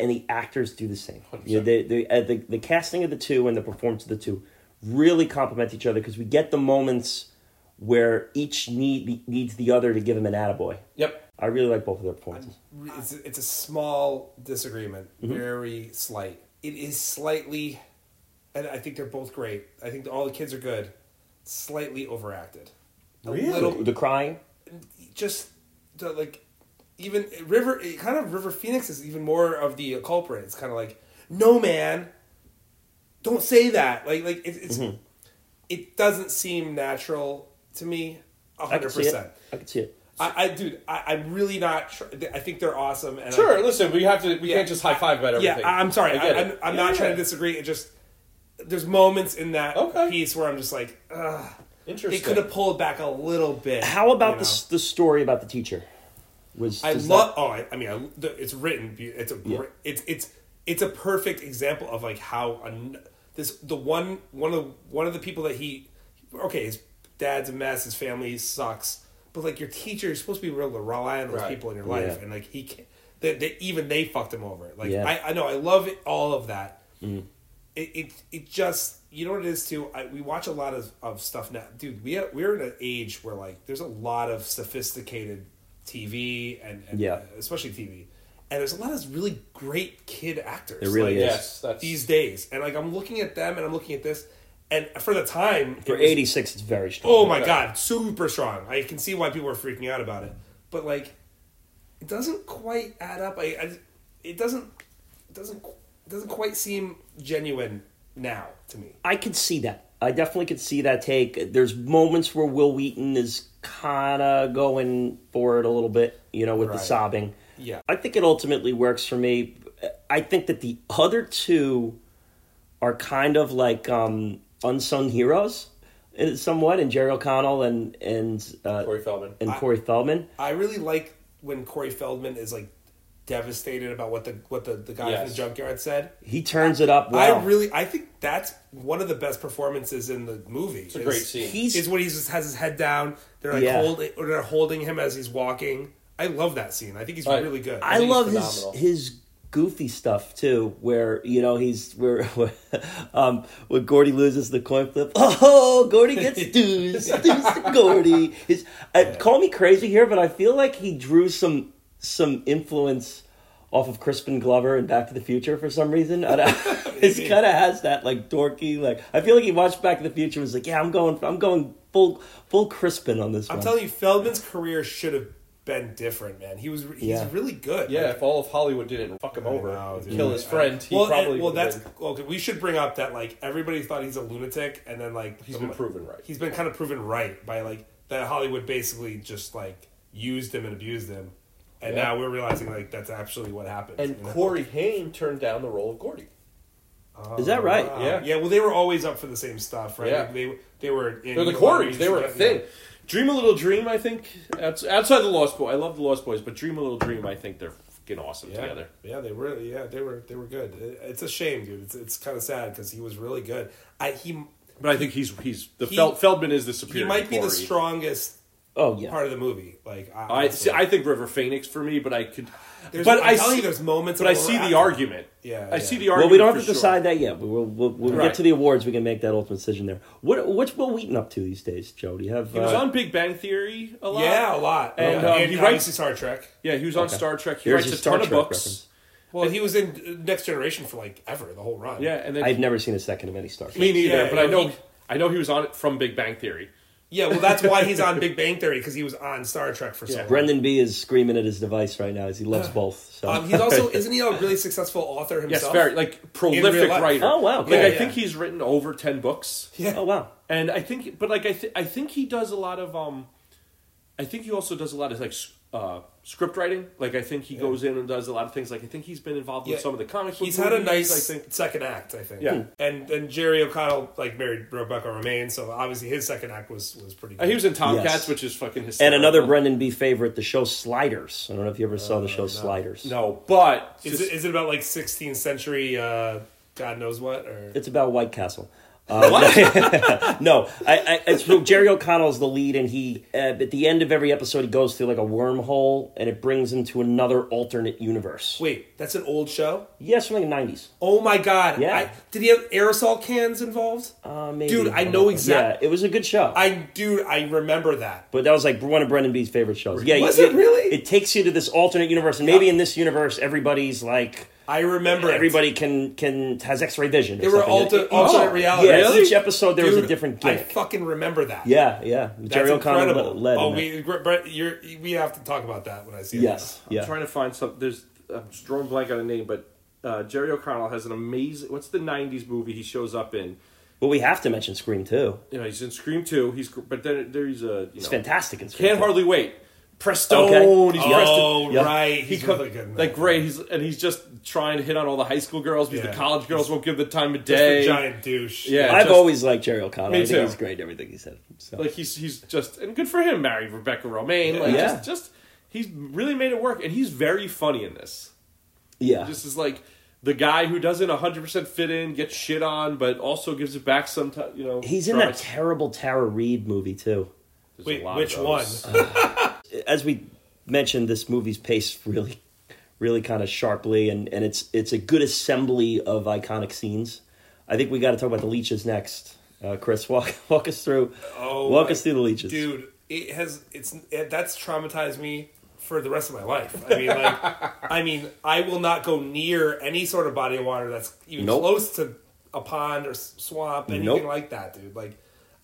and the actors do the same. You know, uh, the the casting of the two and the performance of the two really complement each other because we get the moments where each need needs the other to give him an attaboy. yep, I really like both of their points. It's, it's a small disagreement, Mm-hmm. very slight. It is slightly, and I think they're both great. I think all the kids are good. Slightly overacted. A Really? little, The crying, just the, like even River, kind of River Phoenix is even more of the culprit. It's kind of like, no man, don't say that. Like like it, it's Mm-hmm. it doesn't seem natural to me. A I hundred percent. I can see it. I, I dude, I, I'm really not. Tr- I think they're awesome. And I- sure. listen, we have to. We Yeah. can't just high five about everything. yeah, I- I'm sorry. I I, am I'm Yeah, not yeah. trying to disagree. It just there's moments in that Okay. piece where I'm just like, ugh. Interesting. It could have pulled back a little bit. How about you the know? s the story about the teacher? Was I love. that- Oh, I, I mean, I, the, it's written. It's a. It's it's it's a perfect example of like how an, this the one one of the one of the people that he. Okay, his dad's a mess. His family sucks. But like your teacher, you're supposed to be able to rely on those Right. people in your life, Yeah. and like he, can't, they, they, even they fucked him over. Like Yeah. I, I know, I love it, all of that. Mm. It, it it just you know what it is too. I, we watch a lot of, of stuff now, dude. We we're in an age where like there's a lot of sophisticated TV and, and Yeah. uh, especially TV, and there's a lot of really great kid actors. There really like, is. Yes, these days, and like I'm looking at them and I'm looking at this, and for the time for it was- eighty six? It's very strong. Oh my god, super strong. I can see why people are freaking out about it, but like, it doesn't quite add up. I, I it doesn't, it doesn't, it doesn't quite seem genuine now to me. I could see that. I definitely could see that take. There's moments where Wil Wheaton is kind of going for it a little bit, you know, with the sobbing. Yeah. I think it ultimately works for me. I think that the other two are kind of like um, unsung heroes, somewhat, in Jerry O'Connell and and uh, Corey Feldman. and Corey Feldman. I really like when Corey Feldman is like devastated about what the what the, the guy from the junkyard said. He turns it up well. I really, I think that's one of the best performances in the movie. It's a great scene. He's is when he just has his head down. They're like Yeah. holding, or they're holding him as he's walking. I love that scene. I think he's Right. really good. I think he's love his phenomenal. his goofy stuff too, where you know he's where um when Gordie loses the coin flip. Oh, Gordie gets deuce to Gordie. His uh, call me crazy here, but I feel like he drew some some influence off of Crispin Glover and Back to the Future for some reason. I It kind of has that like dorky like. I feel like he watched Back to the Future and was like, yeah, I'm going, I'm going full full Crispin on this I'm one. telling you, Feldman's career should have been different, man. He was he's Yeah. really good. Yeah, Like, if all of Hollywood didn't fuck him over, know, kill his friend, he well, probably and- well, would've that's been- okay. We should bring up that like everybody thought he's a lunatic, and then like he's the- been proven right. He's been kind of proven right by like that Hollywood basically just like used him and abused him, and Yeah. now we're realizing like that's actually what happened. And you know? Corey Haim turned down the role of Gordie. Oh, Is that right? Wow. Yeah. yeah. Well, they were always up for the same stuff, right? Yeah. They they were in They're the a lot of Coreys. They were a together. thing. Dream a Little Dream, I think. Outside the Lost Boys, I love the Lost Boys, but Dream a Little Dream, I think they're fucking awesome Yeah, together. yeah, they were. Yeah, they were. They were good. It's a shame, dude. It's it's kind of sad because he was really good. I he But I think he's he's the He- Fel- Feldman is the superior. he might be the strongest Oh yeah. part of the movie. Like I, I see. I think River Phoenix for me, but I could. There's- but I'm I see. you, there's moments. but I see the overacting. argument. Yeah, I yeah. see the argument. Well, we don't have to sure. decide that yet, but we'll, we'll, when we Right. get to the awards, we can make that ultimate decision there. What what's Wil Wheaton up to these days, Joe? Do you have? He was uh, on Big Bang Theory a lot. Yeah, a lot. And, Yeah. um, and he writes- Star Trek. Yeah, he was on Okay. Star Trek. He Here's writes a a Star ton of books. reference. Well, he was in Next Generation for like ever, the whole run. Yeah, and then I've never seen a second of any Star Trek. me neither. Yeah, but I know, know he- I know he was on it from Big Bang Theory. Yeah, well, that's why he's on Big Bang Theory because he was on Star Trek for so long. Brendan B is screaming at his device right now as he loves both. So Um, he's also isn't he a really successful author Yes, himself? very like prolific life. writer. Oh, wow, Like cool. I Yeah, think he's written over ten books. Yeah. oh wow, And I think, but like I, th- I think he does a lot of. um I think he also does a lot of like s- uh, script writing. Like I think he goes in and does a lot of things. Like I think he's been involved with some of the comic. book He's had a nice I think. second act, I think. Yeah. and and Jerry O'Connell like married Rebecca Romijn, so obviously his second act was was pretty. Uh, good. he was in Tomcats, Yes. which is fucking and another Brendan B favorite, the show Sliders. I don't know if you ever saw the show Sliders. No, but Is it, is it about like 16th century? Uh, God knows what? Or It's about White Castle. Uh, no, I, I, so Jerry O'Connell's the lead, and he uh, at the end of every episode he goes through like a wormhole, and it brings him to another alternate universe. wait, that's an old show. Yes, from like the nineties. Oh my God! Yeah. I, did he have aerosol cans involved? Uh, maybe. Dude, I know exactly. Yeah, it was a good show. I dude, I remember that. but that was like one of Brendan B's favorite shows. Yeah, Was you- it really? It takes you to this alternate universe, and maybe in this universe, everybody's like I remember it. everybody can can has X-ray vision. They were something. alter, Each- alternate oh, reality. Yeah, Really? each episode there was a Dude, different I fucking remember that. yeah, yeah. That's Jerry O'Connell incredible. led. oh, in we, Brett, you're, we have to talk about that when I see it. yes, I'm yeah. trying to find some. There's I'm just drawing blank on a name, but uh, Jerry O'Connell has an amazing. What's the '90s movie he shows up in? Well, we have to mention Scream too. You know, he's in Scream Two. He's but then there's a you It's fantastic in Scream. can't too. hardly wait. Prestone. Okay. He's Oh, Preston. Yeah. right. He He's could really good. like that. great. He's and he's just trying to hit on all the high school girls because Yeah. the college girls won't give the time of Just day. a giant douche. Yeah. I've just- always liked Jerry O'Connell. Me I think too. he's great. Everything he said. So. Like he's he's just and good for him. Married Rebecca Romijn. Like Yeah. just just he's really made it work, and he's very funny in this. yeah, Just is like the guy who doesn't 100% fit in, gets shit on, but also gives it back sometimes, you know. he's in that terrible Tara Reid movie too. There's a Wait, lot of which one? As we mentioned, this movie's paced really, really kind of sharply, and, and it's it's a good assembly of iconic scenes. I think we got to talk about the leeches next. Uh, Chris, walk walk us through. Oh, walk us through the leeches, dude it has it's it, that's traumatized me for the rest of my life i mean like i mean i will not go near any sort of body of water that's even Nope. close to a pond or swamp anything Nope. like that dude like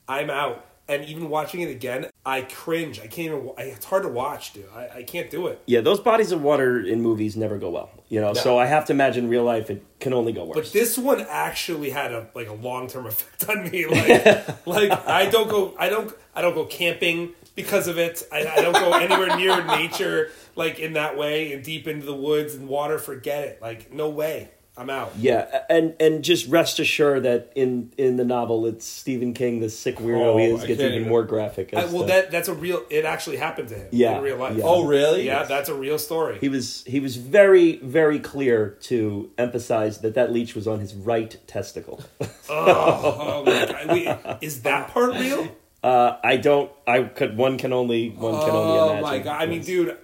i'm out and even watching it again i cringe i can't even I, it's hard to watch dude I, I can't do it Yeah, those bodies of water in movies never go well. You know, so I have to imagine real life it can only go worse. But this one actually had a like a long term effect on me. Like, like I don't go, I don't, I don't go camping because of it. I, I don't go anywhere near nature like in that way and deep into the woods and water. Forget it. Like no way. I'm out. Yeah, and and just rest assured that in in the novel, it's Stephen King, the sick weirdo he Oh, is, gets even even- more graphic. I, well, to- that that's a real. It actually happened to him. Yeah, in real life. yeah. Oh, really? Yeah, that's a real story. he was he was very very clear to emphasize that that leech was on his right testicle. oh my god! Wait, is that part real? Uh, I don't. I could. One can only. One can only Oh imagine. my god! I mean, dude,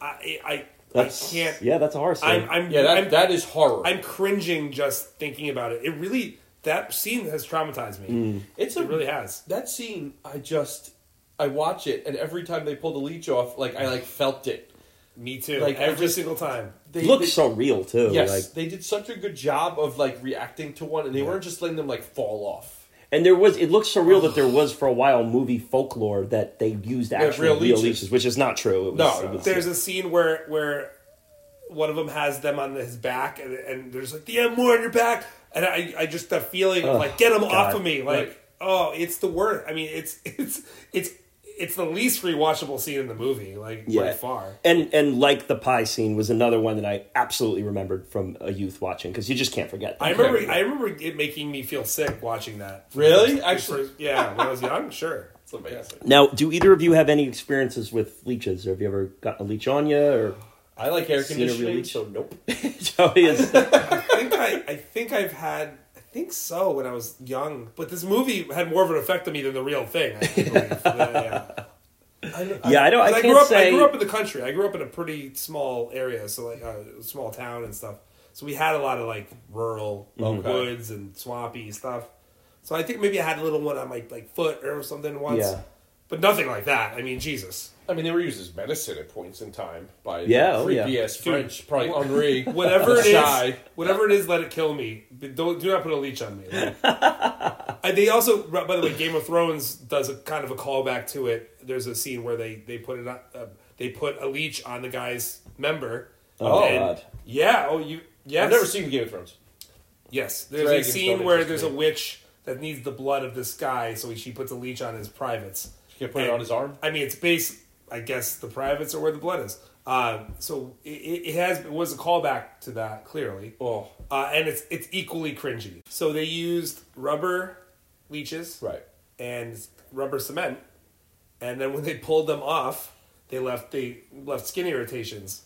I I, I That's, can't. Yeah, that's a horror story. I'm I'm Yeah, that, I'm, that is horror. I'm cringing just thinking about it. It really that scene has traumatized me. Mm. it's a It really has. that scene. I just I watch it, and every time they pull the leech off, like I like felt it. Me too. Like, Like every every- single time. They, it looks they- so real too. Yes, Like, they did such a good job of like reacting to one, and they weren't just letting them like fall off. And there was. It looks so real that there was for a while movie folklore that they used actual real real, leeches. leeches. which is not true. It was, No, was- There's a scene where where one of them has them on his back, and, and there's like, "Do you have more on your back?" And I, I just the feeling of like, "Get them off of me!" Like, Right. oh, it's the worst. I mean, it's it's it's it's the least rewatchable scene in the movie, like Yeah. by far. And and like the pie scene was another one that I absolutely remembered from a youth watching because you just can't forget. I remember, I remember it making me feel sick watching that. Really? The Actually- first- yeah, when I was young, sure. It's amazing. Now, do either of you have any experiences with leeches, or have you ever gotten a leech on you? Or I like air Seen a real conditioning, leech? so nope. Oh, Joey is I think I, I think I've had, I think so when I was young. But this movie had more of an effect on me than the real thing. I believe. yeah, yeah. yeah. I don't. I, I, can't grew up. say. I grew up in the country. I grew up in a pretty small area, so like uh, a small town and stuff. So we had a lot of like rural Okay. woods and swampy stuff. So I think maybe I had a little one on my like foot or something once. Yeah. But nothing like that. I mean, Jesus. I mean, they were used as medicine at points in time by Yeah, oh, creepy yeah. ass French, probably Henri. Whatever it Shy. is, whatever it is, let it kill me. Don't do not put a leech on me. Like, I, they also, by the way, Game of Thrones does a kind of a callback to it. There's a scene where they they put it on, uh, they put a leech on the guy's member. Oh, And- God. Yeah. Oh, you. Yes. I've never seen Game of Thrones. Yes, there's Dragons a scene where interest there's a witch that needs the blood of this guy, so she puts a leech on his privates. She Can you put it on his arm? I mean, it's based. I guess the privates are where the blood is. Um, so it, it has it was a callback to that clearly, Oh, uh, and it's it's equally cringy. So they used rubber leeches right. and rubber cement, and then when they pulled them off, they left they left skin irritations,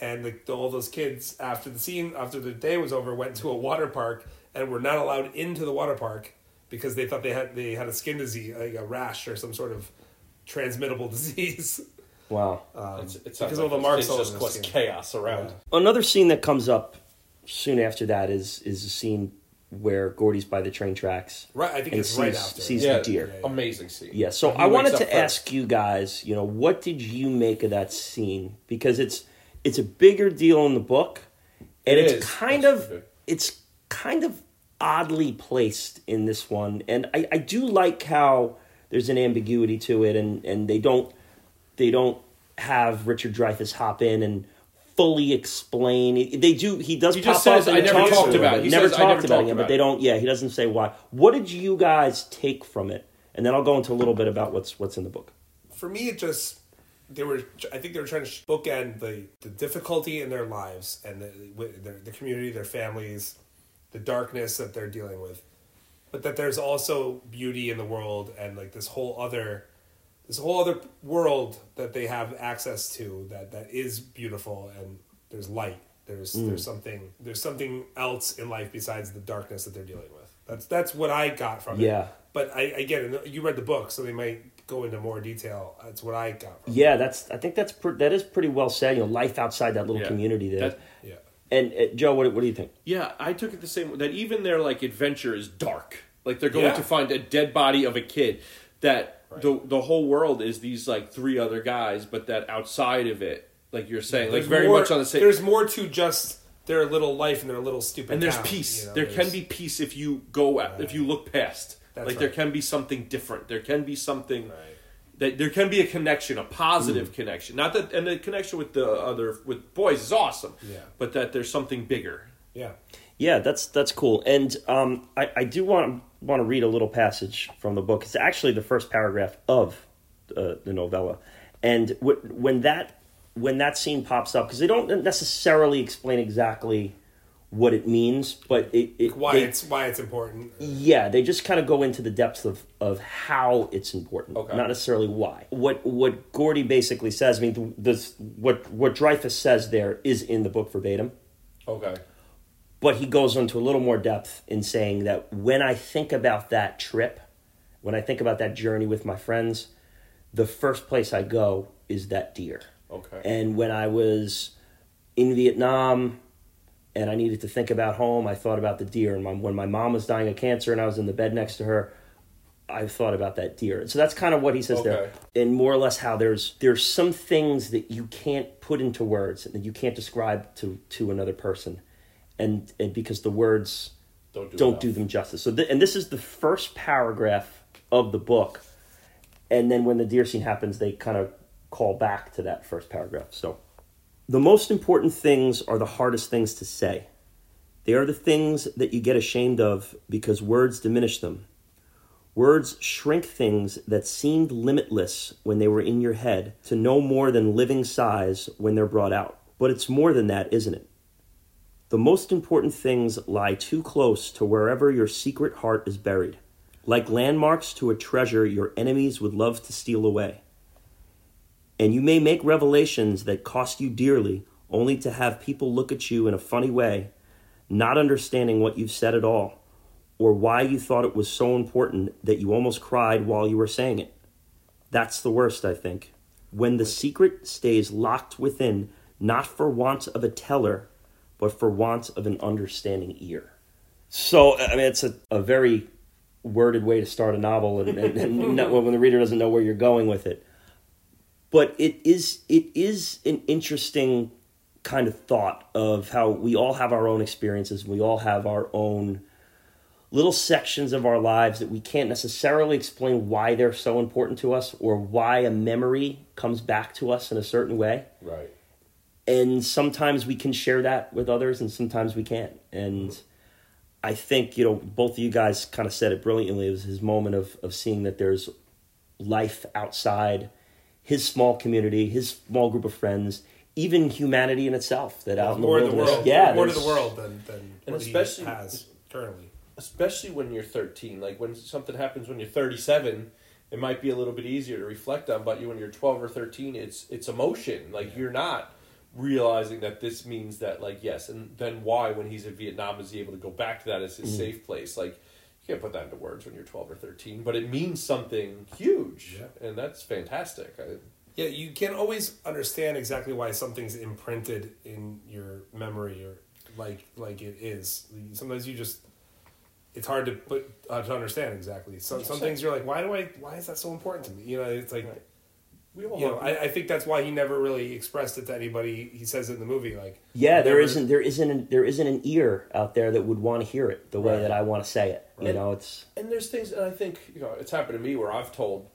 and the, all those kids after the scene after the day was over went to a water park and were not allowed into the water park because they thought they had they had a skin disease like a rash or some sort of transmittable disease. Wow. Um, It's, it because like all the it's- marks it's all just cause chaos around. Another scene that comes up soon after that is is a scene where Gordie's by the train tracks Right, I think and it's sees, right after. sees Yeah, the deer. amazing scene. Yeah, so I wanted to first. ask you guys, you know, what did you make of that scene? Because it's it's a bigger deal in the book, and It it's is. kind That's of good. it's kind of oddly placed in this one, and I, I do like how there's an ambiguity to it, and and they don't they don't have Richard Dreyfuss hop in and fully explain. They do. He does. He pop just says, up and "I he never talks talked about bit." it." He never says, talked never about talked it, but they don't. Yeah, he doesn't say why. What did you guys take from it? And then I'll go into a little bit about what's what's in the book. for me, it just they were. I think they were trying to bookend the the difficulty in their lives and the with their the community, their families, the darkness that they're dealing with, but that there's also beauty in the world and like this whole other this whole other world that they have access to that that is beautiful and there's light. There's mm. there's something there's something else in life besides the darkness that they're dealing with. That's that's what I got from it. Yeah. But I again, you read the book, so they might go into more detail. That's what I got from it. Yeah, that's. I think that's pr- that is pretty well said. You know, life outside that little Yeah. community there. That- Yeah. And uh, Joe, what, what do you think? Yeah, I took it the same way that even their like adventure is dark. Like they're going Yeah. to find a dead body of a kid. That the the whole world is these like three other guys, but that outside of it, like you're saying, like very more- much on the same. There's more to just their little life and their little stupid. and there's town, peace. you know, there can be peace if you go out, if you look past. That's like there can be something different. There can be something Right. That there can be a connection, a positive connection. Not that and the connection with the other with boys is awesome. Yeah. But that there's something bigger. Yeah. Yeah, that's that's cool. And um, I, I do want want to read a little passage from the book. It's actually the first paragraph of uh, the novella, and w- when that when that scene pops up, because they don't necessarily explain exactly what it means, but it, it Why they- it's why it's important. yeah, they just kind of go into the depths of, of how it's important, Okay. not necessarily why. What what Gordie basically says, I mean, this what what Dreyfuss says there is in the book verbatim, Okay. but he goes into a little more depth in saying that when I think about that trip, when I think about that journey with my friends, the first place I go is that deer. Okay. And when I was in Vietnam and I needed to think about home, I thought about the deer. And my, when my mom was dying of cancer and I was in the bed next to her, I thought about that deer. So that's kind of what he says there. And more or less how there's there's some things that you can't put into words and that you can't describe to to another person. And, and because the words Don't do don't do them justice. So, th- and this is the first paragraph of the book, and then when the deer scene happens, they kind of call back to that first paragraph. So, the most important things are the hardest things to say. They are the things that you get ashamed of because words diminish them. Words shrink things that seemed limitless when they were in your head to no more than living size when they're brought out. But it's more than that, isn't it? The most important things lie too close to wherever your secret heart is buried, like landmarks to a treasure your enemies would love to steal away. And you may make revelations that cost you dearly only to have people look at you in a funny way, not understanding what you've said at all, or why you thought it was so important that you almost cried while you were saying it. That's the worst, I think. When the secret stays locked within, not for want of a teller, but for want of an understanding ear. So, I mean, it's a, a very worded way to start a novel, and, and, and not, when the reader doesn't know where you're going with it. But it is it is an interesting kind of thought of how we all have our own experiences. We all have our own little sections of our lives that we can't necessarily explain why they're so important to us or why a memory comes back to us in a certain way. Right. And sometimes we can share that with others and sometimes we can't. And I think, you know, both of you guys kind of said it brilliantly. It was his moment of, of seeing that there's life outside his small community, his small group of friends, even humanity in itself that out in the more to the world. Yeah, more to the world than than And what especially- he has currently. especially when you're 13 like when something happens when you're 37 it might be a little bit easier to reflect on but you when you're 12 or 13 it's it's emotion. Like you're not realizing that this means that like yes and then why when he's in vietnam is he able to go back to that as his mm-hmm. safe place? Like you can't put that into words when you're 12 or 13 but it means something huge Yeah. and that's fantastic I, Yeah, you can't always understand exactly why something's imprinted in your memory or like like it is. Sometimes you just it's hard to put uh, to understand exactly. Some some things you're like, why do I? Why is that so important to me? You know, it's like. Right. We all You know, I, I think that's why he never really expressed it to anybody. He says it in the movie, like Yeah, there never- isn't there isn't an, there isn't an ear out there that would want to hear it the way Right. that I want to say it. You know, it's and there's things and i think you know it's happened to me where i've told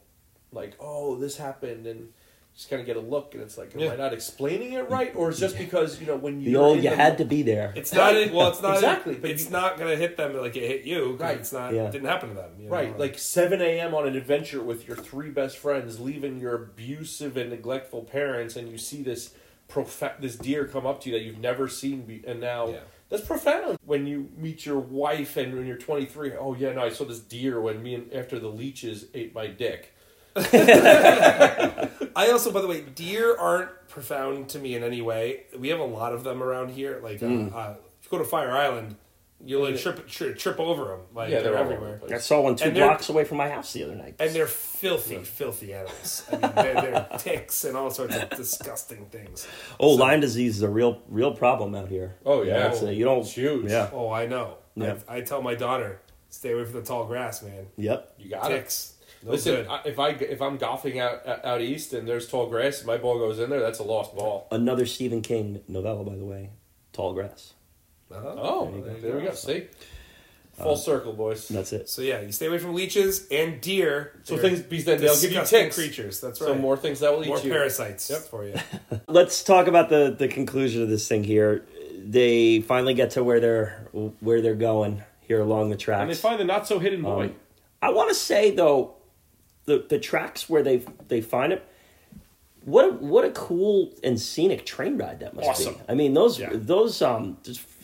like oh this happened and just kind of get a look and it's like am Yeah. i not explaining it right or is just because you know when you the old you had to be there. It's not. well, it's not Exactly, but it's you- not going to hit them like it hit you. Right. It's not. Yeah. It didn't happen to them. you know? right like 7 a.m on an adventure with your three best friends leaving your abusive and neglectful parents and you see this profa- this deer come up to you that you've never seen be- and now Yeah. that's profound when you meet your wife and when you're 23 oh yeah no i saw this deer when me and after the leeches ate my dick I also, by the way, deer aren't profound to me in any way. We have a lot of them around here. Like, uh, Hmm. uh, if you go to Fire Island, you'll like trip, trip trip over them. Like Yeah, they're, they're all everywhere, the. I saw one two And blocks away from my house the other night. and they're filthy, filthy animals. I mean, they're, they're ticks and all sorts of disgusting things. oh, Lyme disease is a real real problem out here. Oh, yeah. it's a- you don't. It's huge. Yeah. Oh, I know. Yeah. I, I tell my daughter, stay away from the tall grass, man. Yep. you got it Ticks. No Listen. I, if I if I'm golfing out out east and there's tall grass and my ball goes in there, that's a lost ball. Another Stephen King novella, by the way. Tall grass. Uh-huh. Oh, There you there, we go. See, full circle, boys. That's it. So yeah, you stay away from leeches and deer. So They're things because then they'll give you ticks. creatures. That's right. So more things that will eat more you. parasites Yep. for you. Let's talk about the the conclusion of this thing here. They finally get to where they're where they're going here along the tracks. And they find the not so hidden boy. Um, I want to say though, the the tracks where they they find it. What a, what a cool and scenic train ride that must Awesome. be. I mean those Yeah. those um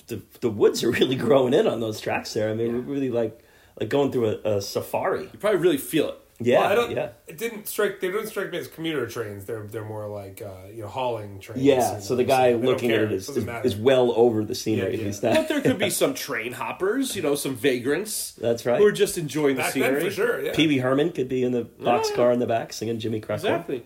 the the woods are really growing in on those tracks there. I mean we're really like like going through a, a safari. you probably really feel it. Yeah, Well, I don't, yeah. It didn't strike. They didn't strike me as commuter trains. They're they're more like uh, you know hauling trains. Yeah, so know, the guy they don't looking at it is, is, is well over the scenery Yeah, at yeah. least But there could be some train hoppers, you know, some vagrants. That's right. Who are just enjoying the scenery. then for sure. Yeah. Pee Wee Herman could be in the boxcar Yeah. in the back singing Jimmy Crackle. Exactly.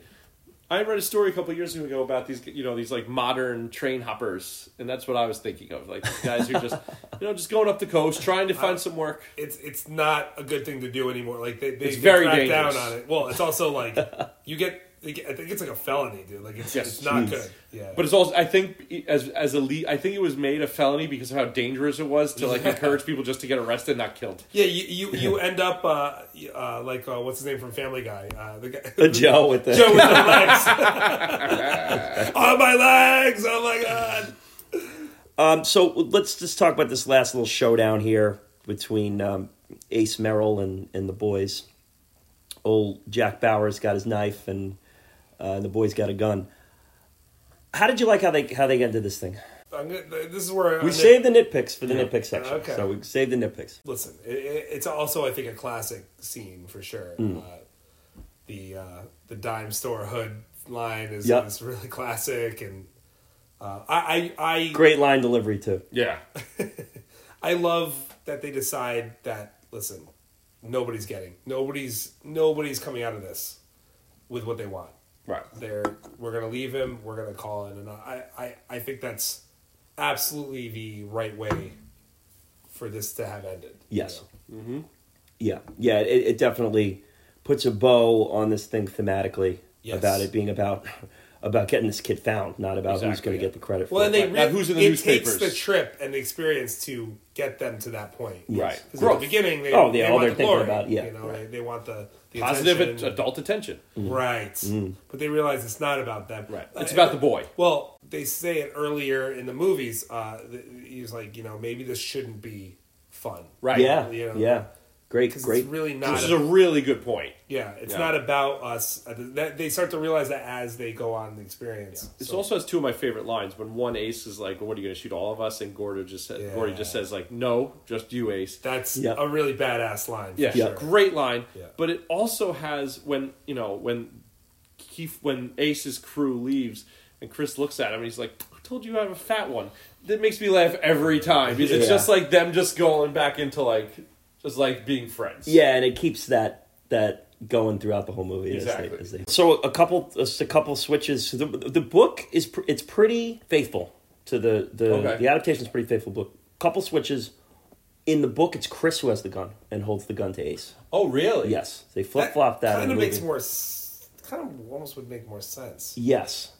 I read a story a couple of years ago about these, you know, these like modern train hoppers, and that's what I was thinking of. Like guys who just, you know, just going up the coast, trying to find some work. It's it's not a good thing to do anymore. Like they they It's they very crack dangerous. down on it. Well, it's also like you get. I think it's like a felony, dude. Like it's, Yes. it's not Jeez. good. Yeah, But it's also, I think, as as a lead, I think it was made a felony because of how dangerous it was to like encourage people just to get arrested, not killed. yeah, you you, you end up uh, uh, like uh, what's his name from Family Guy? Uh, the guy The Joe with the Joe with the legs. on my legs! Oh my god! Um, so let's just talk about this last little showdown here between um, Ace Merrill and, and the boys. Old Jack Bauer's got his knife, and uh, the boys got a gun. How did you like how they how they get into this thing? I'm this is where We I'm saved the nitpicks for the nitpick section, Okay. so we saved the nitpicks. Listen, it, it's also I think a classic scene for sure. Mm. Uh, the uh, the dime store hood line is, Yep. is really classic, and uh, I, I I Great line delivery too. Yeah, I love that they decide that listen, nobody's getting nobody's nobody's coming out of this with what they want. Right. They're we're gonna leave him. We're gonna call in, and I I, I think that's absolutely the right way for this to have ended. you Yes. know? Mm-hmm. Yeah, yeah. It, it definitely puts a bow on this thing thematically. Yes. about it being about about getting this kid found, not about who's going to yeah. get the credit for Well, it. and they Right, now, really, who's in the it newspapers? takes the trip and the experience to get them to that point. Yes. Right. 'Cause Growth. at the beginning, they, Oh, yeah, they all want they're the thinking glory, about, yeah. you know, they, they want the, the Positive attention. adult attention. right? Mm. But they realize it's not about them. Right. Uh, It's about the boy. Well, they say it earlier in the movies. Uh, he's like, you know, maybe this shouldn't be fun. Right. yeah, You know, yeah, great, Because great. it's really not. Which is a really good point. yeah, it's Yeah. not about us. Uh, they start to realize that as they go on the experience. This So- also has two of my favorite lines. When one Ace is like, "What are you going to shoot all of us?" and Gordo just says, Yeah. Gordie just says like, "No, just you, Ace." that's Yeah. a really badass line. Yeah, Yeah. sure. great line. Yeah. But it also has when you know when Keith when Ace's crew leaves and Chris looks at him and he's like, "Who told you I have a fat one?" That makes me laugh every time because it's just like them just going back into like just like being friends. Yeah, and it keeps that that going throughout the whole movie. as they- Exactly. as they- so a couple, just a couple switches. The, the book is pr- it's pretty faithful to the the Okay. the adaptation is pretty faithful book. Couple switches. In the book, it's Chris who has the gun and holds the gun to Ace. Oh, really? Yes, they flip flop that. kind of makes movie. more. Kind of almost would make more sense. Yes,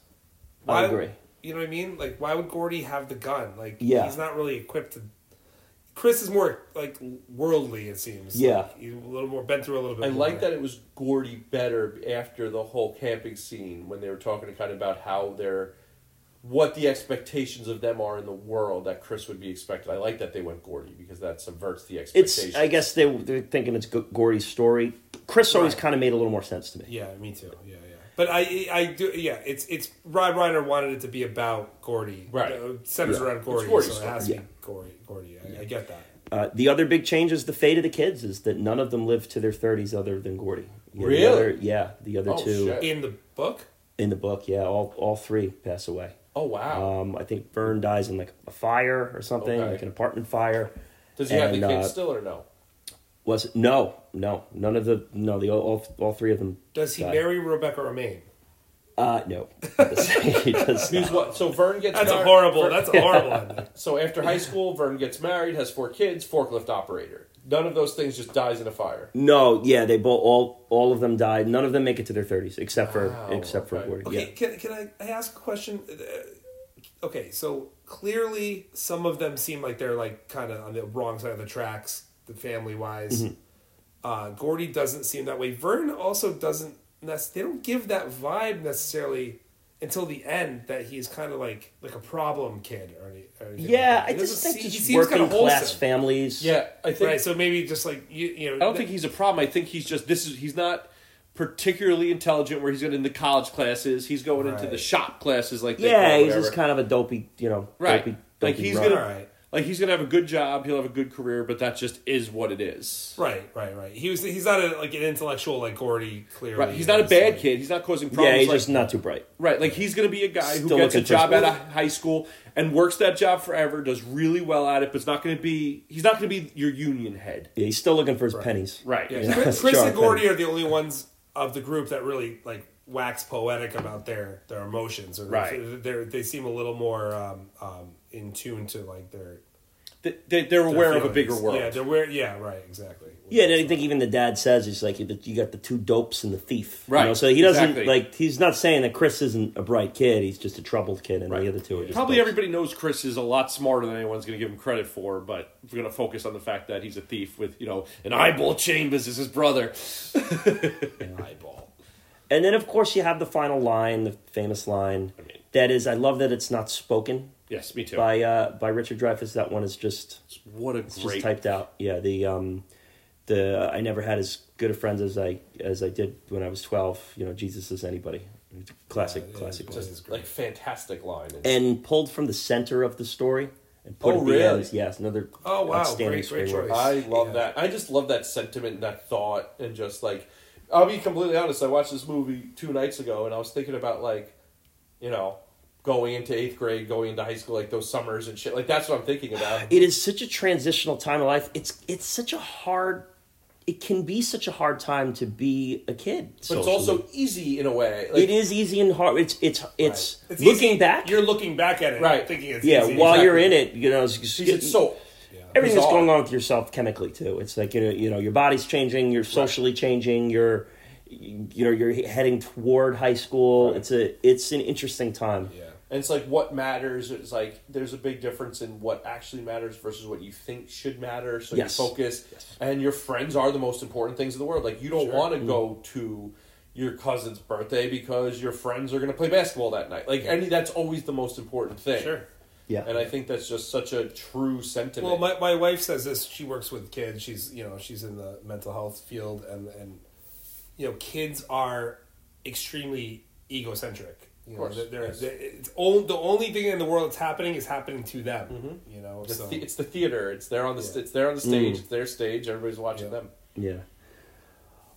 Why- I agree. You know what I mean? Like, why would Gordie have the gun? Like, Yeah. he's not really equipped to. Chris is more like worldly. It seems. Yeah. Like, he's a little more been through a little bit. I more. like that it was Gordie better after the whole camping scene when they were talking kind of about how they're what the expectations of them are in the world that Chris would be expected. I like that they went Gordie because that subverts the expectations. It's. I guess they they're thinking it's Gordie's story. Chris always Right. kind of made a little more sense to me. Yeah, me too. Yeah, yeah. But I, I do. Yeah, it's it's Rob Reiner wanted it to be about Gordie. Right. Uh, centers Yeah. around Gordie, Gordie's so it has story. to be Gordie. Gordie. I, I get that. Uh, the other big change is the fate of the kids is that none of them live to their thirties other than Gordie. Yeah, the Really? other- yeah, the other Oh, two shit. In the book. in the book. Yeah, all all three pass away. oh wow! Um, I think Vern dies in like a fire or something, Okay. like an apartment fire. Does he have the kids uh, still or no? Was it? No, no, none of the no the all all three of them. Does he died. marry Rebecca Romijn? Uh, no. he does He's not. what? So Vern gets That's a mar- horrible. Vern- That's a horrible ending. so after high school, Vern gets married, has four kids, forklift operator. None of those things just dies in a fire. No, yeah, they both all all of them died. None of them make it to their thirties except for Wow, except for okay. Gordie. Okay, Yeah. can, can I, I ask a question? Uh, okay, so clearly some of them seem like they're like kind of on the wrong side of the tracks, the family wise. Mm-hmm. Uh, Gordie doesn't seem that way. Vern also doesn't. Nec- They don't give that vibe necessarily until the end that he's kind of like like a problem kid or, any, or anything. Yeah, like that. I just think see- he just seems working kinda class families. Yeah, I think. Right, so maybe just like you, you know. I don't think he's a problem. I think he's just this is he's not particularly intelligent where he's going into the college classes. He's going into the shop classes like they yeah, call he's just kind of a dopey, you know, Right. dopey, Like, he's run. gonna- Right. Like he's going to have a good job. He'll have a good career, but that just is what it is. Right, right, right. He was. He's not a, like an intellectual like Gordie. Clearly, Right. He's not a bad like- kid. He's not causing problems. Yeah, he's like, just not too bright. Right, like he's going to be a guy who gets a job school. out of high school and works that job forever, does really well at it, but it's not going to be. He's not going to be your union head. Yeah, he's still looking for his Right. pennies. Right. Yeah, Yeah, Chris, Chris and Gordie Penn. are the only ones of the group that really like wax poetic about their their emotions, or Right. They they seem a little more um, um, in tune to like their. They, they, they're their aware of a bigger world. Yeah, they're aware. Yeah, right. Exactly. Yeah, and I think even the dad says he's like you got the two dopes and the thief, You Right, know? So he doesn't exactly. like he's not saying that Chris isn't a bright kid. He's just a troubled kid, and Right. the other two are just Probably dopes. everybody knows Chris is a lot smarter than anyone's going to give him credit for, but we're going to focus on the fact that he's a thief with, you know, an eyeball Chambers is his brother. An eyeball. And then of course you have the final line, the famous line. mean- that is, I love that it's not spoken Yes, me too. by uh, by Richard Dreyfuss. That one is just what a it's great. just typed out. Yeah, the um, the I never had as good of friends as I as I did when I was twelve. You know, Jesus is anybody. It's a Classic, Yeah, classic. it's line. just like fantastic line. And, and pulled from the center of the story and put Oh, it at the really? end. Yes, another Oh, wow. outstanding Great- great choice. I love Yeah. that. I just love that sentiment and that thought, and just like, I'll be completely honest. I watched this movie two nights ago, and I was thinking about like, you know, going into eighth grade, going into high school, like those summers and shit. Like that's what I'm thinking about. It is such a transitional time of life. It's it's such a hard. It can be such a hard time to be a kid. but it's also easy in a way. Like, it is easy and hard. It's it's it's, It's looking easy- back. You're looking back at it, Right. Thinking it's yeah, easy. while you're in it, you know, it's, Because it's so everything that's going on with yourself chemically too. It's like you know, you know, your body's changing, you're socially changing, you're you know you're heading toward high school. It's a it's an interesting time. Yeah. And it's like what matters is like there's a big difference in what actually matters versus what you think should matter. So Yes. you focus, and your friends are the most important things in the world. Like you don't want to Mm. go to your cousin's birthday because your friends are going to play basketball that night. Like any, that's always the most important thing. Sure. Yeah, And I think that's just such a true sentiment. Well, my, my wife says this. She works with kids. She's you know she's in the mental health field, and and you know kids are extremely egocentric. You know, they're, they're, yes. they're- it's all, the only thing in the world that's happening is happening to them. You know, the so the- it's the theater. It's there on the Yeah. it's there on the stage. Mm. It's their stage. Everybody's watching Yeah. them. yeah.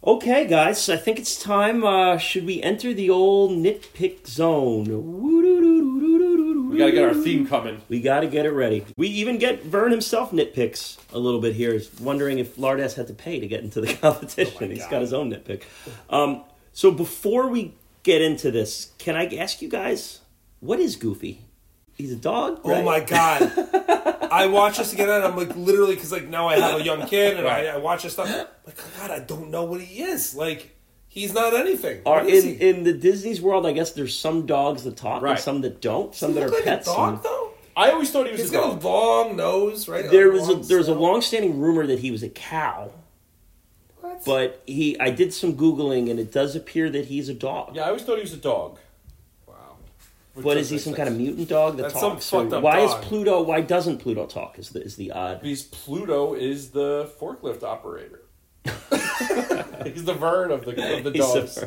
Okay, guys, I think it's time. Uh, should we enter the old nitpick zone? We got to get our theme coming. We got to get it ready. We even get Vern himself nitpicks a little bit here, He's wondering if Lardass had to pay to get into the competition. He's God. got his own nitpick. Um, so before we get into this, can I ask you guys, what is Goofy? He's a dog. Oh my god! I watch this again, and I'm like literally because like now I have a young kid, and Right. I, I watch this stuff. Like oh God, I don't know what he is. Like he's not anything. Are, What is in, he? in the Disney's world, I guess there's some dogs that talk and Right. some that don't. Some Does that he are like pets. a dog and- though. I always thought he was He's a got dog. a long nose, right? there A was a long there's a long-standing rumor that he was a cow, What? but he I did some googling and it does appear that he's a dog. Yeah, I always thought he was a dog. wow. Which But is he some sense. kind of mutant dog that That's some talks? So up why dog. is Pluto? Why doesn't Pluto talk? Is the is the odd? Because Pluto is the forklift operator. He's the Vern of the of the dogs.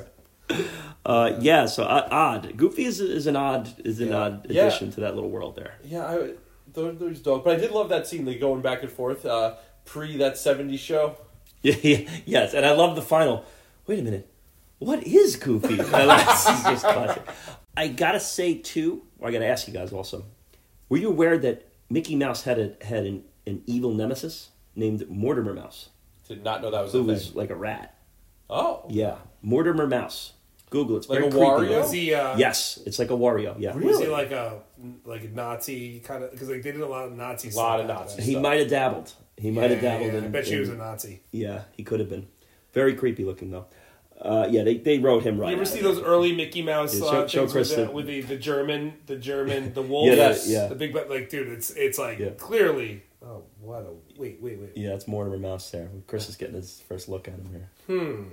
Uh, yeah, so uh, odd. Goofy is, is an odd is an Yeah. odd Yeah. addition to that little world there. Yeah, I, those, those dogs. But I did love that scene. They going back and forth uh, pre that '70s show. Yeah, yeah, yes, and I love the final. Wait a minute, what is Goofy? I love- this is just classic. I gotta say too, or I gotta ask you guys also. Were you aware that Mickey Mouse had a had an, an evil nemesis named Mortimer Mouse, Did not know that was who a was thing. like a rat? Oh, Yeah, Mortimer Mouse. Google it. It's Like very a creepy. Wario? Was he? Uh, Yes, it's like a Wario. Yeah, Was he like a like a Nazi kind of? Because like they did a lot of Nazi. Stuff. A lot stuff of Nazi then. he might have dabbled. He might have Yeah, dabbled. yeah, in, I bet you he was a Nazi. Yeah, he could have been. Very creepy looking though. Uh, yeah, they, they wrote him right. You ever see those early Mickey Mouse Yeah, uh, show- show things with, the, the- with the, the German, the German, the wolf? Yeah, Yes. yeah, The big, but like, dude, it's it's like Yeah. clearly. Oh, what a wait, wait, wait. yeah. It's Mortimer Mouse there. Chris is getting his first look at him here. Hmm.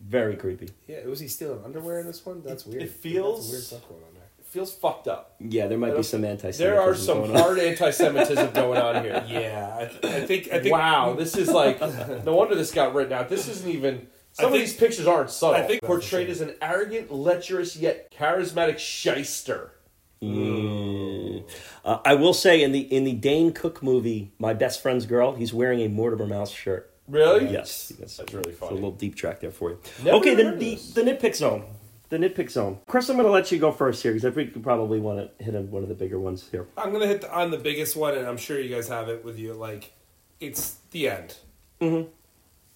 Very creepy. Yeah, was he stealing underwear in this one? That's It- weird. it feels- That's weird stuff going on there. it feels fucked up. Yeah, there might be some anti. Semitism. There are some hard anti-Semitism going on here. Yeah, I, th- I think I think. wow, this is like no wonder this got written out. This isn't even. Some I of these pictures aren't subtle. I think- portrayed as an arrogant, lecherous yet charismatic shyster. Mm. Uh, I will say in the in the Dane Cook movie, My Best Friend's Girl, he's wearing a Mortimer Mouse shirt. Really? Yes, yes. That's really It's a little deep track there for you. Never okay, then the, the nitpick zone. The nitpick zone. Chris, I'm going to let you go first here because I think you probably want to hit on one of the bigger ones here. I'm gonna hit the, on the biggest one, and I'm sure you guys have it with you. Like, it's the end. Mhm.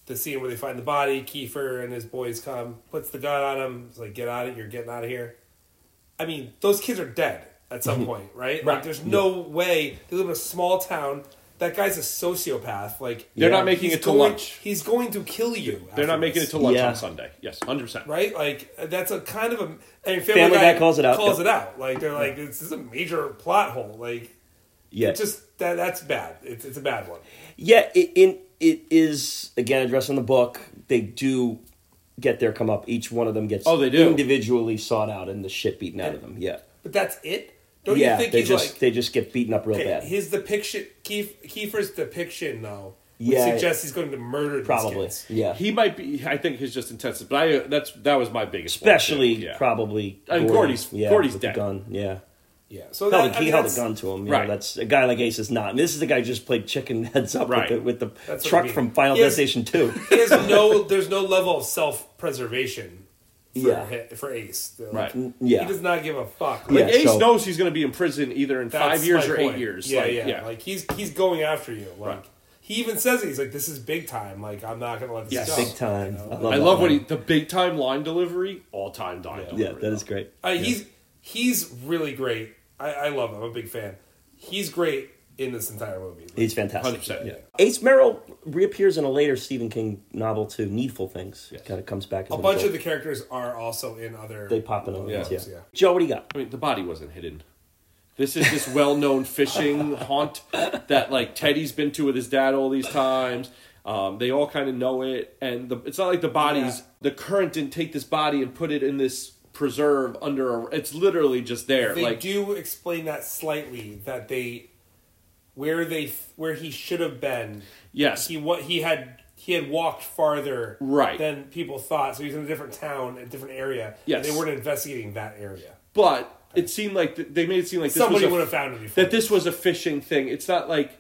The scene where they find the body, Kiefer and his boys come, puts the gun on him. It's like, get out of, you're getting out of here. I mean, those kids are dead at some point, right? Like, Right. there's no way they live in a small town. That guy's a sociopath. Like, They're Yeah. not making he's it to going, lunch. He's going to kill you. They're not making it to lunch Yeah. on Sunday. Yes, hundred percent. right? Like that's a kind of a. I mean, Family Guy calls it out. Calls Yep. it out. Like they're like this is a major plot hole. Like Yeah, it just that that's bad. It's it's a bad one. Yeah, it, in, it is again addressed in the book. They do get their come up. Each one of them gets Oh, they do. individually sought out and the shit beaten out of them. Yeah, But that's it. Don't yeah. you think they he's just like they just get beaten up real okay, bad. his depiction? Keith, Kiefer's depiction though would Yeah. suggest he's going to murder these Probably, kids. yeah. He might be. I think he's just intensive. But I that's that was my biggest. Especially too. Yeah. probably And Gordie. Gordie's- yeah, Gordie's dead. Gun, yeah. Yeah. So Held that, a, I he mean, held a gun to him. You Right. know, that's a guy like Ace is not. I mean, this is the guy who just played chicken heads up Right. with the, with the That's what I truck mean. from Final has- Destination Two. He has no. There's no level of self preservation. For, Yeah. hi- for Ace, Like, Right. Yeah. he does not give a fuck. Yeah, Like Ace so- knows he's going to be in prison either in five years or point. eight years. Yeah, Like, yeah, Like he's he's going after you. Like Right. he even says it. He's like, "This is big time. Like I'm not gonna let this Yes. go." Big time. You know? I love I that love what line. he the big time line delivery, all time line Yeah. Yeah, delivery. that is great. Uh, He's he's really great. I, I love him. I'm a big fan. He's great in this entire movie. He's fantastic. 100%. Yeah. Ace Merrill reappears in a later Stephen King novel too, Needful Things. Kind of comes back. As a bunch of the characters are also in other. they pop in. Yeah. Yeah. yeah. Yeah. Joe, what do you got? I mean, the body wasn't hidden. This is this well-known fishing haunt that like Teddy's been to with his dad all these times. Um, they all kind of know it, and the, it's not like the bodies. Yeah. The current didn't take this body and put it in this preserve under a. It's literally just there. They like do explain that slightly that they where they where he should have been. Yes. he what he had he had walked farther Right. than people thought. So he's in a different town, a different area. Yes. and they weren't investigating that area. but it seemed like th- they made it seem like this Somebody was a would have found him before. that this was a fishing thing. It's not like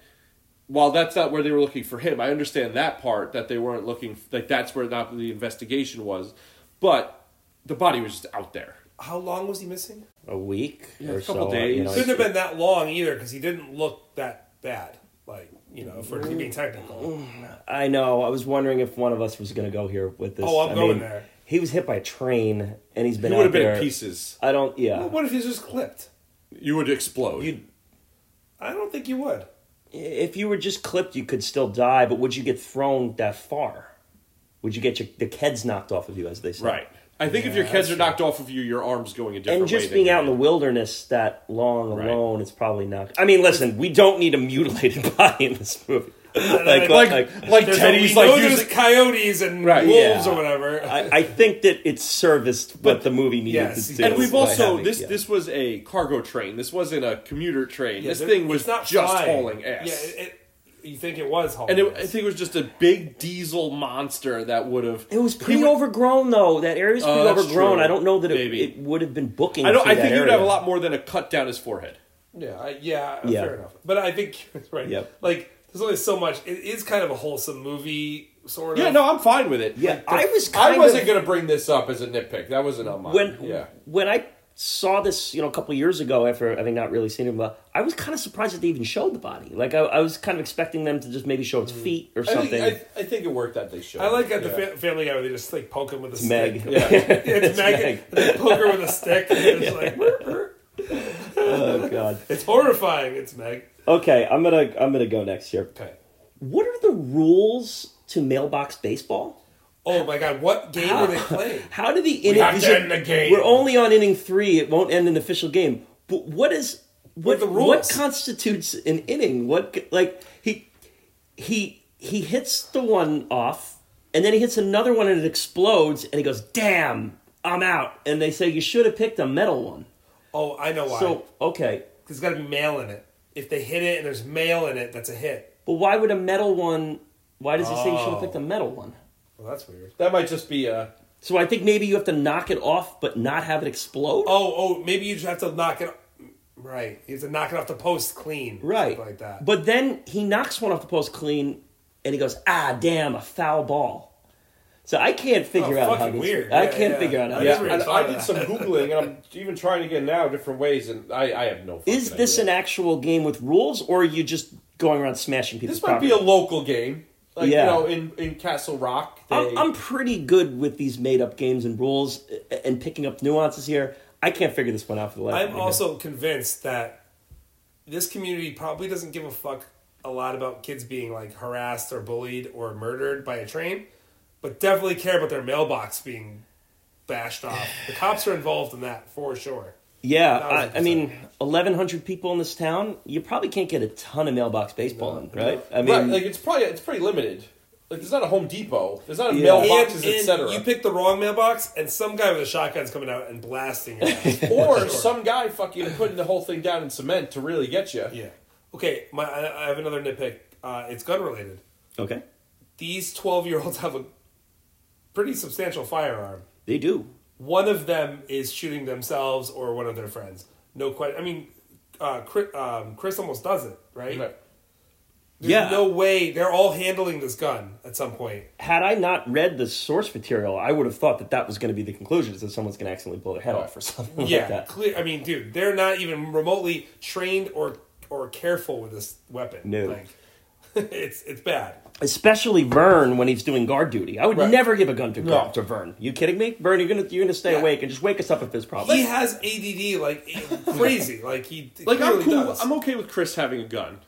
while that's not where they were looking for him. I understand that part that they weren't looking like that's where not the investigation was, but the body was just out there. How long was he missing? A week Yeah, or a couple so. days. You know, Couldn't have been that long either because he didn't look that bad. Like you know, for being mm. technical. I know. I was wondering if one of us was going to go here with this. Oh, I'm I going mean, there. He was hit by a train, and he's been He out would have been pieces. I don't. Yeah. Well, what if he's just clipped? You would explode. You- I don't think you would. if you were just clipped, you could still die. But would you get thrown that far? Would you get your, the keds knocked off of you, as they say? right. I think if your kids are knocked off of you, your arm's going a different And just way. being out in the wilderness that long Right. alone, it's probably not. I mean, listen, we don't need a mutilated body in this movie. like, Like- like, like There's Teddy's we know like there's using, coyotes and Right. wolves Yeah. or whatever. I, I think that it serviced what the movie needed Yes, to do. and we've also having- this yeah. this was a cargo train. This wasn't a commuter train. Yeah, this thing was not just flying. hauling ass. Yeah, it, it, you think it was hauling and it, I think it was just a big diesel monster that would have. It was pretty would- overgrown, though. That area was Oh, pretty that's overgrown. true. I don't know that it, it would have been booking. I don't. I that think he would have a lot more than a cut down his forehead. Yeah, I, yeah, Yeah. fair enough. But I think right. Yep. Like there's only so much. It is kind of a wholesome movie, sort of. Yeah, no, I'm fine with it. Yeah, Like, I was I wasn't of- going to bring this up as a nitpick. That wasn't on mine. when yeah, when I saw this, you know, a couple of years ago after having not really seen him, but I was kind of surprised that they even showed the body. Like I, I was kind of expecting them to just maybe show its mm. feet or I think, something. I, I think it worked that they showed. I like at the yeah. fa- Family Guy where they just like poke him with a Meg. stick. Yeah. it's, Meg. Meg. They poke her with a stick. And it's like "Burr, burr." oh god. it's horrifying. It's Meg. Okay, I'm gonna I'm gonna go next here. Okay. What are the rules to mailbox baseball? Oh my god, what game were they playing? How do the inning? have to these end the game. We're only on inning three. It won't end an official game. But what is what? are What constitutes an inning? What like he he he hits the one off, and then he hits another one, and it explodes, and he goes, "Damn, I'm out." And they say you should have picked a metal one. Oh, I know why. So okay, There's got to be mail in it. If they hit it and there's mail in it, that's a hit. but why would a metal one? Why does it say you should have Oh. picked a metal one? Well, that's weird. That might just be a. So I think maybe you have to knock it off, but not have it explode. Oh, oh, maybe you just have to knock it. Right, you have to knock it off the post clean. Right. like that. But then he knocks one off the post clean and he goes, ah, damn, a foul ball. So I can't figure Oh, out how fucking this, weird. I Yeah, can't yeah. figure out how That this is Yeah, weird. and thought I did some googling, and I'm even trying again now different ways, and I, I have no. Is this idea. an actual game with rules, or are you just going around smashing people? This might be a local game, like Yeah. you know, in in Castle Rock. They, I'm, I'm pretty good with these made-up games and rules and picking up nuances here. I can't figure this one out for the life I'm also convinced that this community probably doesn't give a fuck a lot about kids being like harassed or bullied or murdered by a train, but definitely care about their mailbox being bashed off. The cops are involved in that for sure. Yeah, I, I mean, 1,100 people in this town, you probably can't get a ton of mailbox baseball in, right? I right, mean, like it's probably it's pretty limited. Like there's not a Home Depot. There's not a Yeah. mailboxes, And- and etc. You pick the wrong mailbox, and some guy with a shotgun's coming out and blasting your ass. Or some guy fucking putting the whole thing down in cement to really get you. yeah. Okay, my I I have another nitpick. Uh, it's gun related. okay, These twelve year olds have a pretty substantial firearm. they do. One of them is shooting themselves or one of their friends. No question. I mean, uh, Chris, um, Chris almost does it, right? Right. There's Yeah. no way they're all handling this gun at some point. had I not read the source material, I would have thought that that was going to be the conclusion: is that someone's going to accidentally blow their head off or something yeah, like that. clear. I mean, dude, they're not even remotely trained or or careful with this weapon. No. Like, it's it's bad. Especially Vern when he's doing guard duty. I would Right. never give a gun to, No. to Vern. You kidding me, Vern? You're gonna you're gonna stay Yeah. awake and just wake us up if there's problems. He has ADD like crazy. Like he Like I'm cool. does. I'm okay with Chris having a gun.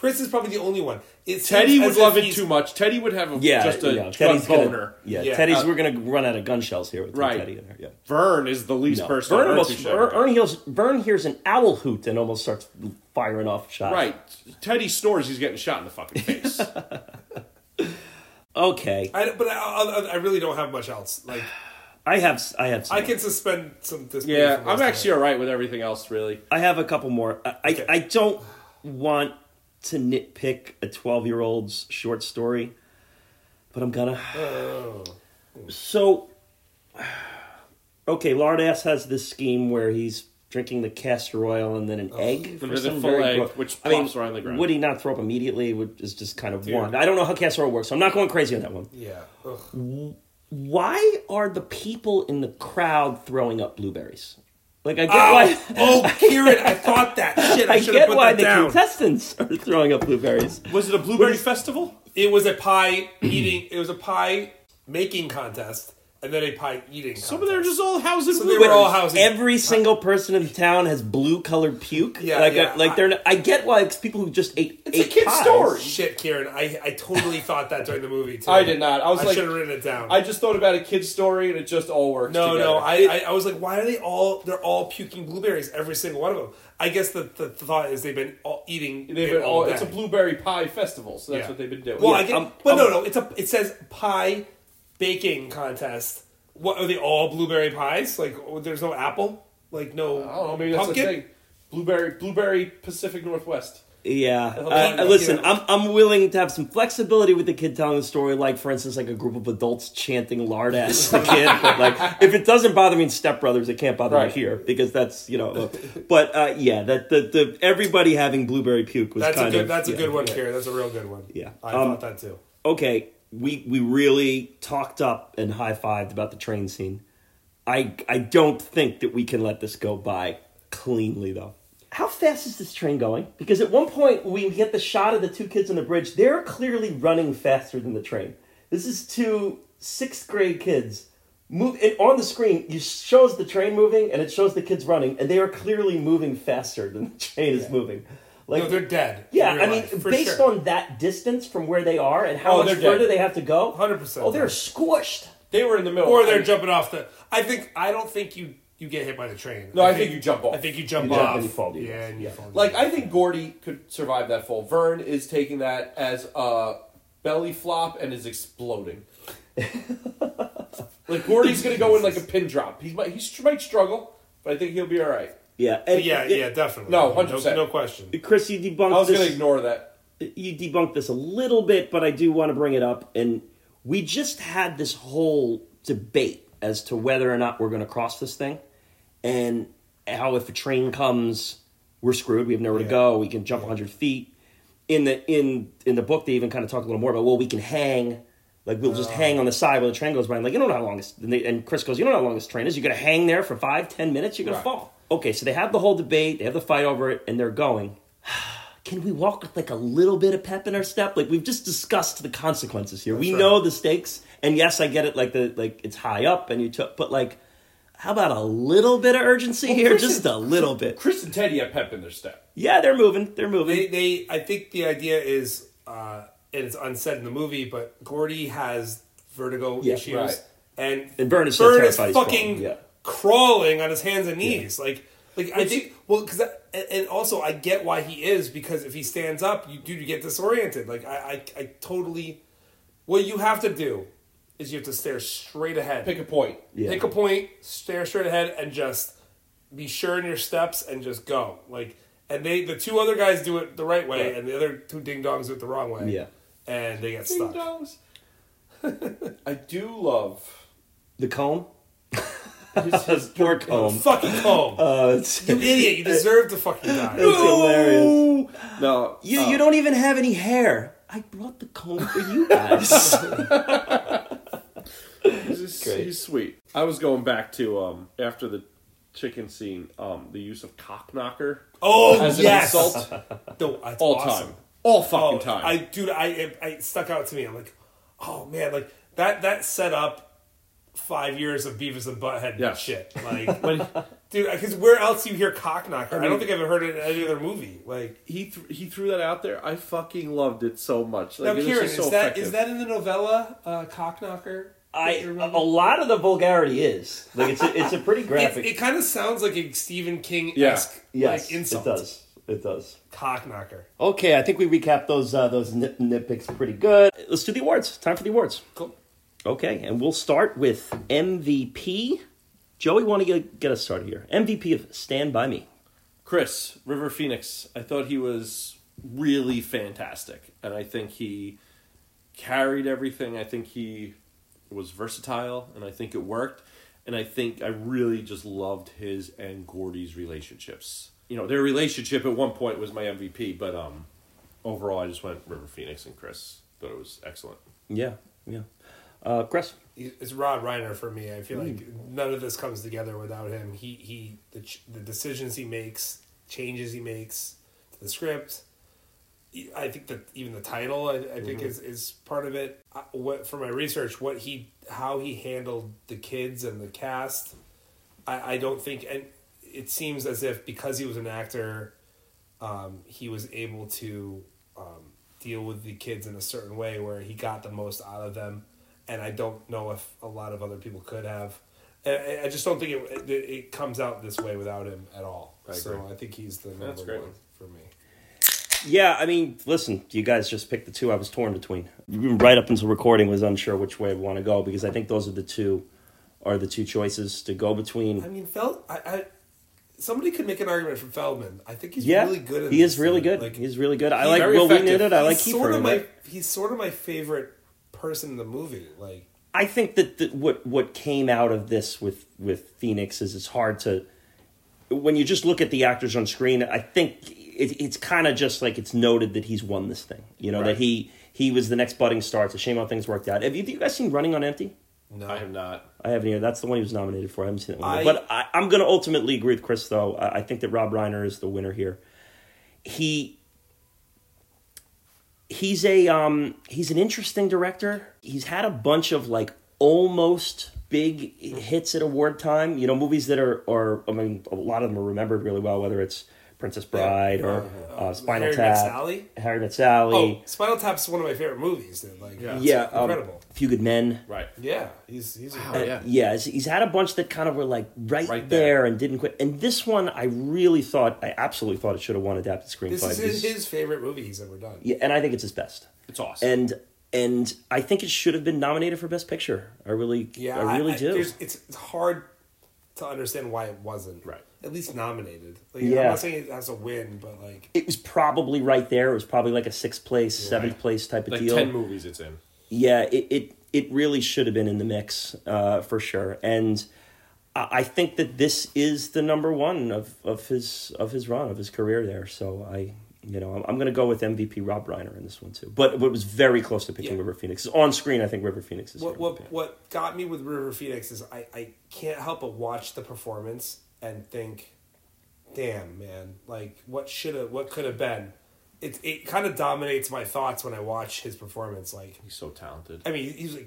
Chris is probably the only one. It Teddy would love it too much. Teddy would have a, Yeah, just a yeah. gun Teddy's gonna, boner. yeah, Yeah. Teddy's. Uh, we're gonna run out of gun shells here with Right. Teddy in there. Yeah. Vern is the least No. person. Vern, almost, too sure Vern. Vern hears, Vern hears an owl hoot and almost starts firing off shots. Right. Teddy snores. He's getting shot in the fucking face. Okay. I, but I, I, I really don't have much else. Like I have. I have. Some. I can suspend some disbelief. yeah, I'm actually all right with everything else. Really. I have a couple more. I, Okay. I, I don't want to nitpick a 12 year old's short story, but I'm gonna. Oh. So, okay, Lardass has this scheme where he's drinking the castor oil and then an oh. egg. for There's a some full very egg, gro- which I mean, plops right on the ground. Would he not throw up immediately? Would is just kind of Dude. one. I don't know how castor oil works, so I'm not going crazy on that one. Yeah. Ugh. Why are the people in the crowd throwing up blueberries? Like I get Oh, why. oh, Kieran, I thought that shit. I, I get put why that the down. contestants are throwing up blueberries. Was it a blueberry festival? It was a pie eating. It was a pie making contest, and then a pie eating. Contest. Some of them are just all housing So they blueberries. were all housing. Every single person in town has blue colored puke. Yeah, like yeah. like they're. Not, I get why it's people who just ate. It's a ate kid's pies. story. Shit, Kieran, I, I totally thought that during the movie too. I did not. I was I like, should have written it down. I just thought about a kid's story and it just all works. no, together. no, I, I I was like, why are they all? They're all puking blueberries, every single one of them. I guess the, the, the thought is they've been all eating. They've been all, day. it's a blueberry pie festival, so that's Yeah. what they've been doing. Well, Yeah, I get, um, but no, um, no, it's a. It says pie baking contest. What are they all blueberry pies? Like, oh, there's no apple. Like no. I don't know. Maybe that's pumpkin? the thing. Blueberry, blueberry Pacific Northwest. Yeah. Uh, listen, I'm I'm willing to have some flexibility with the kid telling the story. Like, for instance, like a group of adults chanting "lard ass" the kid. But like, if it doesn't bother me in Step Brothers, it can't bother Right. me here because that's you know. uh, but uh, yeah, that the, the everybody having blueberry puke was That's a kind good. of That's a good one, Kieran. That's a real good one. Yeah. I Um, thought that too. okay, we we really talked up and high fived about the train scene. I I don't think that we can let this go by cleanly though. How fast is this train going? Because at one point we get the shot of the two kids on the bridge. They're clearly running faster than the train. This is two sixth grade kids. Move it on the screen. You shows the train moving and it shows the kids running, and they are clearly moving faster than the train is moving. Like No, they're dead. yeah, I mean, life, based sure. on that distance from where they are and how Oh, much they're dead. further they have to go, 100% Oh, they're dead. squished. They were in the middle. or they're I- jumping off the. I think. I don't think you you get hit by the train. No, I think you jump off. I think you jump You jump off. and you fall, yeah, and you Yeah. fall. Like I think Gordie could survive that fall. Vern is taking that as a belly flop and is exploding. like Gordie's gonna go in like a pin drop. He might he might struggle, but I think he'll be all right. Yeah, and yeah, it- yeah, definitely. No, no, 100%. no question. Chris, you debunked I was gonna ignore that. You debunked this a little bit, but I do want to bring it up. And we just had this whole debate as to whether or not we're going to cross this thing, and how if a train comes, we're screwed. We have nowhere to go. We can jump 100 feet. In the in in the book, they even kind of talk a little more about well, we can hang. Like we'll just hang on the side while the train goes by. I'm like, you don't know how long this. And, they, and Chris goes, you don't know how long this train is. You're gonna hang there for five, ten minutes. You're gonna Right. fall. Okay, so they have the whole debate. They have the fight over it, and they're going. Can we walk with like a little bit of pep in our step? Like we've just discussed the consequences here. we right. know the stakes, and yes, I get it. Like the like it's high up, and you took, but like, how about a little bit of urgency here? Chris Just and- a little bit. Chris and Teddy have pep in their step. Yeah, they're moving. They're moving. They, they, I think the idea is, uh, and it's unsaid in the movie, but Gordie has vertigo Yeah, issues, right. and And Vern is so is fucking yeah. Crawling on his hands and knees, like, like I think, well, because, and, and also I get why he is because if he stands up, you do you get disoriented. Like I, I, I totally, what you have to do is you have to stare straight ahead. Pick a point. Yeah. Pick a point, stare straight ahead, and just be sure in your steps and just go. Like, and they, the two other guys do it the right way, Right. and the other two ding dongs do it the wrong way. Yeah. and they get Ding stuck. dongs. I do love The comb. his, his Poor comb. Fucking comb, Uh, you idiot! You deserve to fucking die. it's hilarious. no. You uh, you don't even have any hair. I brought the comb for you guys. He's, Great. he's sweet. I was going back to um after the chicken scene, um the use of cock knocker Oh as an yes, insult no, all awesome. time, all fucking Oh, time. I dude, I it, I stuck out to me. I'm like, oh man, like that that set up five years of Beavis and Butthead Yeah. shit. Like, When dude, because where else do you hear Cockknocker? I, mean- don't think I've ever heard it in any other movie. Like, he th- he threw that out there, I fucking loved it so much. Like, now, it Kieran, is so that effective. that in the novella uh, Cockknocker? I that a lot of the vulgarity is like it's a, it's a pretty It, graphic. it kind of sounds like a Stephen King Yeah. esque yes, like insult. it does. It does. Cockknocker. Okay, I think we recapped those uh, those nip, nitpicks pretty good. Let's do the awards. Time for the awards. Cool. Okay, and we'll start with MVP. Joey, want to get, get us started here? MVP of Stand By Me. Chris River Phoenix. I thought he was really fantastic, and I think he carried everything. I think he was versatile, and I think it worked. And I think I really just loved his and Gordie's relationships. You know, their relationship at one point was my MVP, but um, overall, I just went River Phoenix and Chris. Thought it was excellent. Yeah, yeah. Uh, Chris. It's Rob Reiner for me. I feel like none of this comes together without him. He he the ch- the decisions he makes, changes he makes to the script. I think that even the title I, I think is, is part of it. What for my research, what he how he handled the kids and the cast, I, I don't think and it seems as if because he was an actor, um, he was able to um, deal with the kids in a certain way where he got the most out of them, and I don't know if a lot of other people could have. I I just don't think it, it, it comes out this way without him at all. I so agree. I think he's the number That's great. one for me. Yeah, I mean, listen, you guys just picked the two I was torn between. Right up until recording, was unsure which way I want to go because I think those are the two are the two choices to go between. I mean, Fel, I, I somebody could make an argument for Feldman. I think he's yeah, really good. At he is really thing. good. Like, he's really good. I like very Will effective. Wheaton. I like he's Kiefer. sort of my he's sort of my favorite person in the movie. Like I think that the, what what came out of this with with Phoenix is it's hard to when you just look at the actors on screen. I think it, it's kind of just like it's noted that he's won this thing. You know Right. that he he was the next budding star. It's a shame how things worked out. Have you, have you guys seen Running on Empty? no, I have not. I haven't either. That's the one he was nominated for. I haven't seen that one. I- but I, I'm going to ultimately agree with Chris, though. I, I think that Rob Reiner is the winner here. He he's a um he's an interesting director. He's had a bunch of like almost big hits at award time. You know, movies that are are I mean a lot of them are remembered really well. Whether it's Princess Bride or uh, Spinal Harry Met Tap, Sally? Harry Met Sally. Oh, Spinal Tap's one of my favorite movies. Dude. Like, Yeah. it's yeah, um, incredible. Few Good Men. Right. yeah, he's he's Wow, incredible. yeah. Yeah, he's, he's had a bunch that kind of were like right, Right there. there. and didn't quit. And this one, I really thought, I absolutely thought it should have won adapted screenplay. This is his, his favorite movie he's ever done. yeah, and I think it's his best. It's awesome. And and I think it should have been nominated for best picture. I really, Yeah, I really do. It's, it's hard to understand why it wasn't. Right. At least nominated. Like, I'm Yeah. not saying it has a win, but like It was probably right there. It was probably like a sixth place, seventh place type of like deal. ten movies it's in. Yeah, it, it it really should have been in the mix uh, for sure. And I I think that this is the number one of, of his of his run of his career there. So I you know I'm, I'm going to go with MVP Rob Reiner in this one too. But, but it was very close to picking Yeah. River Phoenix on screen. I think River Phoenix is what what what got me with River Phoenix is I I can't help but watch the performance and think, damn man, like what should have what could have been. It it kind of dominates my thoughts when I watch his performance. Like He's so talented. I mean, he's a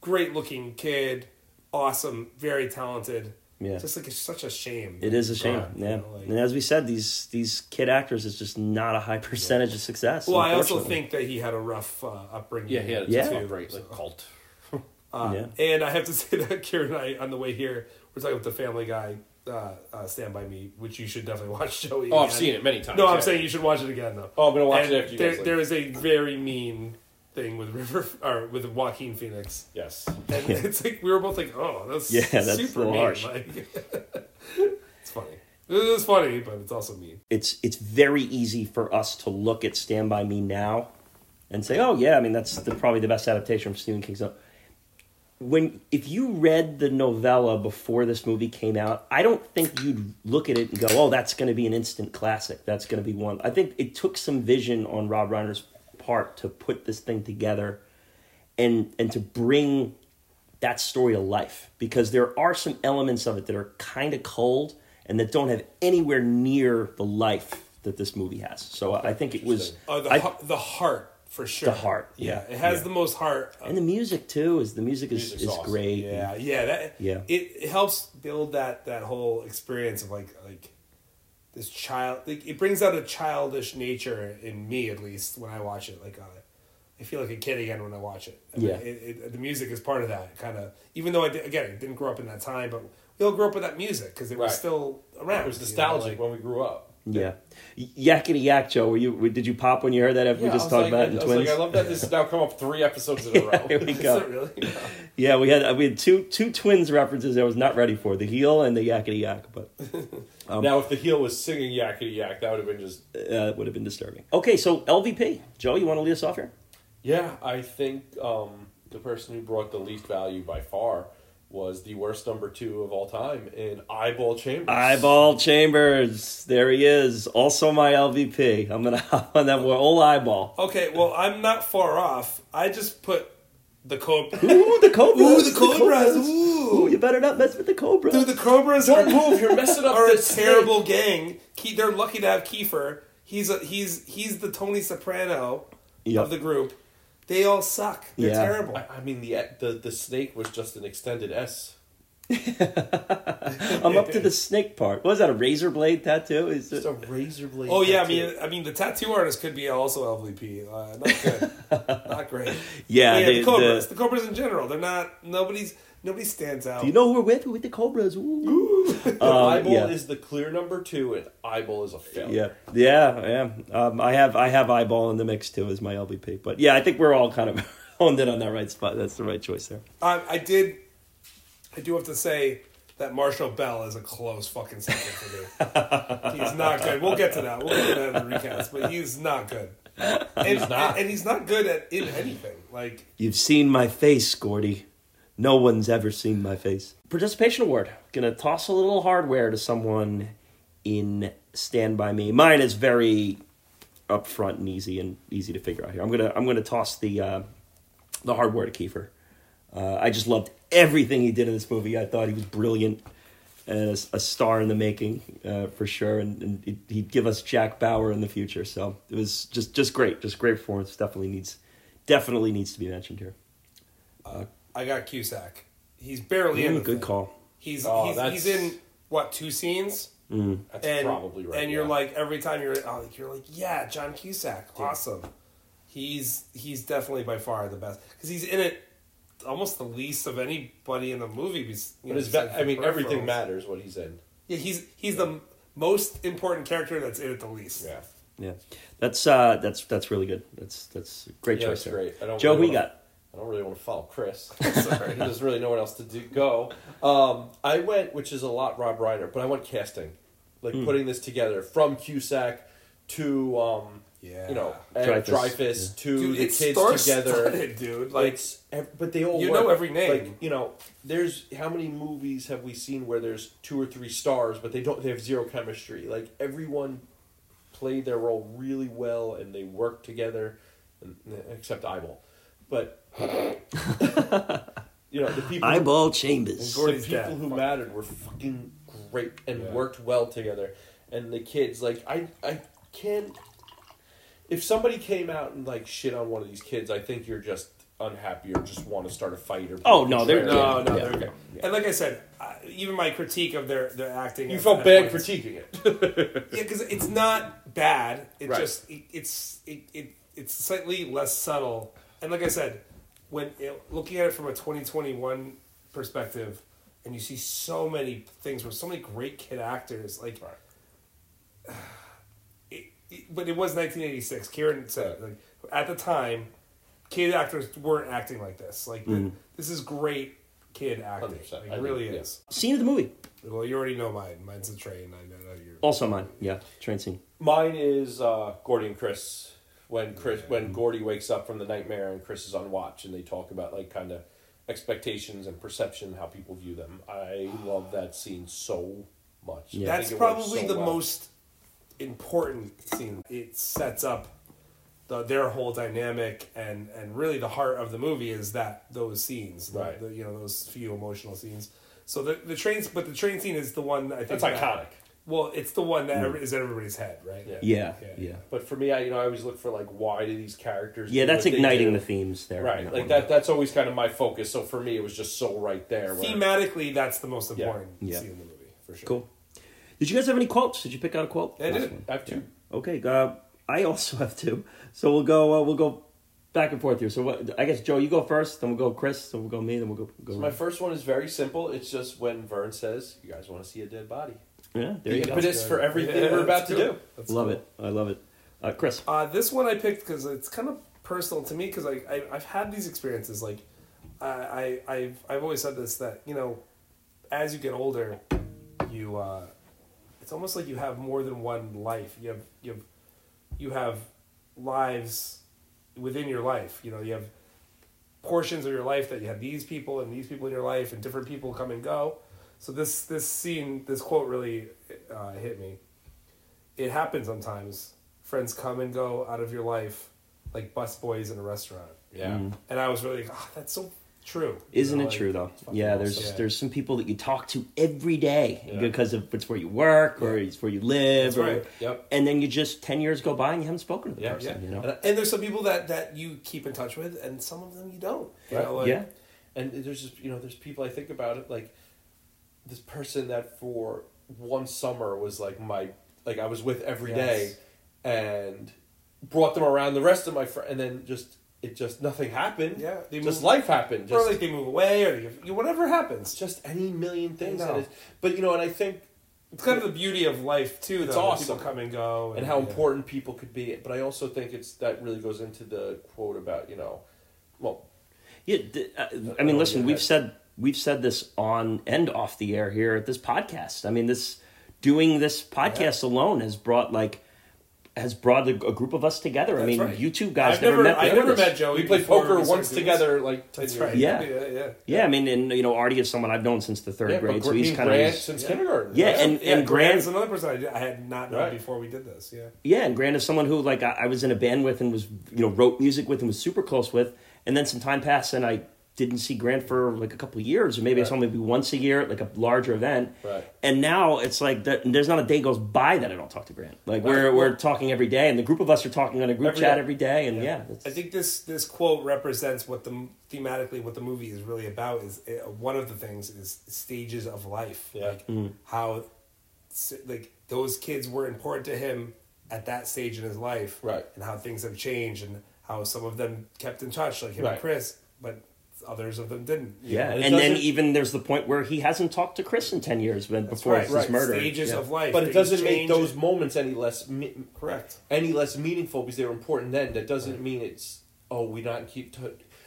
great looking kid, awesome, very talented. Yeah. Just like it's such a shame. It is a shame, You yeah. know, like- and as we said, these these kid actors is just not a high percentage of success. well, I also think that he had a rough uh, upbringing. Yeah, he had a Yeah. yeah. great like cult. Uh, Yeah. And I have to say that Kieran and I, on the way here, we're talking with the Family Guy, uh, uh, Stand By Me, which you should definitely watch, Joey. Oh, I've again. seen it many times. No, I'm yeah. saying you should watch it again, though. Oh, I'm gonna watch And it after you there, guys leave. there is a very mean thing with River or with Joaquin Phoenix. Yes. And it's like we were both like, "Oh, that's Yeah, that's a super little mean." harsh. Like, it's funny. It is funny, but it's also mean. it's it's very easy for us to look at Stand by Me now and say, "Oh yeah, I mean that's the, probably the best adaptation from Stephen King's." When if you read the novella before this movie came out, I don't think you'd look at it and go, "Oh, that's going to be an instant classic. That's going to be one." I think it took some vision on Rob Reiner's part to put this thing together and and to bring that story to life because there are some elements of it that are kind of cold and that don't have anywhere near the life that this movie has. So I think it was Uh, the, I- the heart for sure. The heart, Yeah, yeah, it has yeah. the most heart. And the music too is the music is, is awesome. great. Yeah, yeah, that Yeah. It, it helps build that that whole experience of like like this child. Like, it brings out a childish nature in me at least when I watch it. Like uh, I feel like a kid again when I watch it. And Yeah. it, it, the music is part of that kind of. Even though I did, again I didn't grow up in that time, but we all grew up with that music because it was still around. It was you know, nostalgic like- when we grew up. Yeah. Yakety yak, Joe. Were you? Did you pop when you heard that? After we just talked like, about I, it in was twins. like, I love that this has now come up three episodes in a row. Here we Is go. it really? Yeah, we had we had two two twins references I was not ready for the heel and the yakety yak, but now, if the heel was singing yakety yak, that would have been just. uh, would have been disturbing. Okay, so LVP, Joe, you want to lead us off here? Yeah, I think um, the person who brought the least value by far was the worst number two of all time in Eyeball Chambers. Eyeball Chambers, there he is. Also my LVP. I'm gonna hop on that old eyeball. Okay, well I'm not far off. I just put the Cobra. Ooh, the cobras! Ooh, the Cobras! Ooh. you better not mess with the cobras. Dude, the Cobras Don't are move! You're messing up are a the snake. terrible gang. Ke- they're lucky to have Kiefer. He's a, he's he's the Tony Soprano Yep. of the group. They all suck. They're Yeah. terrible. I, I mean, the, the the snake was just an extended S. I'm up to the snake part. What was that? A razor blade tattoo? Is It's it? a razor blade. Oh yeah, I tattoo. mean, I mean, the tattoo artist could be also LVP. Uh, not good, not great. Yeah, yeah, they- the Cobras. the- The, Cobras in general, they're not. Nobody's nobody stands out. Do you know who we're with? We're with the cobras. Ooh. The Um, eyeball yeah. is the clear number two, and eyeball is a failure. Yeah, yeah, yeah. Um, I have I have eyeball in the mix too as my LVP, but yeah, I think we're all kind of honed in on that right spot. That's the right choice there. I, I did. I do have to say that Marshall Bell is a close fucking second for me. he's not good. We'll get to that. We'll get to that in the recaps, but he's not good. And, He's not. and, and he's not good at in anything. Like You've seen my face, Gordie. No one's ever seen my face. Participation award. Gonna toss a little hardware to someone in Stand By Me. Mine is very upfront and easy and easy to figure out here. I'm gonna I'm gonna toss the uh, the hardware to Kiefer. Uh, I just loved everything he did in this movie. I thought he was brilliant and a, a star in the making uh, for sure. And, and he'd- give us Jack Bauer in the future. So it was just just great, just great performance. Definitely needs definitely needs to be mentioned here. I got Cusack. He's barely in. Mm, the good thing. call. He's Oh, he's, that's- he's in what two scenes? That's and probably right. And you're yeah. like every time you're oh, like you're like yeah, John Cusack, awesome. He's he's definitely by far the best because he's in it almost the least of anybody in the movie. bes- you but know, his va- besides I the mean, everything peripherals. matters what he's in. Yeah, he's he's the most important character that's in it the least. Yeah, Yeah, that's uh, that's that's really good. That's that's a great yeah, choice. that's there. great. I don't Joe, really who you wanna- got? I don't really want to follow Chris. Sorry, there's really nowhere else to do, go. Um, I went, which is a lot Rob Reiner, but I went casting, like Hmm. putting this together from Cusack to um, Yeah. you know Dreyfuss, Dreyfuss, to Dude, the it's kids star-studded, together. dude. Like it's but they all you work. know every name. Like you know, there's how many movies have we seen where there's two or three stars, but they don't they have zero chemistry. Like everyone played their role really well and they work together, and, except Eyeball, but you know the people Eyeball Chambers. the people dad. who mattered were fucking great and Yeah. worked well together. And the kids, like I, I can't. If somebody came out and like shit on one of these kids, I think you're just unhappy or just want to start a fight or. Oh, no, they're- no, no, Yeah. they're Okay. And like I said, I, even my critique of their their acting, You felt bad points- critiquing it. Yeah, because it's not bad. It Right. just it, it's it, it it's slightly less subtle. And like I said, when it, looking at it from a 2021 perspective, and you see so many things with so many great kid actors, like. It, it- but it was 1986. Kieran said like at the time, kid actors weren't acting like this. Like the- this is great kid acting. Like, it really think, yeah. is. Scene of the movie. Well, you already know mine. Mine's a train. I know you. Also mine. Yeah, train scene. Mine is uh, Gordie and Chris. When Chris, when Gordie wakes up from the nightmare and Chris is on watch, and they talk about like kind of expectations and perception, how people view them. I love that scene so much. Yeah. That's think it works probably so the well. most important scene. It sets up the, their whole dynamic and and really the heart of the movie is that those scenes, the- Right. The, you know those few emotional scenes. So the the trains, but the train scene is the one I think That's that- iconic. Well, it's the one that every- is in everybody's head, right? Yeah. Yeah, Yeah. yeah, But for me, I you know I always look for like why do these characters? yeah. do That's igniting do? the themes there. right. in Like one. that. That's always kind of my focus. So for me, it was just so right there. where- Thematically, that's the most important Yeah. scene in the movie for sure. Cool. Did you guys have any quotes? Did you pick out a quote? I did. One. I have two. Okay. Uh, I also have two. So we'll go. Uh, we'll go back and forth here. So what? I guess Joe, you go first. Then we'll go Chris. Then we'll go me. Then we'll go. go So my first one is very simple. It's just when Vern says, "You guys want to see a dead body." Yeah. There The you go. impetus for everything Yeah, we're about that's to cool. do. That's Love cool. it. I love it. Uh, Chris. Uh, this one I picked because it's kind of personal to me because I, I I've had these experiences like I, I I've I've always said this that you know as you get older you uh, it's almost like you have more than one life you have you have you have lives within your life you know you have portions of your life that you have these people and these people in your life and different people come and go so this this scene this quote really uh, hit me it happens sometimes. Friends come and go out of your life like busboys in a restaurant. Yeah. Mm. And I was really like, oh, that's so true. Isn't You know, it like, true though? it's fucking Yeah, there's awesome. there's some people that you talk to every day Yeah. because of it's where you work or it's where you live, That's or, right. Yep. and then you just ten years go by and you haven't spoken to the Yeah, person. yeah. You know, And And there's some people that, that you keep in touch with, and some of them you don't. You Right. know, like, yeah, and there's just you know there's people I think about it like this person that for one summer was like my like I was with every day, Yes. and brought them around the rest of my friends and then just it just nothing happened Yeah, they just move- life happened or just like they move away, or they, whatever happens. just any million things I and know. it, but you know and I think It's kind of the beauty of life too. Though, It's that awesome. People come and go, and how yeah. important people could be but I also think it's that really goes into the quote about you know well yeah. th- uh, I Oh, mean, listen, we've ahead. said we've said this on and off the air here at this podcast. I mean, this doing this podcast alone has brought like has brought a, a group of us together. I mean, right. you two guys I've never, never, met. I before never met Joey. we played poker once doing this. together like 10 That's years right. ago. Yeah. yeah, yeah. Yeah, I mean, and you know, Artie is someone I've known since the third yeah, grade, but so he's kind Grant of since Yeah. kindergarten Yeah, right? and- yeah, and Grant Grant- is another person I, did, I had not known Right. before we did this. Yeah. Yeah, and Grant is someone who like I, I was in a band with and was you know wrote music with and was super close with, and then some time passed and I didn't see Grant for like a couple of years, or maybe I saw him maybe once a year like a larger event. Right. And now it's like that. There's not a day goes by that I don't talk to Grant. Like Right. we're we're talking every day, and the group of us are talking on a group Every chat day. every day, and yeah, I think this this quote represents what the thematically what the movie is really about. Is uh, one of the things is stages of life, Yeah. like how like those kids were important to him at that stage in his life, Right. And how things have changed, and how some of them kept in touch, like him Right. and Chris, but others of them didn't. yeah. And And, then even there's the point where he hasn't talked to Chris in ten years, but before right, his right. murder. Stages Yeah. of life, but it doesn't make change. those moments any less me- correct. any less meaningful because they were important then. That doesn't mean it's oh we not keep t-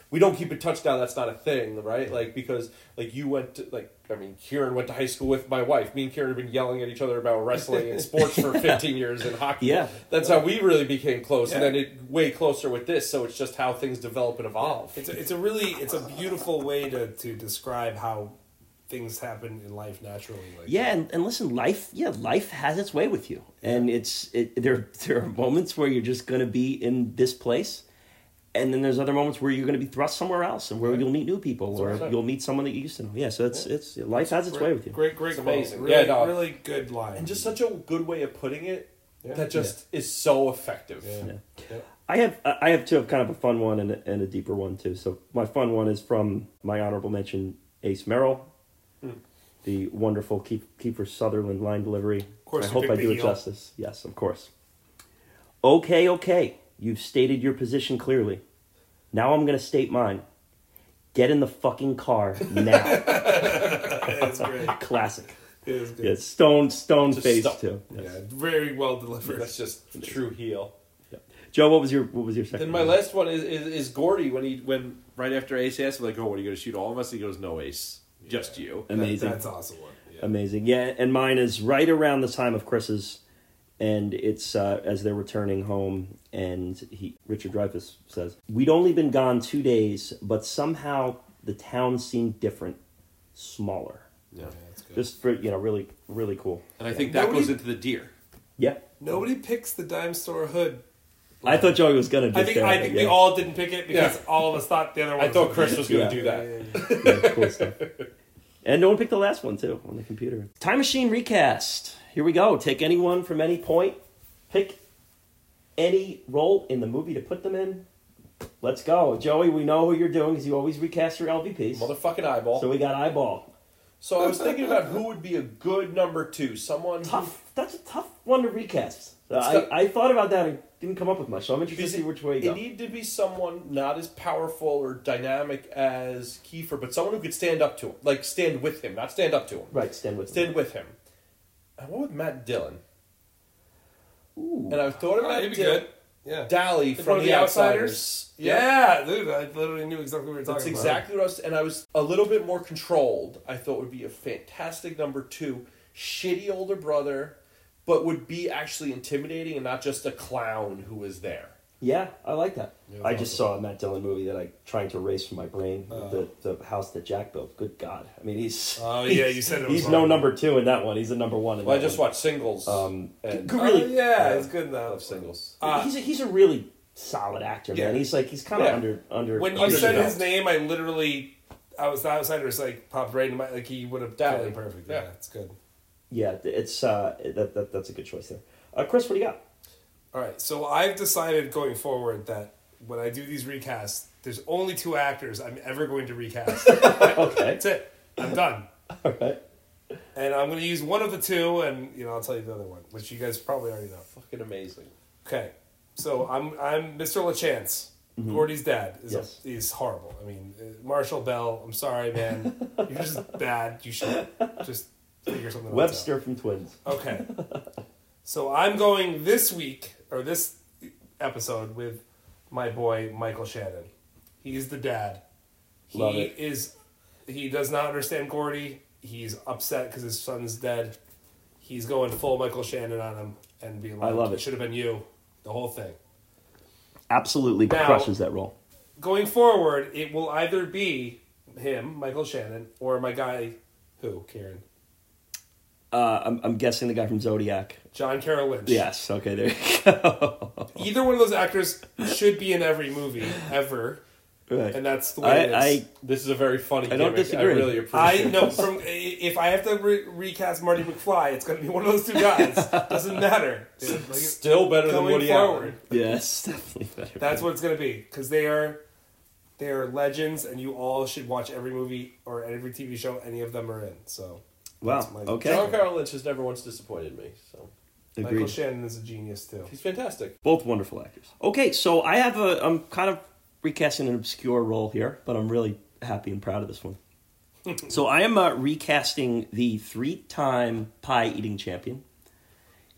we don't keep in touch now. That's not a thing, right? Like because like you went to like I mean Kieran went to high school with my wife. Me and Kieran have been yelling at each other about wrestling and sports for fifteen years and hockey. Yeah. that's how we really became close, and then it way closer with this. So it's just how things develop and evolve. It's a, it's a really it's a beautiful way to, to describe how things happen in life naturally. Like Yeah, and, and listen, life yeah, life has its way with you, and it's it. There there are moments where you're just going to be in this place, and then there's other moments where you're going to be thrust somewhere else, and where you'll meet new people, or right. you'll meet someone that you used to know. Yeah, so it's it's life has its great, way with you. Great, great, It's quote. amazing. Really, Yeah, no. really good line. and just such a good way of putting it Yeah. that just is so effective. Yeah. Yeah. I have I have two of kind of a fun one and a, and a deeper one too. So my fun one is from my honorable mention, Ace Merrill, hmm. the wonderful Keith, Kiefer Sutherland line delivery. Of course I hope I do it heel. justice. Yes, of course. Okay, okay. You've stated your position clearly. Now I'm going to state mine. Get in the fucking car now. It's great. Classic. It is good. Yeah, stone stone Just face stop. too. Yeah, very well delivered. That's just true heel. Joe, what was your what was your second? Then my one? last one is, is is Gordie when he when right after Ace asked like, "Oh, what are you going to shoot all of us?" He goes, "No, Ace, just you." amazing. That, that's awesome one. Yeah. Amazing. Yeah, and mine is right around the time of Chris's, and it's uh, as they're returning home, and he Richard Dreyfuss says, "We'd only been gone two days, but somehow the town seemed different, smaller. Yeah. Yeah, that's good. Just for you know, really, really cool. And I think that Nobody- goes into the deer. Yeah, Nobody picks the dime store hood. I thought Joey was gonna. I just think I that, think yeah. we all didn't pick it because Yeah. all of us thought the other one. I was thought Chris was going to Yeah. do that. Yeah, yeah, yeah. yeah, cool stuff. And no one picked the last one too on the computer. Time Machine recast. Here we go. Take anyone from any point. Pick any role in the movie to put them in. Let's go, Joey. We know who you're doing because you always recast your LVPs. Motherfucking eyeball. So we got eyeball. So I was thinking about who would be a good number two. Someone who- Tough. That's a tough one to recast. So It's I, I thought about that and didn't come up with much. So I'm interested to see which way you It go. needed to be someone not as powerful or dynamic as Kiefer, but someone who could stand up to him, like stand with him, not stand up to him, Right, stand with stand with him. And what would Matt Dillon? Ooh. And I thought about he'd good. Yeah. Dally One from of the, Outsiders. Yeah, dude, I literally knew exactly what we were talking about. That's about. exactly what I was, and I was a little bit more controlled. I thought would be a fantastic number two, shitty older brother, but would be actually intimidating and not just a clown who was there. Yeah, I like that. Yeah, I that's just saw a Matt Dillon movie that I trying to erase from my brain. Uh. the the house that Jack built. Good God! I mean, he's Oh, yeah, you said it was he's no number two in that one. He's a number one in Well, I just one. watched singles. Um, and Good- Oh, really- yeah, Yeah. it's good I now. love singles. Uh, he's a, he's a really solid actor, Yeah. man. He's like he's kind of Yeah. under under. when you said his name, I literally, I was the outsiders like popped right in my like he would have done Dally. it perfect. Yeah, Yeah. it's good. yeah, it's uh that, that that's a good choice there. Uh, Chris, what do you got? All right, so I've decided going forward that when I do these recasts, there's only two actors I'm ever going to recast. Okay, That's it. I'm done. all right. And I'm going to use one of the two, and you know I'll tell you the other one, which you guys probably already know. Fucking amazing. Okay, so I'm I'm Mr. LaChance. Gordie's dad is Yes. is horrible. I mean, uh, Marshall Bell. I'm sorry, man. You're just bad. You should just figure something else out. Webster from Twins. Okay. So I'm going this week or this episode with my boy Michael Shannon. He's the dad. He Love it. is he does not understand Gordie. He's upset because his son's dead. He's going full Michael Shannon on him and being like, I love it. should have been you." The whole thing. Absolutely Now- crushes that role. Going forward, it will either be him, Michael Shannon, or my guy who, Karen? Uh, I'm, I'm guessing the guy from Zodiac. John Carroll Lynch. Yes. Okay. There you go. Either one of those actors should be in every movie ever, right. and that's the way I, is. I This is a very funny. I don't disagree. I really appreciate. I know from if I have to re- recast Marty McFly, it's going to be one of those two guys. Doesn't matter. Like, Still better than going Woody forward, Allen. yes, definitely better. that's what it's going to be because they are they are legends, and you all should watch every movie or every TV show any of them are in. So Wow. That's my- Okay. John Carroll Lynch has never once disappointed me. So Michael Shannon is a genius too. he's fantastic. Both wonderful actors. Okay, so I have a. I'm kind of recasting an obscure role here, but I'm really happy and proud of this one. so I am uh, recasting the three-time pie eating champion.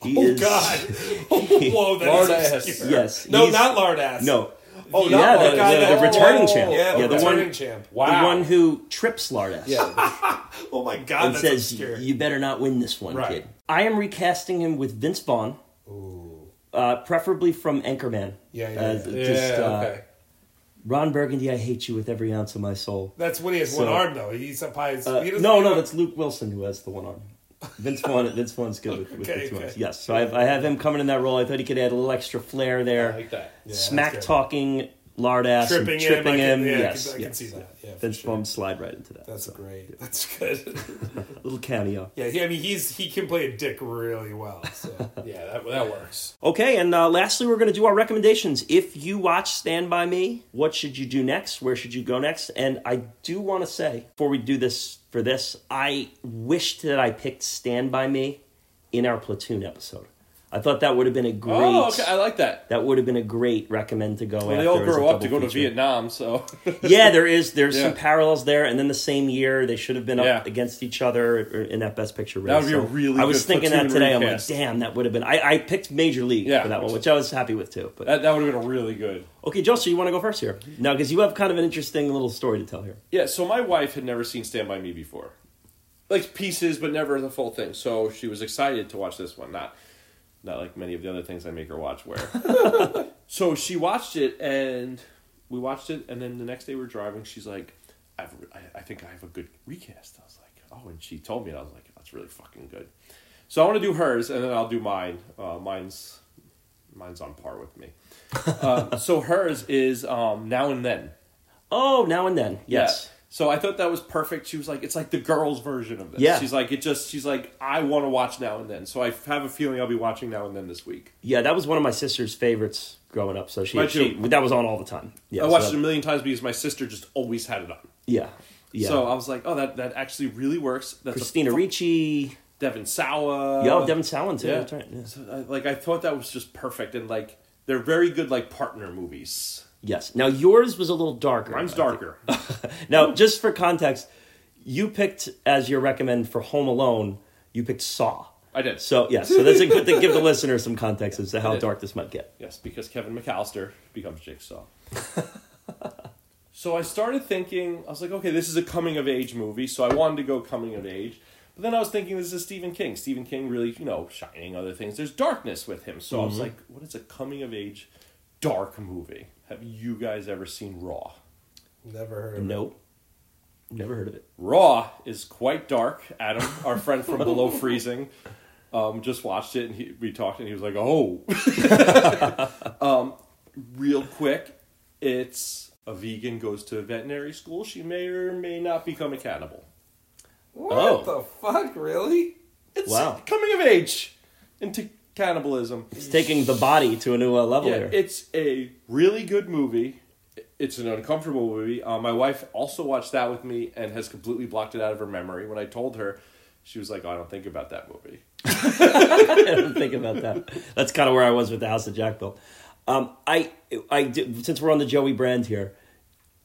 He Oh is- God! Whoa, Lard that's ass. Yes, No, he's- not lard ass. No. Oh, yeah, the, the, the returning champ. Yeah, the returning one, champ. Wow. the one who trips Lardass Yeah. Oh my God, and that's says. "You better not win this one, Right. kid." I am recasting him with Vince Vaughn, uh, preferably from Anchorman. Yeah, yeah, Uh, yeah. Just uh, okay. Ron Burgundy, I hate you with every ounce of my soul. That's when he has So- one arm though. He's up high. Uh, he no, no, that's Luke Wilson who has the one arm. Vince Vaughn, Vince Vaughn's good with, with Okay, the two okay. arms. Yes, so I have, I have him coming in that role. I thought he could add a little extra flair I there. like that. Yeah, Smack talking lard ass tripping and him. tripping I can, him. Yeah, yes, I can, I can yes. see that. Yeah, Vince sure. Slide right into that. That's so. great. That's good. A little cameo. yeah, he, I mean, he's he can play a dick really well. So Yeah, that, that works. Okay, and uh, lastly, we're going to do our recommendations. If you watch Stand By Me, what should you do next? Where should you go next? And I do want to say, before we do this for this, I wished that I picked Stand By Me in our Platoon episode. I thought that would have been a great. Oh, okay. I like that. That would have been a great recommend to go. Well, they all grow up to go to. Vietnam, so yeah, there is. There's Yeah. some parallels there, and then the same year they should have been up Yeah. against each other in that Best Picture race. That would be a really I was thinking that today. I'm like, damn, that would have been. I, I picked Major League Yeah. for that one, which I was happy with too. But that, that would have been a really good. okay, Joe, so you want to go first here? No, because you have kind of an interesting little story to tell here. Yeah, so my wife had never seen Stand By Me before. Like pieces, but never the full thing. So she was excited to watch this one. Not not like many of the other things I make her watch where. so she watched it and we watched it and then the next day we are driving, she's like, I've, I, I think I have a good recast. I was like, oh, and she told me and I was like, that's really fucking good. So I want to do hers and then I'll do mine. Uh, mine's mine's on par with me. uh, so hers is um, now and then. Oh, now and then, yes. Yeah. So I thought that was perfect. She was like, it's like the girls' version of this. Yeah. She's like, it just, she's like, I want to watch now and then. So I have a feeling I'll be watching now and then this week. Yeah, that was one of my sister's favorites growing up. So she, she that was on all the time. Yeah, I so watched that- it a million times because my sister just always had it on. Yeah, yeah. So I was like, oh, that, that actually really works. That's Christina fu- Ricci. Devin Sawa. Yo, Devin Sawa too. Yeah. That's right. yeah. So, I- like I thought that was just perfect, and like they're very good like partner movies. Yes. Now yours was a little darker. Mine's darker. Now, just for context, you picked as your recommend for Home Alone. You picked Saw. I did. So yeah, so that's a good to give the listeners some context as to how dark this might get. Yes, because Kevin McAllister becomes Jigsaw. so I started thinking, I was like, okay, this is a coming of age movie, so I wanted to go coming of age. But then I was thinking, this is Stephen King. Stephen King really, you know, shining other things. There's darkness with him. So I was mm-hmm. like, what is a coming of age dark movie? Have you guys ever seen Raw? Never heard of it. Nope. Never heard of it. Raw is quite dark. Adam, our friend from Below Freezing, um, just watched it and he, we talked and he was like, "Oh." um, real quick, it's a vegan goes to veterinary school. She may or may not become a cannibal. What Oh. the fuck? Really? It's Wow. coming of age into cannibalism. It's taking the body to a new uh, level Yeah, here. it's a really good movie. It's an uncomfortable movie. Uh, my wife also watched that with me and has completely blocked it out of her memory. When I told her, she was like, oh, "I don't think about that movie." I didn't think about that. That's kind of where I was with the House of Jack Bill. Um, I, I since we're on the Joey brand here,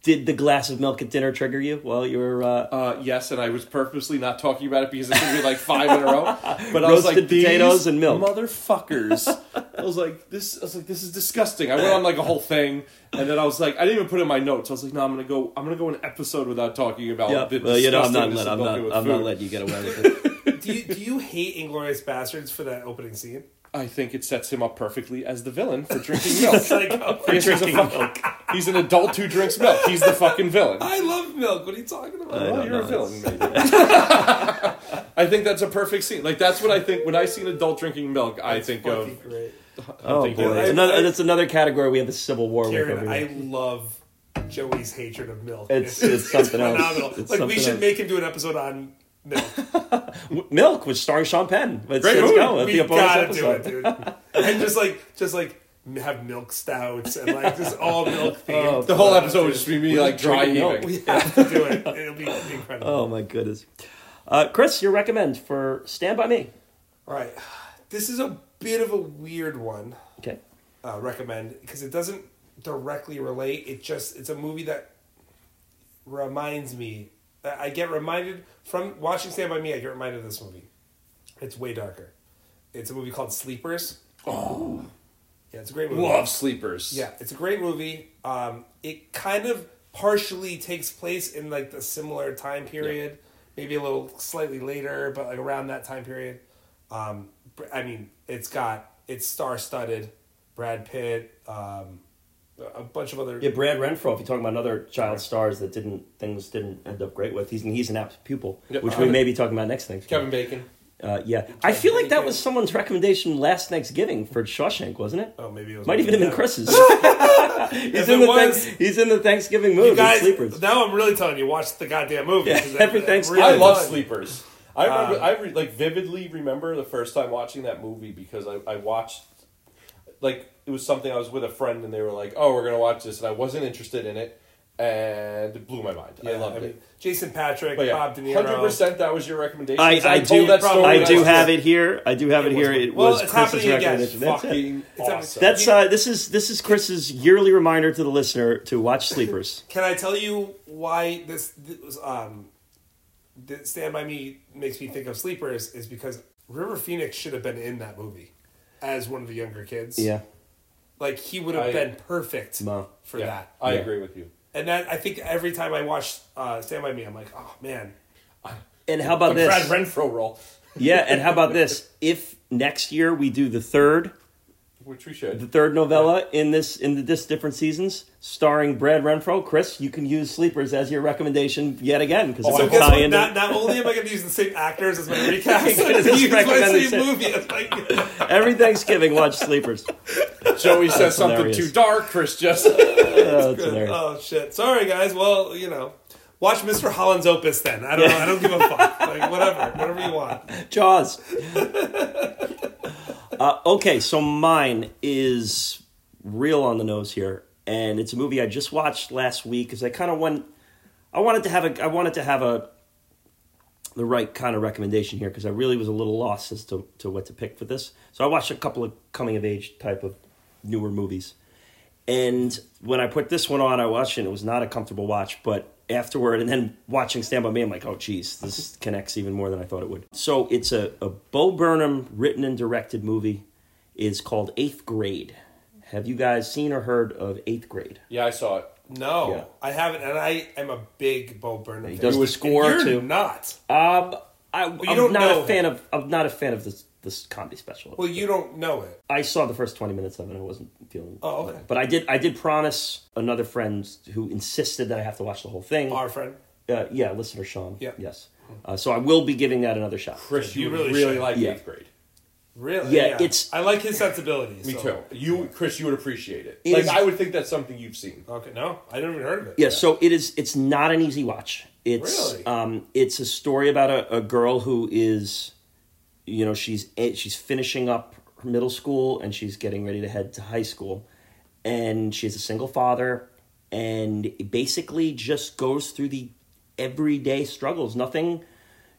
did the glass of milk at dinner trigger you while you were? Uh, Uh, yes, and I was purposely not talking about it because it's gonna be like five in a row. But I was Roasted like, These potatoes and milk." motherfuckers. I was like, this. I was like, this is disgusting. I went on like a whole thing, and then I was like, I didn't even put it in my notes. I was like, no, I'm gonna go. I'm gonna go an episode without talking about. yeah, the well, you know, I'm not, disgustingness let, I'm not, I'm not letting you get away with it. do you do you hate Inglourious Basterds for that opening scene? I think it sets him up perfectly as the villain for drinking milk. It's like, oh, Yes, he's, a fucking- he's an adult who drinks milk. He's the fucking villain. I love milk. What are you talking about? I Well, don't you're a know. villain, maybe. I think that's a perfect scene. Like that's what I think when I see an adult drinking milk. I It's think fucking of. great. Oh thinking boy, of- It's another, I- that's another category we have the civil war with Kieran, over I here. love Joey's hatred of milk. It's- it's something else. phenomenal. It's like we something should else. make him do an episode on milk. W- Milk, which starring Sean Penn. Let's, Great let's movie. go. Let's we be a bonus gotta do it, dude. and just like, just like have milk stouts and like just all milk Oh. The whole episode would just be me like dry drinking milk. heaving. we have to do it. It'll be incredible. Oh my goodness. Uh, Chris, your recommend for Stand By Me. All right, this is a bit of a weird one. Okay. uh, recommend because it doesn't directly relate. It just it's a movie that reminds me. I get reminded from watching Stand by Me. I get reminded of this movie. It's way darker. It's a movie called Sleepers. Oh, yeah, it's a great movie. Love sleepers. Yeah, it's a great movie. Um, it kind of partially takes place in like the similar time period, maybe a little slightly later, but like around that time period. Um, I mean, it's got it's star studded. Brad Pitt, um, a bunch of other. Yeah, Brad Renfro. If you're talking about another child stars that didn't things didn't end up great with, he's he's an apt pupil, Yep. which we may be talking about next Thanksgiving. Kevin Bacon. Uh, yeah, I feel like that was someone's recommendation last Thanksgiving for Shawshank, wasn't it? Oh, maybe it was Might even have been. Chris's. he's If in it the was- thank- he's in the Thanksgiving mood. You guys, Sleepers. now I'm really telling you, watch the goddamn movie. Yeah, 'cause every that- Thanksgiving. I really love fun. sleepers. I remember. Um, I re, like vividly remember the first time watching that movie because I, I watched. Like it was something I was with a friend and they were like, "Oh, we're gonna watch this," and I wasn't interested in it, and it blew my mind. I Yeah, loved mean, it. Jason Patric, yeah, Bob De Niro. hundred percent. That was your recommendation. I, 'Cause I, told do. that story I do have it here. I do have it, It here. was- It well, was it's Chris's happening again. recommendation. That's it. Fucking awesome. That's uh, this is this is Chris's yearly reminder to the listener to watch Sleepers. Can I tell you why this, this um, Stand by Me makes me think of Sleepers is because River Phoenix should have been in that movie as one of the younger kids. yeah, like he would have I- been perfect Mo. for yeah, that. I Yeah. agree with you. And that I think every time I watch uh, Stand by Me, I'm like, oh man, And how about The this? Brad Renfro role, Yeah, and how about this? If next year we do the third, which we should. the third novella in this in the this different seasons, starring Brad Renfro, Chris, you can use Sleepers as your recommendation yet again because Oh, it's so a guess tie what? into Not, not only am I going to use the same actors as my recast, I'm gonna going to just use my same movie. Like, every Thanksgiving. Watch Sleepers. Joey says something hilarious. too dark. Chris just. Oh, it's Good. hilarious. Oh shit! Sorry guys. Well, you know, Watch Mr. Holland's Opus then. I don't know. I don't give a fuck. Like whatever, whatever you want. Jaws. Uh, okay, so mine is real on the nose here, and it's a movie I just watched last week because I kind of went. I wanted to have a. I wanted to have a. The right kind of recommendation here because I really was a little lost as to, to what to pick for this. So I watched a couple of coming of age type of newer movies, and when I put this one on, I watched it. and It was not a comfortable watch, but afterward, and then watching Stand by Me, I'm like, oh, geez, this connects even more than I thought it would. So it's a, a Bo Burnham written and directed movie. is called Eighth Grade. Have you guys seen or heard of Eighth Grade? Yeah, I saw it. No, Yeah. I haven't, and I am a big Bo Burnham. He fan. does the And score, you're too. Not. Um, I, don't not a fan of. I'm not a fan of this this comedy special. Well, you don't know it. I saw the first twenty minutes of it. I wasn't feeling. Oh, okay. But I did. I did promise another friend who insisted that I have to watch the whole thing. Our friend. Uh, yeah, listener Sean. Yeah. Yes. Uh, so I will be giving that another shot. Chris, you, You really, really really like Yeah. eighth grade. Really? Yeah, it's- I like his sensibilities. Me so- too. You, Chris, you would appreciate it. It like is- I would think that's something you've seen. Okay, no, I didn't even heard of it. Yeah, so it is. It's not an easy watch. It's Really? um, it's a story about a, a girl who is, you know, she's she's finishing up middle school and she's getting ready to head to high school, and she's a single father, and basically just goes through the everyday struggles. Nothing,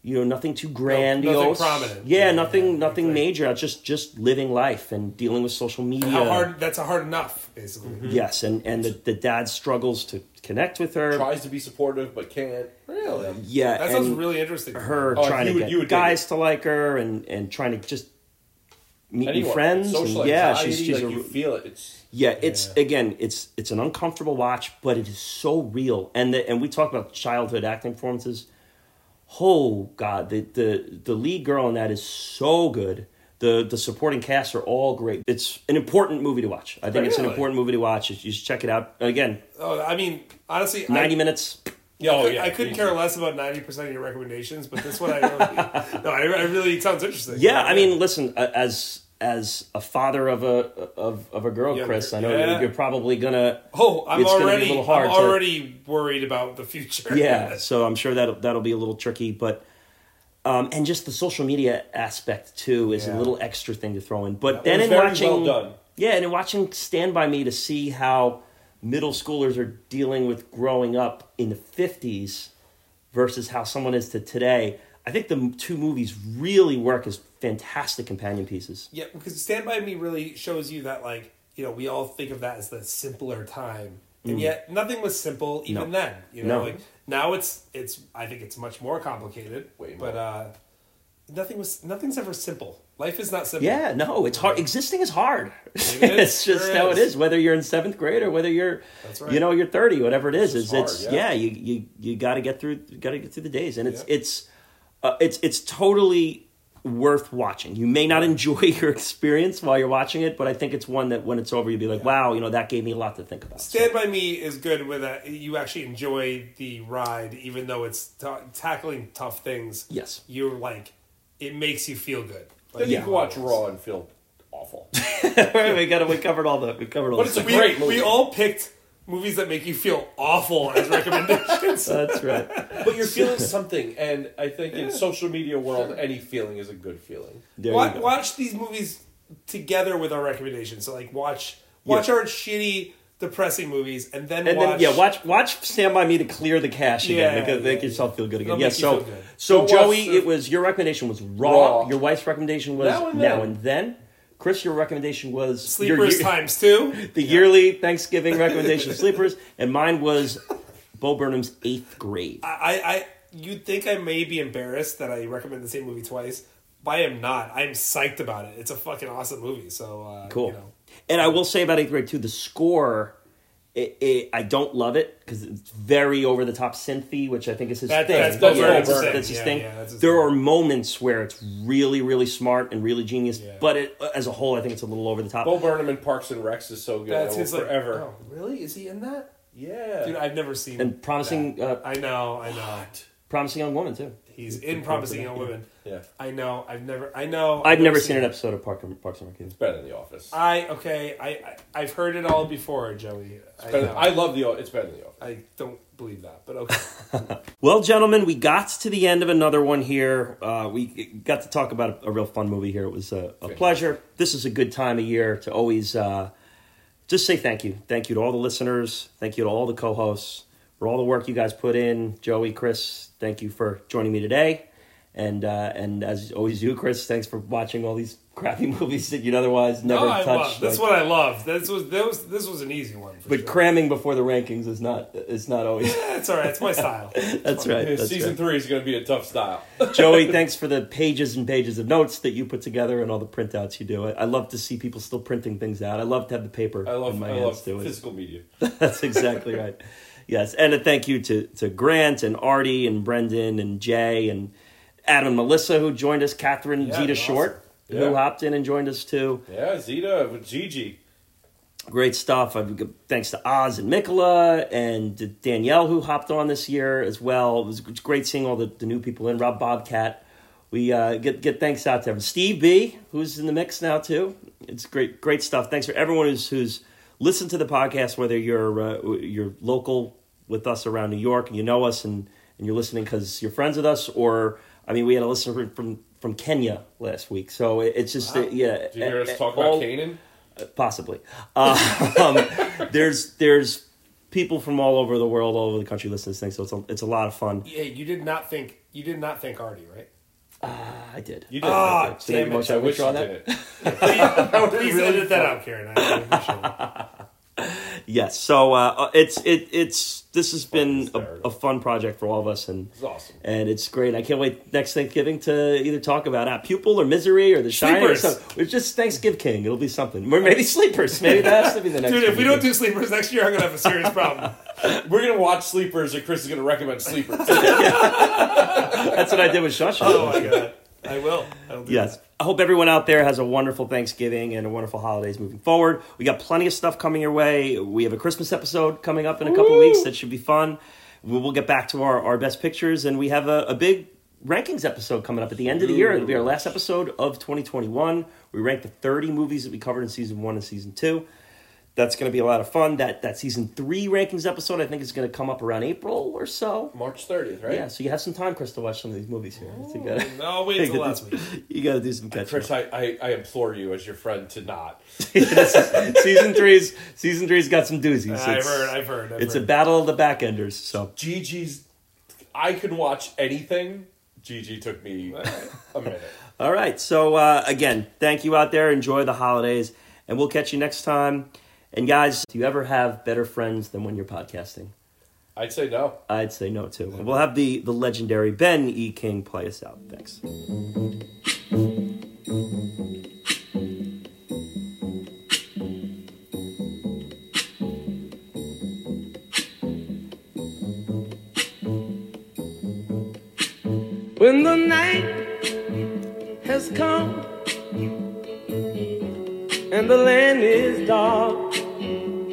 you know, nothing too grandiose. Nothing prominent. Yeah, Yeah, nothing, yeah, nothing right. major. Just just living life and dealing with social media. How hard? That's a hard enough, basically. Yes, and and the, the dad struggles to connect with her. Tries to be supportive but can't. Really? Yeah, That sounds really interesting. her Oh, trying you to get you would guys to like her and and trying to just meet new Anyone. friends. Social and yeah, anxiety, she's she's like a, you feel it. It's yeah. It's again, it's it's an uncomfortable watch, but it is so real. And the, and we talk about childhood acting performances. Oh God, the the the lead girl in that is so good. The the supporting cast are all great. It's an important movie to watch. I think it's an important movie to watch. You should check it out. Again, Oh, I mean, honestly, ninety I, minutes. yeah, I, oh, could, yeah. I couldn't me care less about ninety percent of your recommendations, but this one I really, no, I, I really it sounds interesting. Yeah, I mean, listen, uh, as as a father of a of, of a girl, Yeah, Chris, I know yeah. you're, you're probably gonna. oh, I'm it's gonna be a already, little hard I'm to- already worried about the future. Yeah, so I'm sure that that'll be a little tricky, but um, and just the social media aspect too is Yeah. a little extra thing to throw in. But It then in watching, well done. yeah, and in watching Stand by Me to see how middle schoolers are dealing with growing up in the '50s versus how someone is to today. I think the two movies really work as fantastic companion pieces. Yeah, because Stand By Me really shows you that, like, you know, we all think of that as the simpler time. And yet, nothing was simple even Mm. No. then. You know, No. like now it's it's. I think it's much more complicated. Way But uh, nothing was. Nothing's ever simple. Life is not simple. Yeah, no, it's hard. Existing is hard. is, it's just how it is. is. Whether you're in seventh grade or whether you're, That's right. you know, you're thirty, whatever it is. It's It's, just it's yeah. yeah. You you you got to get through. Got to get through the days, and it's Yeah. it's uh, it's it's totally worth watching. You may not enjoy your experience while you're watching it, but I think it's one that when it's over, you'll be like, wow, you know, that gave me a lot to think about. Stand by Me is good with that. You actually enjoy the ride, even though it's ta tackling tough things. Yes. you're like, it makes you feel good. Like, Then you can watch Raw and feel awful. we got we covered all the we covered all. But the it's a. We, Great movie. we all picked movies that make you feel awful as recommendations. That's right. But you're feeling something, and I think in social media world, any feeling is a good feeling. There you watch, go. watch these movies together with our recommendations. So like watch watch our shitty, depressing movies, and then And watch. then yeah, watch watch Stand by Me to clear the cache again. Yeah, make, make yeah, yourself feel good again. It'll Yeah. make you So feel good. so Don't Joey, watch the- it was your recommendation was Raw. Raw. Your wife's recommendation was Now Now and and, Then. Chris, your recommendation was Sleepers times two. the yearly Thanksgiving recommendation of Sleepers, and mine was Bo Burnham's Eighth Grade. I, I you'd think I may be embarrassed that I recommend the same movie twice, but I am not. I'm psyched about it. It's a fucking awesome movie. So uh, Cool. You know. And I will say about Eighth Grade too, the score. It, it, I don't love it because it's very over the top synthy, which I think is his That- thing. that's- that's Yeah, Bo that's, Burnham. that's his Yeah, thing. yeah, that's his there thing. are moments where it's really, really smart and really genius, Yeah. but it, as a whole, I think it's a little over the top. Bo Burnham in Parks and Recs is so good. That's I will his like forever. Oh, really? Is he in that? Yeah. Dude, I've never seen. and promising, uh, I know. I know. promising young woman too. He's in Promising Young Women. Yeah, I know. I've never. I know. I've never seen an episode of Park and, Parks and Rec. either. better than The Office. I okay. I, I I've heard it all before, Joey. I, Better- know. I love the. O- It's better than The Office. I don't believe that, but okay. Well, gentlemen, we got to the end of another one here. Uh, we got to talk about a, a real fun movie here. It was a, a pleasure. This is a good time of year to always uh, just say thank you. Thank you to all the listeners. Thank you to all the co-hosts for all the work you guys put in. Joey, Chris, thank you for joining me today. And uh, and as always, you, Chris, thanks for watching all these crappy movies that you'd otherwise never no, I touch. love. That's like- what I love. This was that was this was an easy one. For but sure. cramming before the rankings is not is not always. That's all right. It's my style. That's right. That's season right. three is going to be a tough style. Joey, thanks for the pages and pages of notes that you put together and all the printouts you do. I, I love to see people still printing things out. I love to have the paper I love. in my I hands love too. Physical media. That's exactly right. Yes, and a thank you to to Grant and Artie and Brendan and Jay and Adam and Melissa who joined us. Catherine Yeah, Zeta they're Short awesome. who hopped in and joined us too. Yeah, Zeta with Gigi. Great stuff. I've got- Thanks to Oz and Mikola and Danielle who hopped on this year as well. It was it's great seeing all the, the new people in. Rob Bobcat. We uh, get get thanks out to everyone. Steve B, who's in the mix now too. It's great great stuff. Thanks for everyone who's who's listened to the podcast, whether you're uh, you're local with us around New York and you know us and, and you're listening because you're friends with us, or I mean, we had a listener from from Kenya last week. So it, it's just uh, yeah. Did you hear us uh, talk all- about Canaan? possibly. Um, there's there's people from all over the world, all over the country listening to this thing, so it's a, it's a lot of fun. Yeah, you did not think you did not think Artie, right? I did. You did. Ah, I did. So damn it, I I wish you withdraw did that? it. Please really edit that fun. out, Karen. I really appreciate it. Yes. So uh, it's it it's this has been a, a fun project for all of us, and It's awesome. and it's great. I can't wait next Thanksgiving to either talk about uh, Pupil or Misery or The Shining. Or Sleepers. something. It's just Thanksgiving King. It'll be something. Or maybe Sleepers. Maybe that has to be the next. Dude, if we do. don't do sleepers next year, I'm gonna have a serious problem. We're gonna watch Sleepers, and Chris is gonna recommend Sleepers. that's what I did with Shawshank. Oh my god, I will. Yes. that. I hope everyone out there has a wonderful Thanksgiving and a wonderful holidays moving forward. We got plenty of stuff coming your way. We have a Christmas episode coming up in a couple weeks that should be fun. We will get back to our, our best pictures, and we have a, a big rankings episode coming up at the end of the year. It'll be our last episode of 2021. We rank the 30 movies that we covered in season one and season two. That's going to be a lot of fun. That that season three rankings episode, I think, is going to come up around April or so. March 30th, right? Yeah, so you have some time, Chris, to watch some of these movies here. So you gotta, No, I'll wait until last week. you got to do some catching. Chris, I, I, I implore you as your friend to not. season three's season three's got some doozies. I've heard. I've heard. I've it's a battle of the backenders. So Gigi's. I can watch anything. Gigi took me a minute. all right. So uh, again, thank you out there. Enjoy the holidays, and we'll catch you next time. And guys, do you ever have better friends than when you're podcasting? I'd say no. I'd say no too. And we'll have the the legendary Ben E. King play us out. Thanks. When the night has come and the land is dark